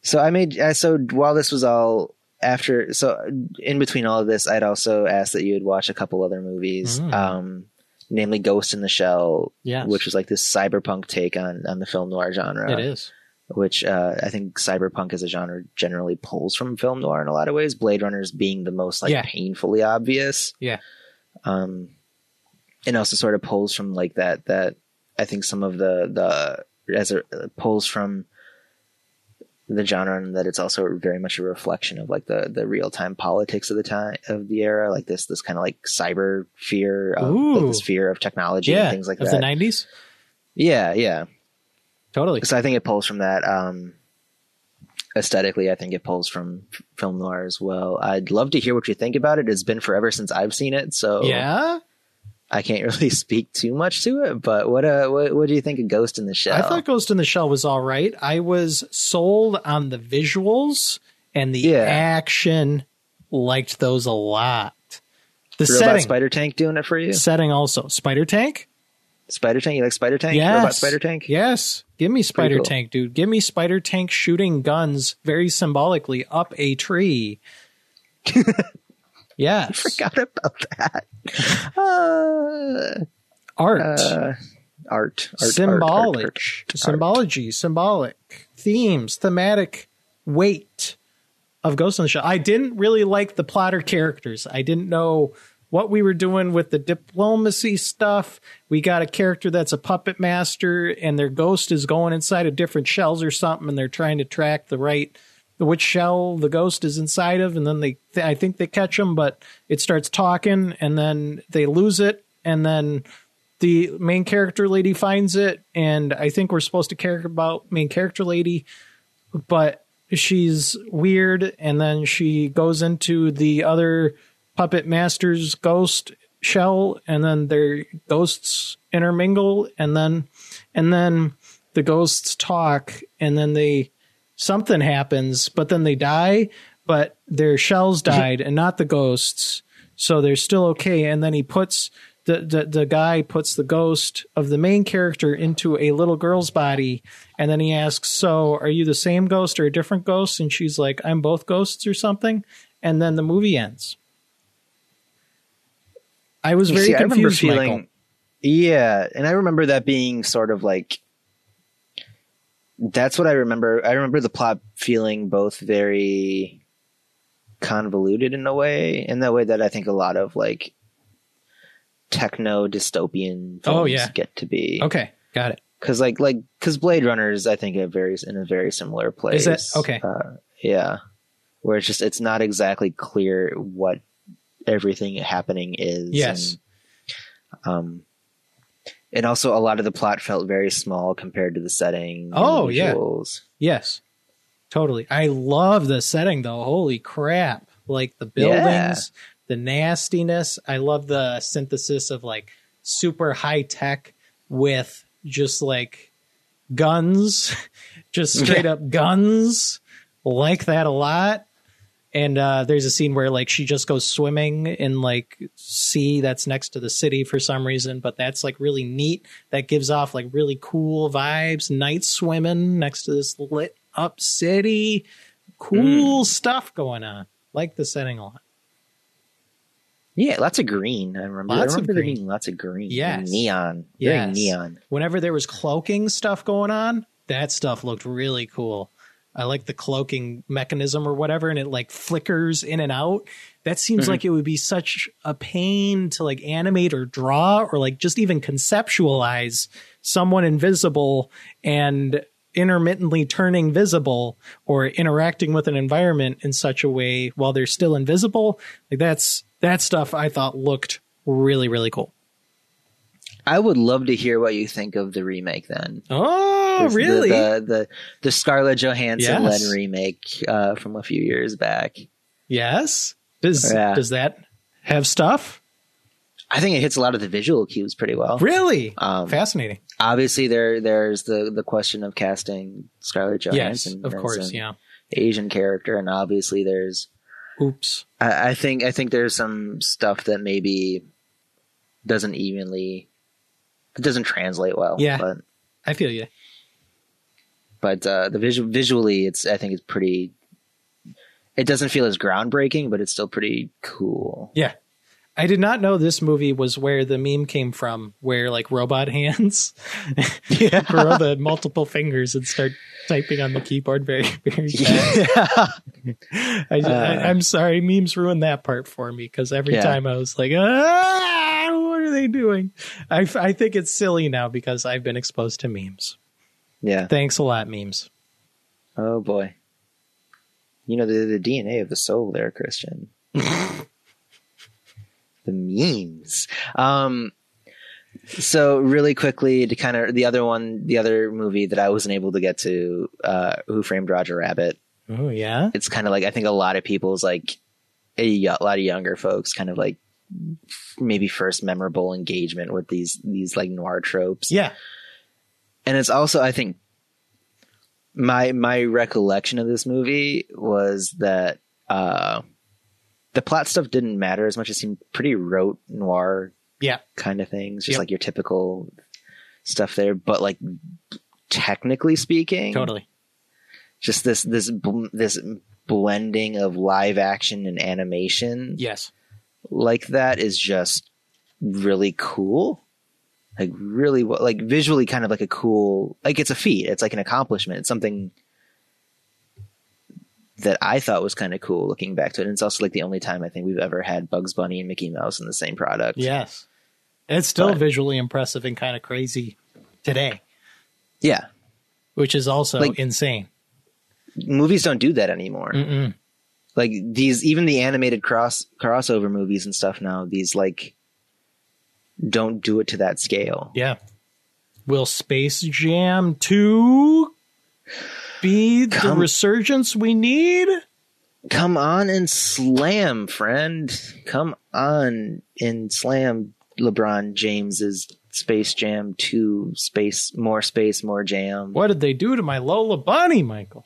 So I made so while this was all after so in between all of this, I'd also asked that you would watch a couple other movies, Mm. um, namely Ghost in the Shell, Yes. which was like this cyberpunk take on on the film noir genre. It is. Which uh, I think cyberpunk as a genre generally pulls from film noir in a lot of ways. Blade Runners being the most like Yeah. painfully obvious. Yeah. Um, and also sort of pulls from like that that I think some of the the as a pulls from the genre and that it's also very much a reflection of like the the real time politics of the time of the era, like this this kind of like cyber fear, of, like this fear of technology Yeah. and things like of that. the 90s? yeah, yeah. Totally. So I think it pulls from that. Um, aesthetically, I think it pulls from film noir as well. I'd love to hear what you think about it. It's been forever since I've seen it, so Yeah. I can't really speak too much to it. But what uh, what, what do you think of Ghost in the Shell? I thought Ghost in the Shell was all right. I was sold on the visuals and the Yeah. action. Liked those a lot. The Robot setting, Spider Tank doing it for you. setting also. Spider Tank. Spider Tank, you like Spider Tank? Yes. Robot Spider Tank. Yes. Give me Spider cool. Tank, dude. Give me Spider Tank shooting guns very symbolically up a tree. yes. I forgot about that. Uh, Art. uh, art, art, symbolic, art, art, art. symbology, symbolic themes, thematic weight of Ghost in the Shell. I didn't really like the plotter characters. I didn't know what we were doing with the diplomacy stuff. We got a character that's a puppet master, and their ghost is going inside of different shells or something, and they're trying to track the right which shell the ghost is inside of, and then they I think they catch him, but it starts talking, and then they lose it, and then the main character lady finds it, and I think we're supposed to care about main character lady, but she's weird, and then she goes into the other puppet master's ghost shell, and then their ghosts intermingle, and then and then the ghosts talk, and then they something happens, but then they die, but their shells died and not the ghosts, so they're still okay. And then he puts the, the the guy puts the ghost of the main character into a little girl's body, and then he asks, "So, are you the same ghost or a different ghost?" And she's like, "I'm both ghosts or something." And then the movie ends. I was very See, confused. Feeling, yeah, and I remember that being sort of like that's what I remember. I remember the plot feeling both very convoluted in a way, in the way that I think a lot of like techno dystopian films Oh, yeah. get to be. Okay, got it. because like like because Blade Runner is I think a very in a very similar place. Is it? Okay. Uh, yeah, where it's just it's not exactly clear what everything happening is. Yes. And, um, and also a lot of the plot felt very small compared to the setting. Oh, the yeah. Yes, totally. I love the setting though. Holy crap! Like the buildings, Yeah. the nastiness. I love the synthesis of like super high tech with just like guns, just straight up guns. Like that a lot. And uh, there's a scene where like she just goes swimming in like sea that's next to the city for some reason, but that's like really neat. That gives off like really cool vibes. Night swimming next to this lit up city. Cool stuff going on. Like the setting a lot. Yeah, lots of green. I remember. Lots I of remember there green. lots of green. Yes. and neon. Yes. Very neon. Whenever there was cloaking stuff going on, that stuff looked really cool. I like the cloaking mechanism or whatever, and it like flickers in and out. That seems Mhm. like it would be such a pain to like animate or draw or like just even conceptualize someone invisible and intermittently turning visible or interacting with an environment in such a way while they're still invisible. Like that's that stuff I thought looked really, really cool. I would love to hear what you think of the remake. Then, Oh, This- the- really? The the, the Scarlett Johansson Yes. led remake uh, from a few years back. Yes. Does Yeah. does that have stuff? I think it hits a lot of the visual cues pretty well. Really? Um, Fascinating. obviously, there there's the the question of casting Scarlett Yes, Johansson. of course. Yeah. Asian character, and obviously there's. Oops. I, I think I think there's some stuff that maybe doesn't evenly, it doesn't translate well. Yeah. but I feel you. but uh, the visual visually, it's I think it's pretty. It doesn't feel as groundbreaking, but it's still pretty cool. Yeah. I did not know this movie was where the meme came from, where like robot hands Yeah. grow the multiple fingers and start typing on the keyboard very, very fast. I, Uh, I, am sorry, memes ruined that part for me because every Yeah. time I was like, ah, what are they doing? I, I think it's silly now because I've been exposed to memes. yeah. Thanks a lot, memes. Oh boy. You know the the DNA of the soul there, Christian. the memes. Um so really quickly to kind of the other one the other movie that I wasn't able to get to uh Who Framed Roger Rabbit. Oh yeah, It's kind of like I think a lot of people's like a lot of younger folks kind of like maybe first memorable engagement with these these like noir tropes yeah, and it's also I think my my recollection of this movie was that uh the plot stuff didn't matter as much. It seemed pretty rote noir yeah, kind of things, just Yep. like your typical stuff there. But like technically speaking, totally. just this this this blending of live action and animation Yes, like that is just really cool. Like really, like visually, kind of like a cool, like it's a feat. It's like an accomplishment. It's something that I thought was kind of cool looking back to it. And it's also like the only time I think we've ever had Bugs Bunny and Mickey Mouse in the same product. Yes. It's still But- visually impressive and kind of crazy today, Yeah. which is also Like- insane. Movies don't do that anymore. Mm-mm. Like these, even the animated cross crossover movies and stuff now, these like don't do it to that scale. Yeah. Will Space Jam 2 be the Come- resurgence we need? Come on and slam, friend. Come on and slam LeBron James's Space Jam 2 space more space more jam. What did they do to my Lola Bunny, Michael?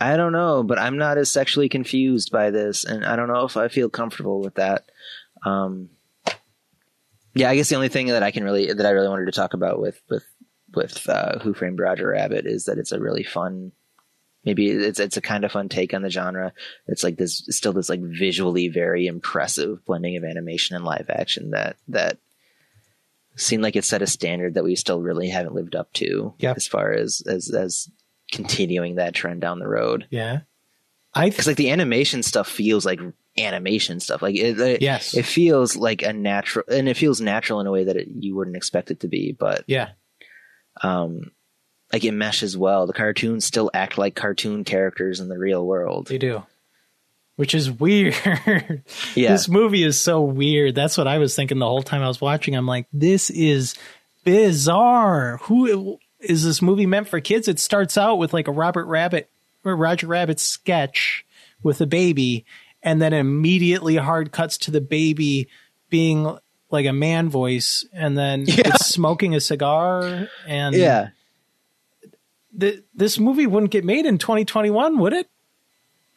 I don't know, but I'm not as sexually confused by this, and I don't know if I feel comfortable with that. Um, yeah, I guess the only thing that I can really that I really wanted to talk about with with with uh, Who Framed Roger Rabbit is that it's a really fun. Maybe it's it's a kind of fun take on the genre. It's like this still this like visually very impressive blending of animation and live action that that seemed like it set a standard that we still really haven't lived up to Yeah. as far as as as continuing that trend down the road Yeah. I because like the animation stuff feels like animation stuff like it, it, Yes. it feels like a natural and it feels natural in a way that it, you wouldn't expect it to be but yeah. um like it meshes well the cartoons still act like cartoon characters in the real world They do. Which is weird. yeah This movie is so weird. That's what I was thinking the whole time I was watching. I'm like, this is bizarre. Who is this movie meant for kids? It starts out with like a Robert Rabbit or Roger Rabbit sketch with a baby, and then immediately hard cuts to the baby being like a man voice, and then Yeah. it's smoking a cigar. And yeah th- this movie wouldn't get made in 2021, would it?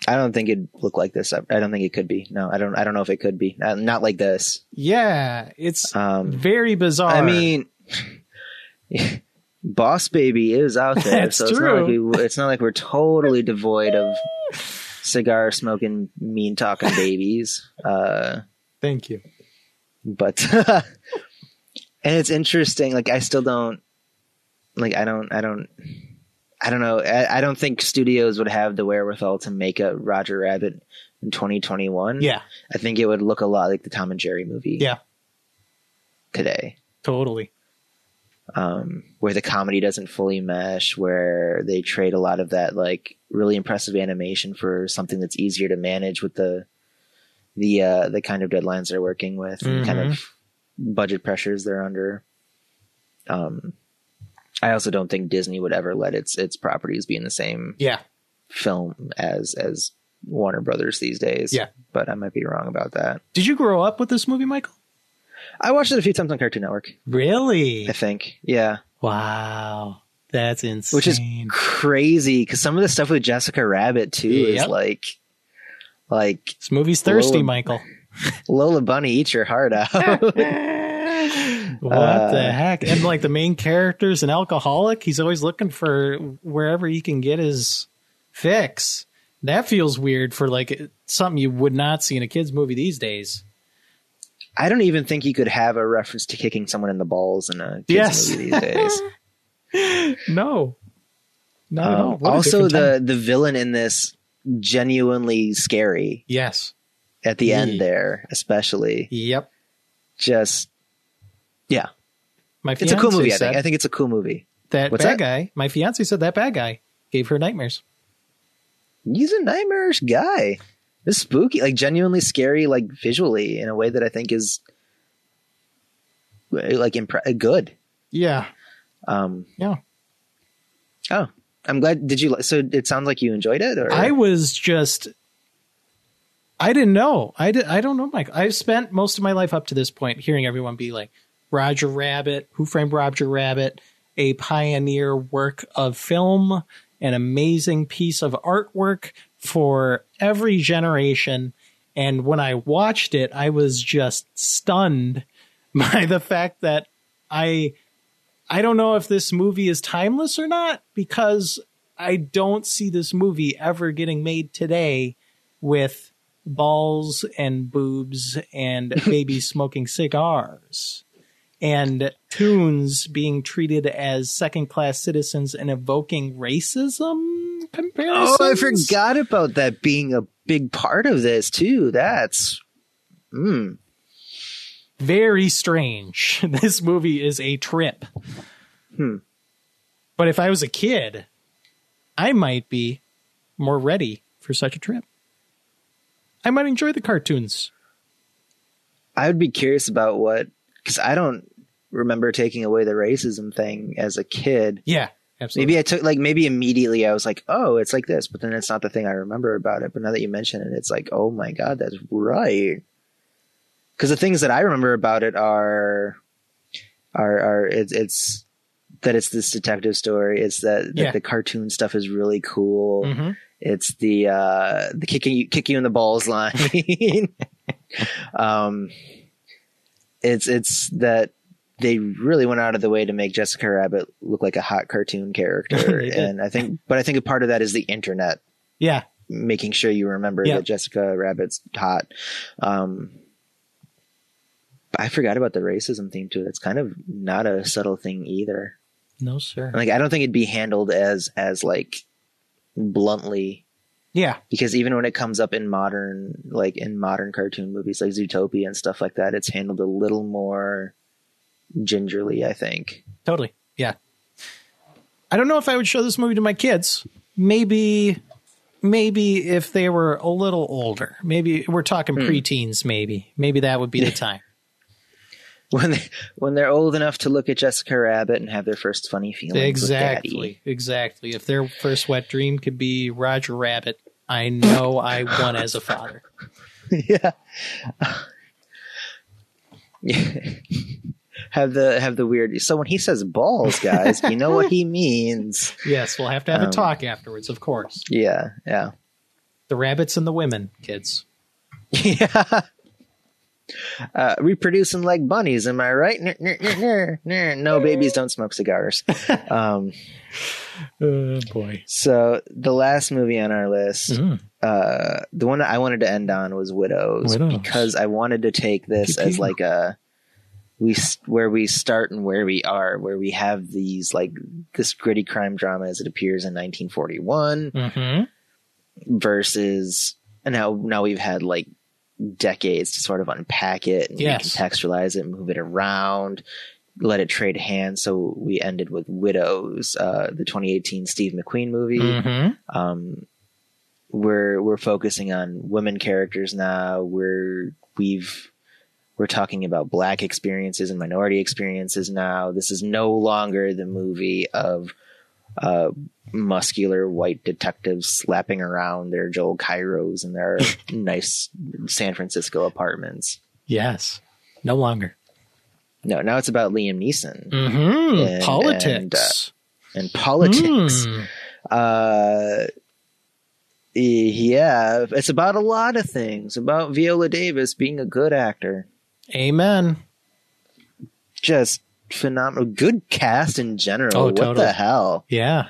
i don't think it'd look like this i I don't think it could be no i don't i don't know if it could be not, not like this Yeah, it's um very bizarre. I mean, Boss Baby is out there, That's so it's true. not like we, it's not like we're totally devoid of cigar smoking, mean talking babies. Uh, thank you. but and it's interesting. Like I still don't like. I don't. I don't. I don't know. I, I don't think studios would have the wherewithal to make a Roger Rabbit in 2021. Yeah, I think it would look a lot like the Tom and Jerry movie. Yeah. Today. totally. Um, where the comedy doesn't fully mesh, where they trade a lot of that like really impressive animation for something that's easier to manage with the the uh, the kind of deadlines they're working with and kind of budget pressures they're under. Um, I also don't think Disney would ever let its its properties be in the same Yeah, film as as Warner Brothers these days. Yeah. but I might be wrong about that. Did you grow up with this movie, Michael? I watched it a few times on Cartoon Network. Really? I think, yeah. Wow, that's insane. which is crazy because some of the stuff with Jessica Rabbit too is like, like this movie's thirsty, Whoa. Michael. Lola Bunny, eat your heart out. What Uh, the heck? And like the main character's an alcoholic. He's always looking for wherever he can get his fix. That feels weird for like something you would not see in a kids movie these days. I don't even think you could have a reference to kicking someone in the balls in a kids Yes. movie these days. No, not at all. Um, also, different time. the the villain in this genuinely scary yes, at the Yeah. end there, especially yep. just yeah, My it's a cool fiancé movie. I said think. I think it's a cool movie. that What's bad that? guy. My fiance said that bad guy gave her nightmares. He's a nightmarish guy. It's spooky, like genuinely scary, like visually in a way that I think is like impre- good. Yeah, Um, yeah. oh, I'm glad. Did you? So it sounds like you enjoyed it, or I was just I didn't know. I did, I don't know, Mike. I've spent most of my life up to this point hearing everyone be like Roger Rabbit, Who Framed Roger Rabbit, a pioneer work of film, an amazing piece of artwork for every generation. And when I watched it, I was just stunned by the fact that I I don't know if this movie is timeless or not because I don't see this movie ever getting made today with balls and boobs and babies smoking cigars and tunes being treated as second class citizens and evoking racism. comparisons. Oh, I forgot about that being a big part of this too. That's mm. Very strange. This movie is a trip. Hmm. But if I was a kid, I might be more ready for such a trip. I might enjoy the cartoons. I would be curious about what because I don't remember taking away the racism thing as a kid. Yeah, absolutely. Maybe I took like maybe immediately I was like, oh, it's like this, but then it's not the thing I remember about it. But now that you mention it, it's like, oh my god, that's right. Because the things that I remember about it are are are it's it's that it's this detective story. It's that, that Yeah. the cartoon stuff is really cool. Mhm. It's the uh the kicking you kick you in the balls line. um it's it's that they really went out of the way to make Jessica Rabbit look like a hot cartoon character. And I think but I think a part of that is the internet Yeah, making sure you remember Yeah. that Jessica Rabbit's hot. Um I forgot about the racism theme too. It's kind of not a subtle thing either. no sir. Like I don't think it'd be handled as as like bluntly Yeah, because even when it comes up in modern like in modern cartoon movies like Zootopia and stuff like that, it's handled a little more gingerly, I think. totally. Yeah. I don't know if I would show this movie to my kids. Maybe, maybe if they were a little older. Maybe we're talking hmm. preteens. Maybe, maybe that would be the time. When they when they're old enough to look at Jessica Rabbit and have their first funny feelings. Exactly. Exactly. If their first wet dream could be Roger Rabbit, I know I won as a father. yeah. have the have the weird so when he says balls, guys, you know what he means. Yes, we'll have to have Um, a talk afterwards, of course. Yeah, yeah. The rabbits and the women, kids. Yeah. Uh, reproducing like bunnies, am I right? Ner, ner, ner, ner, ner. No, babies don't smoke cigars. Um, Oh boy. so the last movie on our list, Mm. uh, the one that I wanted to end on was Widows, Widows. because I wanted to take this as like a we where we start and where we are, where we have these like this gritty crime drama as it appears in 1941 Mm-hmm. versus and now now we've had like decades to sort of unpack it and Yes. contextualize it, move it around, let it trade hands. So we ended with Widows, uh, the 2018 Steve McQueen movie. Mm-hmm. Um, we're we're focusing on women characters now. We're we've we're talking about black experiences and minority experiences now. This is no longer the movie of uh, muscular white detectives slapping around their Joel Cairos and their nice San Francisco apartments. Yes. No longer. No, now it's about Liam Neeson Mm-hmm. And- Politics. and politics. Mm. Uh, yeah, it's about a lot of things. About Viola Davis being a good actor, Amen. just phenomenal. Good cast in general. Oh, what totally. the hell? Yeah.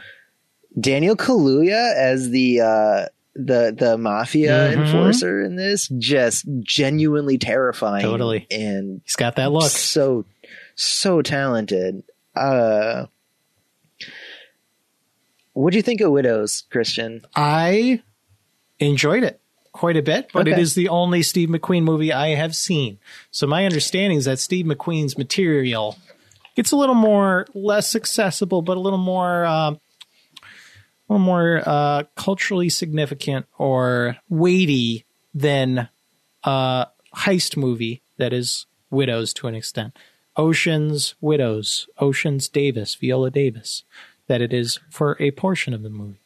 Daniel Kaluuya as the uh, the the mafia Mhm. enforcer in this, just genuinely terrifying. Totally. and He's got that look. so so talented. Uh, what do you think of Widows, Christian? I enjoyed it quite a bit, but it Okay. is the only Steve McQueen movie I have seen. So my understanding is that Steve McQueen's material gets a little more less accessible, but a little more, uh, a little more uh, culturally significant or weighty than a heist movie that is Widows to an extent. Ocean's Widows, Ocean's Davis, Viola Davis, that it is for a portion of the movie.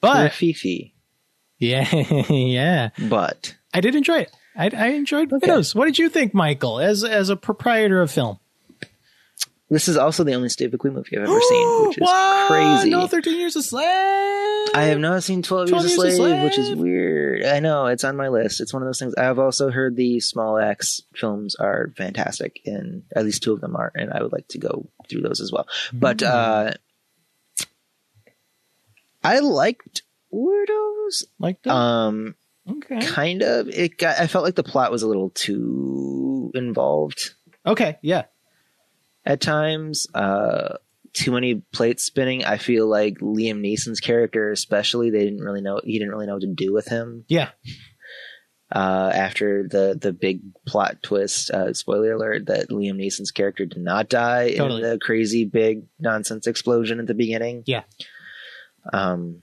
But Fifi, yeah, yeah, but I did enjoy it. I, I enjoyed Widows. What did you think, Michael, as as a proprietor of film? this is also the only Steve McQueen movie I've ever seen, which is crazy. No, Thirteen Years a Slave. I have not seen 12 Years, 12 a, Years a Slave, which is weird. I know, it's on my list. It's one of those things. I've also heard the Small Axe films are fantastic, and at least two of them are, and I would like to go through those as well. But Mm. uh, I liked Weirdos. like that. Um, okay. kind of. It got. I felt like the plot was a little too involved Okay. Yeah. at times. Uh, too many plates spinning. I feel like Liam Neeson's character, especially, they didn't really know. He didn't really know what to do with him. Yeah. Uh, after the the big plot twist, uh, spoiler alert, that Liam Neeson's character did not die Totally. in the crazy big nonsense explosion at the beginning. Yeah. Um.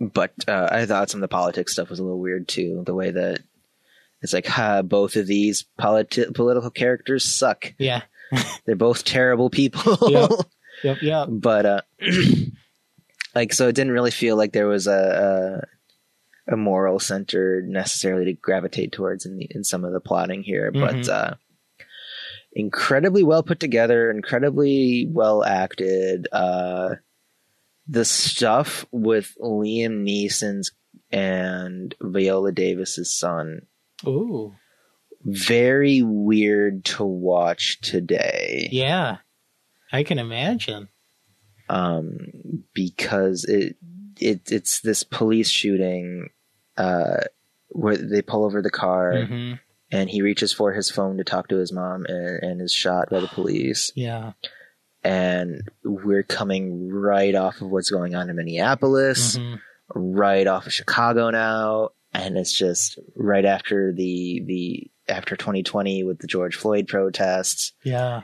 But uh, I thought some of the politics stuff was a little weird too. The way that it's like, ha, both of these politi- political characters suck. Yeah. They're both terrible people. Yep. Yep. Yep. but uh like so it didn't really feel like there was a a, a moral center necessarily to gravitate towards in the, in some of the plotting here but Mhm. uh incredibly well put together incredibly well acted uh the stuff with Liam Neeson's and Viola Davis's son Ooh. very weird to watch today Yeah. I can imagine. um, because it it it's this police shooting uh, where they pull over the car hmm and he reaches for his phone to talk to his mom and, and is shot by the police Yeah. And we're coming right off of what's going on in Minneapolis hmm right off of Chicago now and it's just right after the the after 2020 with the George Floyd protests Yeah.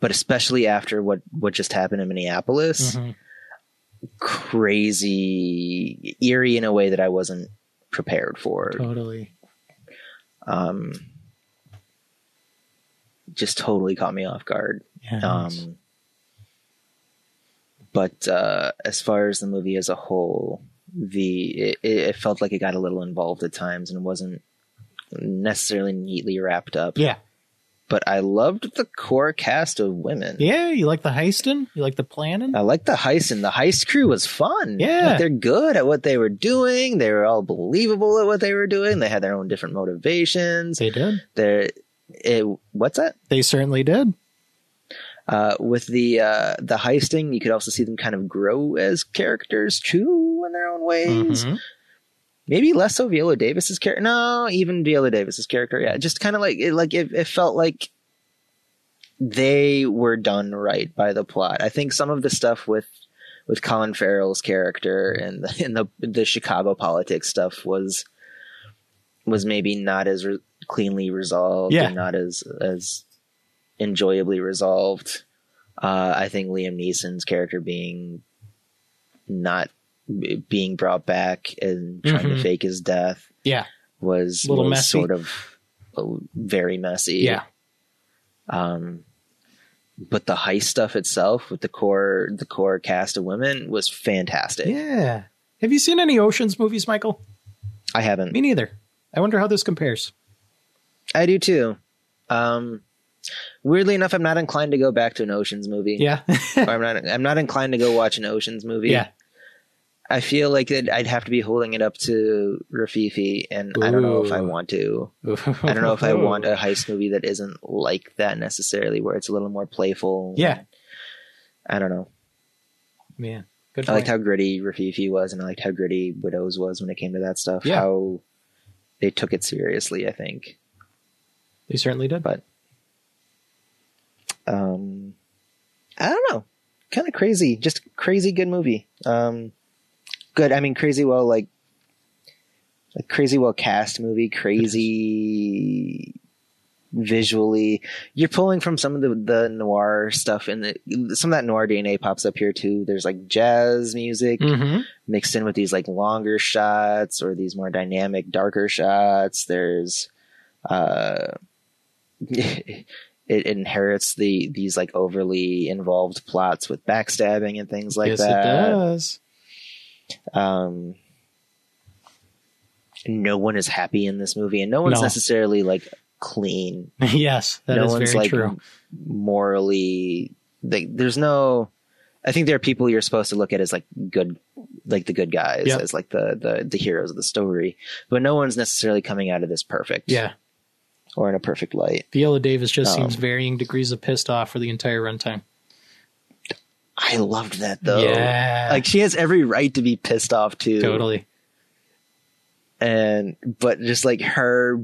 but especially after what what just happened in Minneapolis hmm crazy eerie in a way that I wasn't prepared for. Totally. Um, just totally caught me off guard. Yeah. Um, but uh, as far as the movie as a whole, the it, it felt like it got a little involved at times and wasn't necessarily neatly wrapped up. yeah. But I loved the core cast of women. Yeah. You like the heisting? You like the planning? I like the heist, and the heist crew was fun. Yeah. Like, they're good at what they were doing. They were all believable at what they were doing. They had their own different motivations. they did. They're, it, what's that? They certainly did. Uh, with the uh, the heisting, you could also see them kind of grow as characters too in their own ways. Mhm. Maybe less so Viola Davis's character. No, even Viola Davis's character. Yeah, just kind of like it, like it, it felt like they were done right by the plot. I think some of the stuff with with Colin Farrell's character and the, and the the Chicago politics stuff was was maybe not as re- cleanly resolved Yeah. and not as as enjoyably resolved. Uh, I think Liam Neeson's character being not being brought back and trying to Mhm. fake his death Yeah. was, a Little was messy. sort of uh, very messy. Yeah. Um, but the heist stuff itself with the core the core cast of women was fantastic. Yeah. Have you seen any Oceans movies, Michael? I haven't. Me neither. I wonder how this compares. I do too. Um, weirdly enough, I'm not inclined to go back to an Ocean's movie. Yeah. I'm not. I'm not inclined to go watch an Ocean's movie. yeah. I feel like it, I'd have to be holding it up to Rififi, and I don't know if I want to. I don't know if I want a heist movie that isn't like that necessarily, where it's a little more playful. Yeah. I don't know. Yeah. Good I liked how gritty Rififi was, and I liked how gritty Widows was when it came to that stuff. Yeah. How they took it seriously, I think. They certainly did. But um, I don't know. Kind of crazy, just crazy good movie. Um, good. I mean, crazy well, like, like crazy well cast movie. Crazy visually. You're pulling from some of the the noir stuff, and the, some of that noir DNA pops up here too. There's like jazz music hmm mixed in with these like longer shots or these more dynamic, darker shots. There's uh it inherits the these like overly involved plots with backstabbing and things like yes, that. it does. Um no one is happy in this movie and no one's No. necessarily like clean. yes, that is no one's very like true. morally like there's no I think there are people you're supposed to look at as like good like the good guys Yep. as like the, the the heroes of the story. But no one's necessarily coming out of this perfect. Yeah. Or in a perfect light. Viola Davis just Um, seems varying degrees of pissed off for the entire runtime. I loved that though. Yeah. Like she has every right to be pissed off too. Totally. And but just like her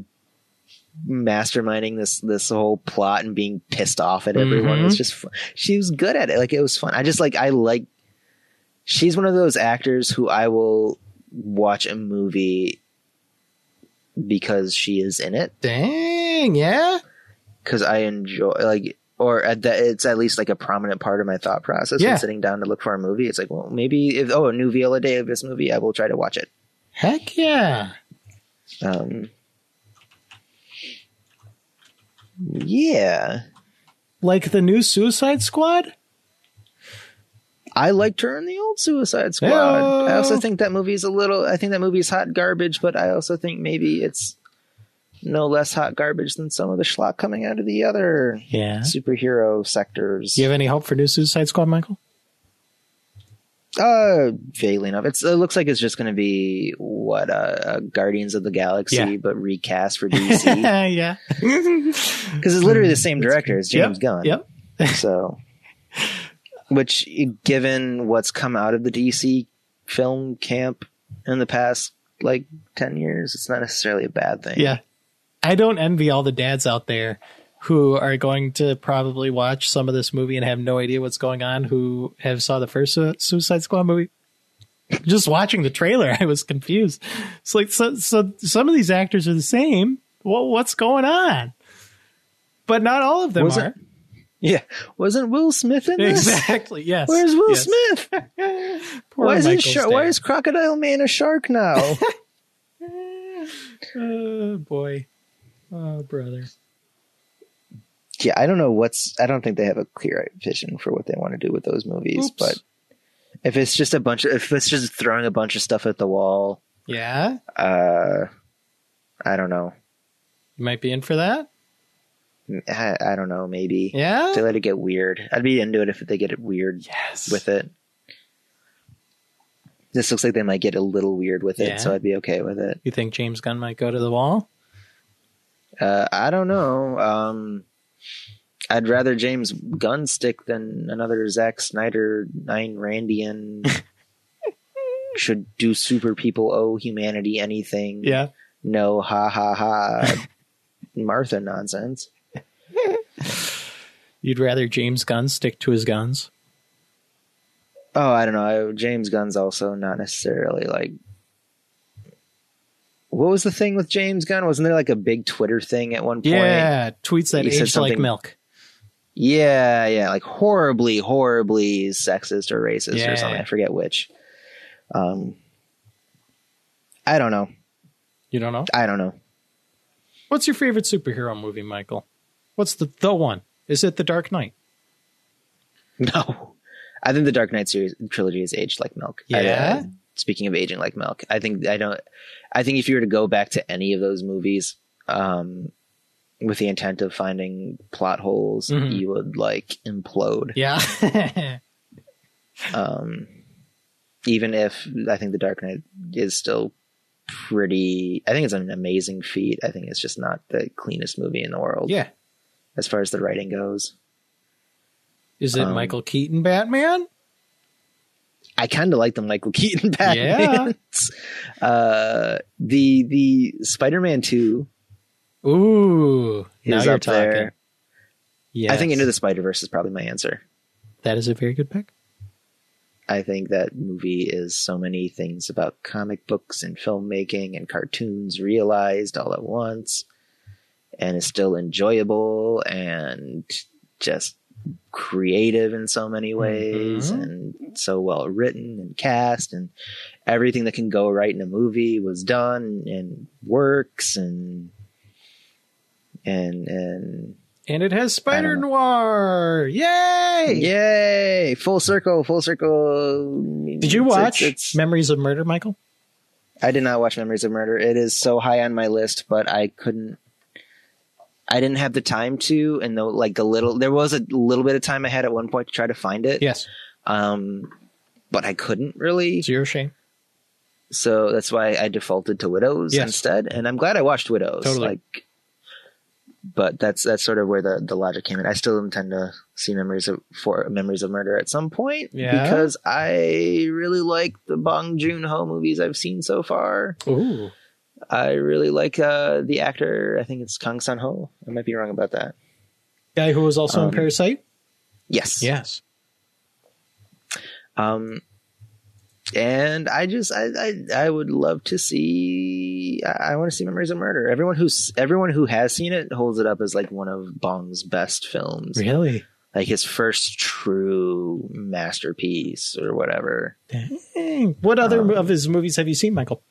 masterminding this this whole plot and being pissed off at everyone Mhm. was just fun. she was good at it like it was fun i just like i like she's one of those actors who i will watch a movie because she is in it Dang, yeah. because i enjoy like or at that it's at least like a prominent part of my thought process Yeah. when sitting down to look for a movie it's like well maybe if oh a new viola davis movie i will try to watch it Heck yeah. um yeah Like the new Suicide Squad? I liked her in the old Suicide Squad. Heyo. I also think that movie's a little. I think that movie's hot garbage, but I also think maybe it's no less hot garbage than some of the schlock coming out of the other Yeah. superhero sectors. Do you have any hope for new Suicide Squad, Michael? Uh, vaguely enough. It's, it looks like it's just going to be what uh, uh, Guardians of the Galaxy, Yeah. but recast for DC yeah. because it's literally the same director as James Yep, Gunn. Yep. So, which, given what's come out of the DC film camp in the past like 10 years, it's not necessarily a bad thing. Yeah. I don't envy all the dads out there who are going to probably watch some of this movie and have no idea what's going on, who have saw the first Suicide Squad movie. Just watching the trailer, I was confused. It's like so, so some of these actors are the same. Well, what's going on? But not all of them Was are. it- Yeah. Wasn't Will Smith in this? Exactly. Yes. Where's Will Yes. Smith? Poor Why, isn't Michael's why is Crocodile Man a shark now? Oh boy. Oh brother. yeah, I don't know what's. I don't think they have a clear vision for what they want to do with those movies. Oops. But if it's just a bunch of, if it's just throwing a bunch of stuff at the wall, Yeah. uh, I don't know. You might be in for that. I, I don't know. Maybe Yeah. they let it get weird. I'd be into it if they get it weird Yes. with it. This looks like they might get a little weird with it, Yeah. so I'd be okay with it. You think James Gunn might go to the wall? Uh, I don't know. Um, I'd rather James Gunn stick than another Zack Snyder Ayn Randian. should do super people owe humanity anything? Yeah. No, ha ha ha. Martha nonsense. You'd rather James Gunn stick to his guns? Oh, I don't know. James Gunn's also not necessarily like. What was the thing with James Gunn? Wasn't there like a big Twitter thing at one point? Yeah. Tweets that He said age like milk. Yeah, yeah, like horribly, horribly sexist or racist Yeah. or something. I forget which. Um, I don't know. You don't know? I don't know. What's your favorite superhero movie, Michael? What's the the one? Is it The Dark Knight? No, I think the Dark Knight series trilogy is aged like milk. I- Yeah? uh, speaking of aging like milk, I think I don't. I think if you were to go back to any of those movies, um, with the intent of finding plot holes, Mhm. you would like implode. Yeah. Um, even if I think the Dark Knight is still pretty, I think it's an amazing feat. I think it's just not the cleanest movie in the world yeah. As far as the writing goes. Is it Um, Michael Keaton Batman? I kind of like the Michael Keaton Batman. uh, the the Spider Man Two Ooh. Now you're talking. there. Yes. I think Into the Spider Verse is probably my answer. that is a very good pick. I think that movie is so many things about comic books and filmmaking and cartoons realized all at once, and is still enjoyable and just creative in so many ways Mhm. and so well written and cast and everything that can go right in a movie was done and works and and and And it has Spider. Noir. Yay! yay full circle full circle Did you watch it's- it's- Memories of Murder, Michael? I did not watch Memories of Murder. It is so high on my list, but I couldn't. I didn't have the time to, and the like the little there was a little bit of time I had at one point to try to find it. Yes. Um, but I couldn't really, Zero shame. so that's why I defaulted to Widows Yes. instead. And I'm glad I watched Widows. Totally. Like, but that's that's sort of where the the logic came in. I still intend to see Memories of for Memories of Murder at some point Yeah? because I really like the Bong Joon Ho movies I've seen so far. Ooh. I really like uh, the actor. I think it's Kang San Ho. I might be wrong about that. Guy who was also in Um, Parasite. Yes. Yes. Um, and I just I I, I would love to see. I, I want to see Memories of Murder. Everyone who's everyone who has seen it holds it up as like one of Bong's best films, Really? like his first true masterpiece or whatever. Dang. What other Um, of his movies have you seen, Michael?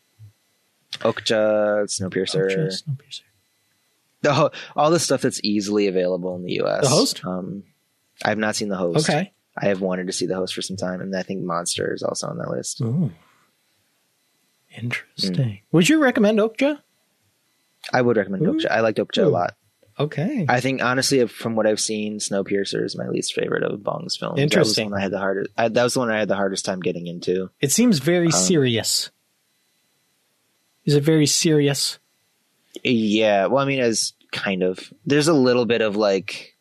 Okja, Snowpiercer, just Snowpiercer. the ho- all the stuff that's easily available in the U.S. The Host? Um, I have not seen the host. Okay. I have wanted to see the host for some time, and I think Monster is also on that list. Ooh. Interesting. Mm. Would you recommend Okja? I would recommend Ooh. Okja. I liked Okja a lot. Okay. I think honestly, from what I've seen, Snowpiercer is my least favorite of Bong's films. Interesting. That was the one I had the hardest. I, that was the one I had the hardest time getting into. It seems very Um, serious. Is it very serious? Yeah, well, I mean, as kind of, there's a little bit of like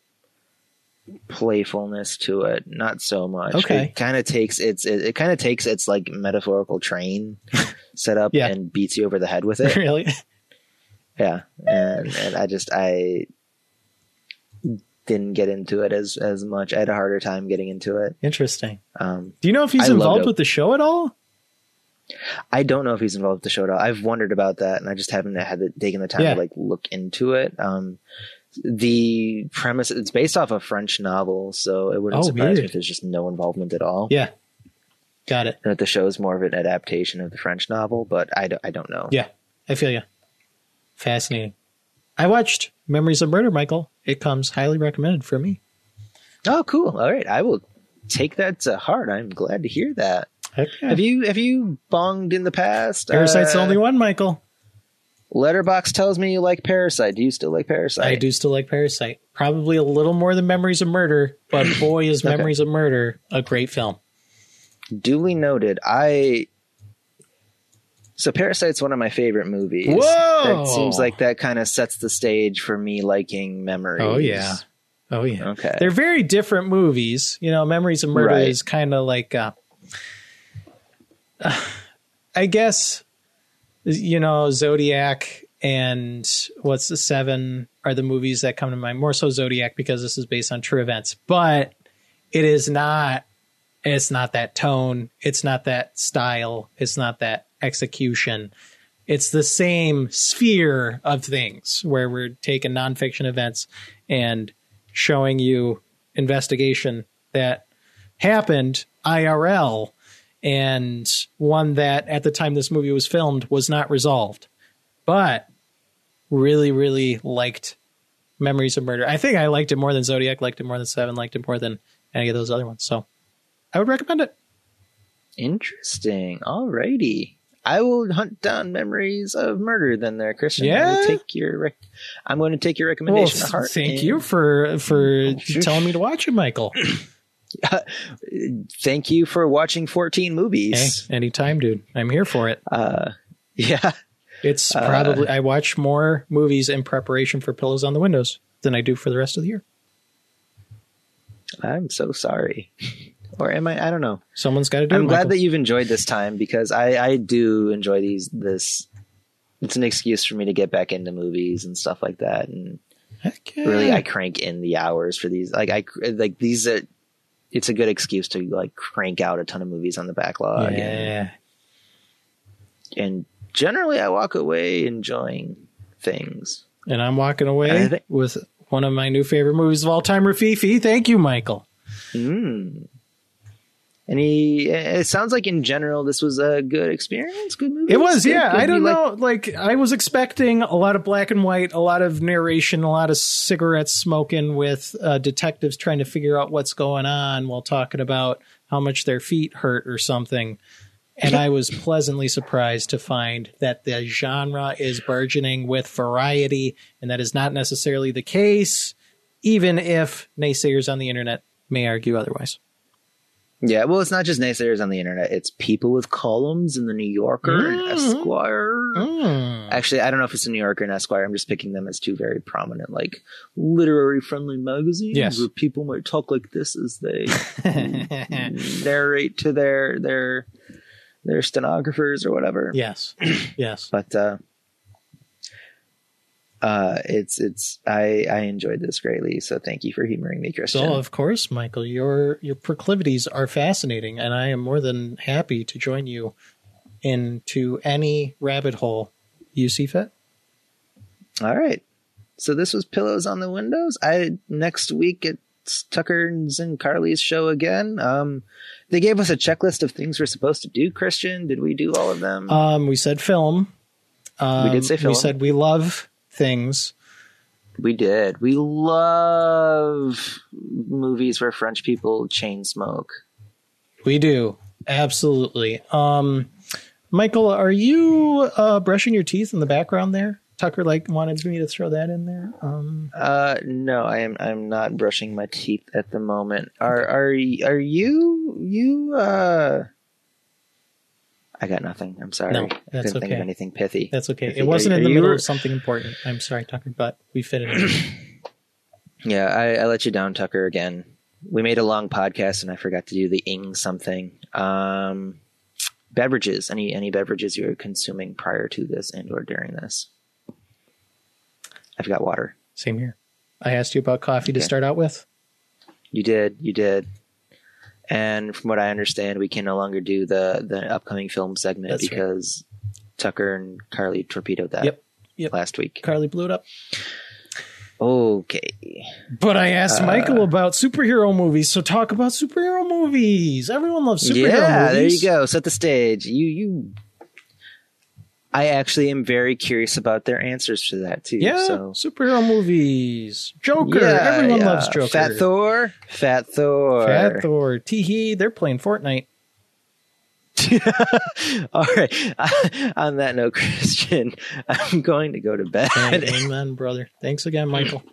playfulness to it, not so much. Okay. it kind of takes its it, it kind of takes its like metaphorical train set up Yeah. and beats you over the head with it. really? yeah, and and I just I didn't get into it as as much. I had a harder time getting into it. Interesting. Um, Do you know if he's I involved with the show at all? I don't know if he's involved with the show at all. I've wondered about that, and I just haven't had the, taken the time Yeah. to like look into it. Um, the premise it's based off a French novel, so it wouldn't Oh, surprise me if there's just no involvement at all. Yeah. Got it. And that the show is more of an adaptation of the French novel, but I don't, I don't know. Yeah. I feel you. Fascinating. I watched Memories of Murder, Michael. It comes highly recommended for me. Oh, cool. All right, I will take that to heart. I'm glad to hear that. Heck yeah. Have you have you bonged in the past? Parasite's the Uh, only one, Michael. Letterboxd tells me you like Parasite. Do you still like Parasite? I do still like Parasite. Probably a little more than Memories of Murder, but boy, is Okay. Memories of Murder a great film. duly noted. I so Parasite's one of my favorite movies. Whoa! It seems like that kind of sets the stage for me liking memories. Oh, yeah. Oh, yeah. Okay. They're very different movies. You know, Memories of Murder Right. is kind of like, uh, I guess, you know, Zodiac and what's the seven are the movies that come to mind. More so Zodiac because this is based on true events, but it is not. It's not that tone. It's not that style. It's not that execution. It's the same sphere of things where we're taking nonfiction events and showing you investigation that happened IRL and one that at the time this movie was filmed was not resolved. But really, really liked Memories of Murder. I think I liked it more than Zodiac, liked it more than Seven, liked it more than any of those other ones. So I would recommend it. Interesting. Alrighty. I will hunt down memories of murder then there, Christian. I will Yeah? take your rec- I'm going to take your Well, recommendation to heart. thank and you for for oh, sure. telling me to watch it, Michael. Thank you for watching 14 Hey, movies. anytime, dude. I'm here for it. Uh yeah. It's Uh, probably I watch more movies in preparation for Pillows on the Windows than I do for the rest of the year. I'm so sorry. Or am I I don't know. Someone's got to do I'm it. glad Michael. that you've enjoyed this time because I, I do enjoy these. This it's an excuse for me to get back into movies and stuff like that. And yeah. really, I crank in the hours for these. Like I like these. Are, it's a good excuse to like crank out a ton of movies on the backlog. Yeah. and generally, I walk away enjoying things. And I'm walking away think- with one of my new favorite movies of all time, Rififi. Thank you, Michael. Mm. And he, it sounds like in general, this was a good experience. Good movie. It was, Good- yeah. good. I don't like- know. Like, I was expecting a lot of black and white, a lot of narration, a lot of cigarettes smoking with uh, detectives trying to figure out what's going on while talking about how much their feet hurt or something. And I was pleasantly surprised to find that the genre is burgeoning with variety, and that is not necessarily the case, even if naysayers on the internet may argue otherwise. Yeah, well, it's not just naysayers on the internet. It's people with columns in the New Yorker and Mhm. Esquire. Mm. Actually, I don't know if it's the New Yorker and Esquire. I'm just picking them as two very prominent, like literary friendly magazines Yes. where people might talk like this as they narrate to their their their stenographers or whatever. yes, yes. But uh, uh, it's it's I I enjoyed this greatly. So thank you for humoring me, Christian. So of course, Michael, your your proclivities are fascinating, and I am more than happy to join you into any rabbit hole you see fit. All right. So this was Pillows on the Windows. I next week it's Tucker's and Carly's show again. Um, they gave us a checklist of things we're supposed to do. Christian, did we do all of them? Um, we said film. Um, We did say film. We said we love things. we did. We love movies where French people chain smoke. We do absolutely. Um, Michael, are you uh, brushing your teeth in the background there? Tucker like wanted me to throw that in there. Um, Uh, no, I am. I'm not brushing my teeth at the moment. Are are are you you? Uh, I got nothing. I'm sorry. No, I that's couldn't think of anything pithy. that's okay. If It wasn't are in the middle of something important. I'm sorry, Tucker, but we fit it in. Yeah, I, I let you down, Tucker. Again, we made a long podcast, and I forgot to do the ing something. Um, beverages. Any any beverages you were consuming prior to this and or during this? I've got water. Same here. I asked you about coffee to start out with. You did, you did. And from what I understand, we can no longer do the the upcoming film segment That's right. because Tucker and Carly torpedoed that Yep, yep. last week. Carly blew it up. Okay. But I asked Uh, Michael about superhero movies, so talk about superhero movies. Everyone loves superhero movies. yeah, there you go. Set the stage. You you. I actually am very curious about their answers to that too. Yeah, So. superhero movies. Joker. Yeah, Everyone yeah. loves Joker. Fat Thor. Fat Thor. Fat Thor. Teehee. They're playing Fortnite. All right. On that note, Christian, I'm going to go to bed. Amen, brother. Thanks again, Michael.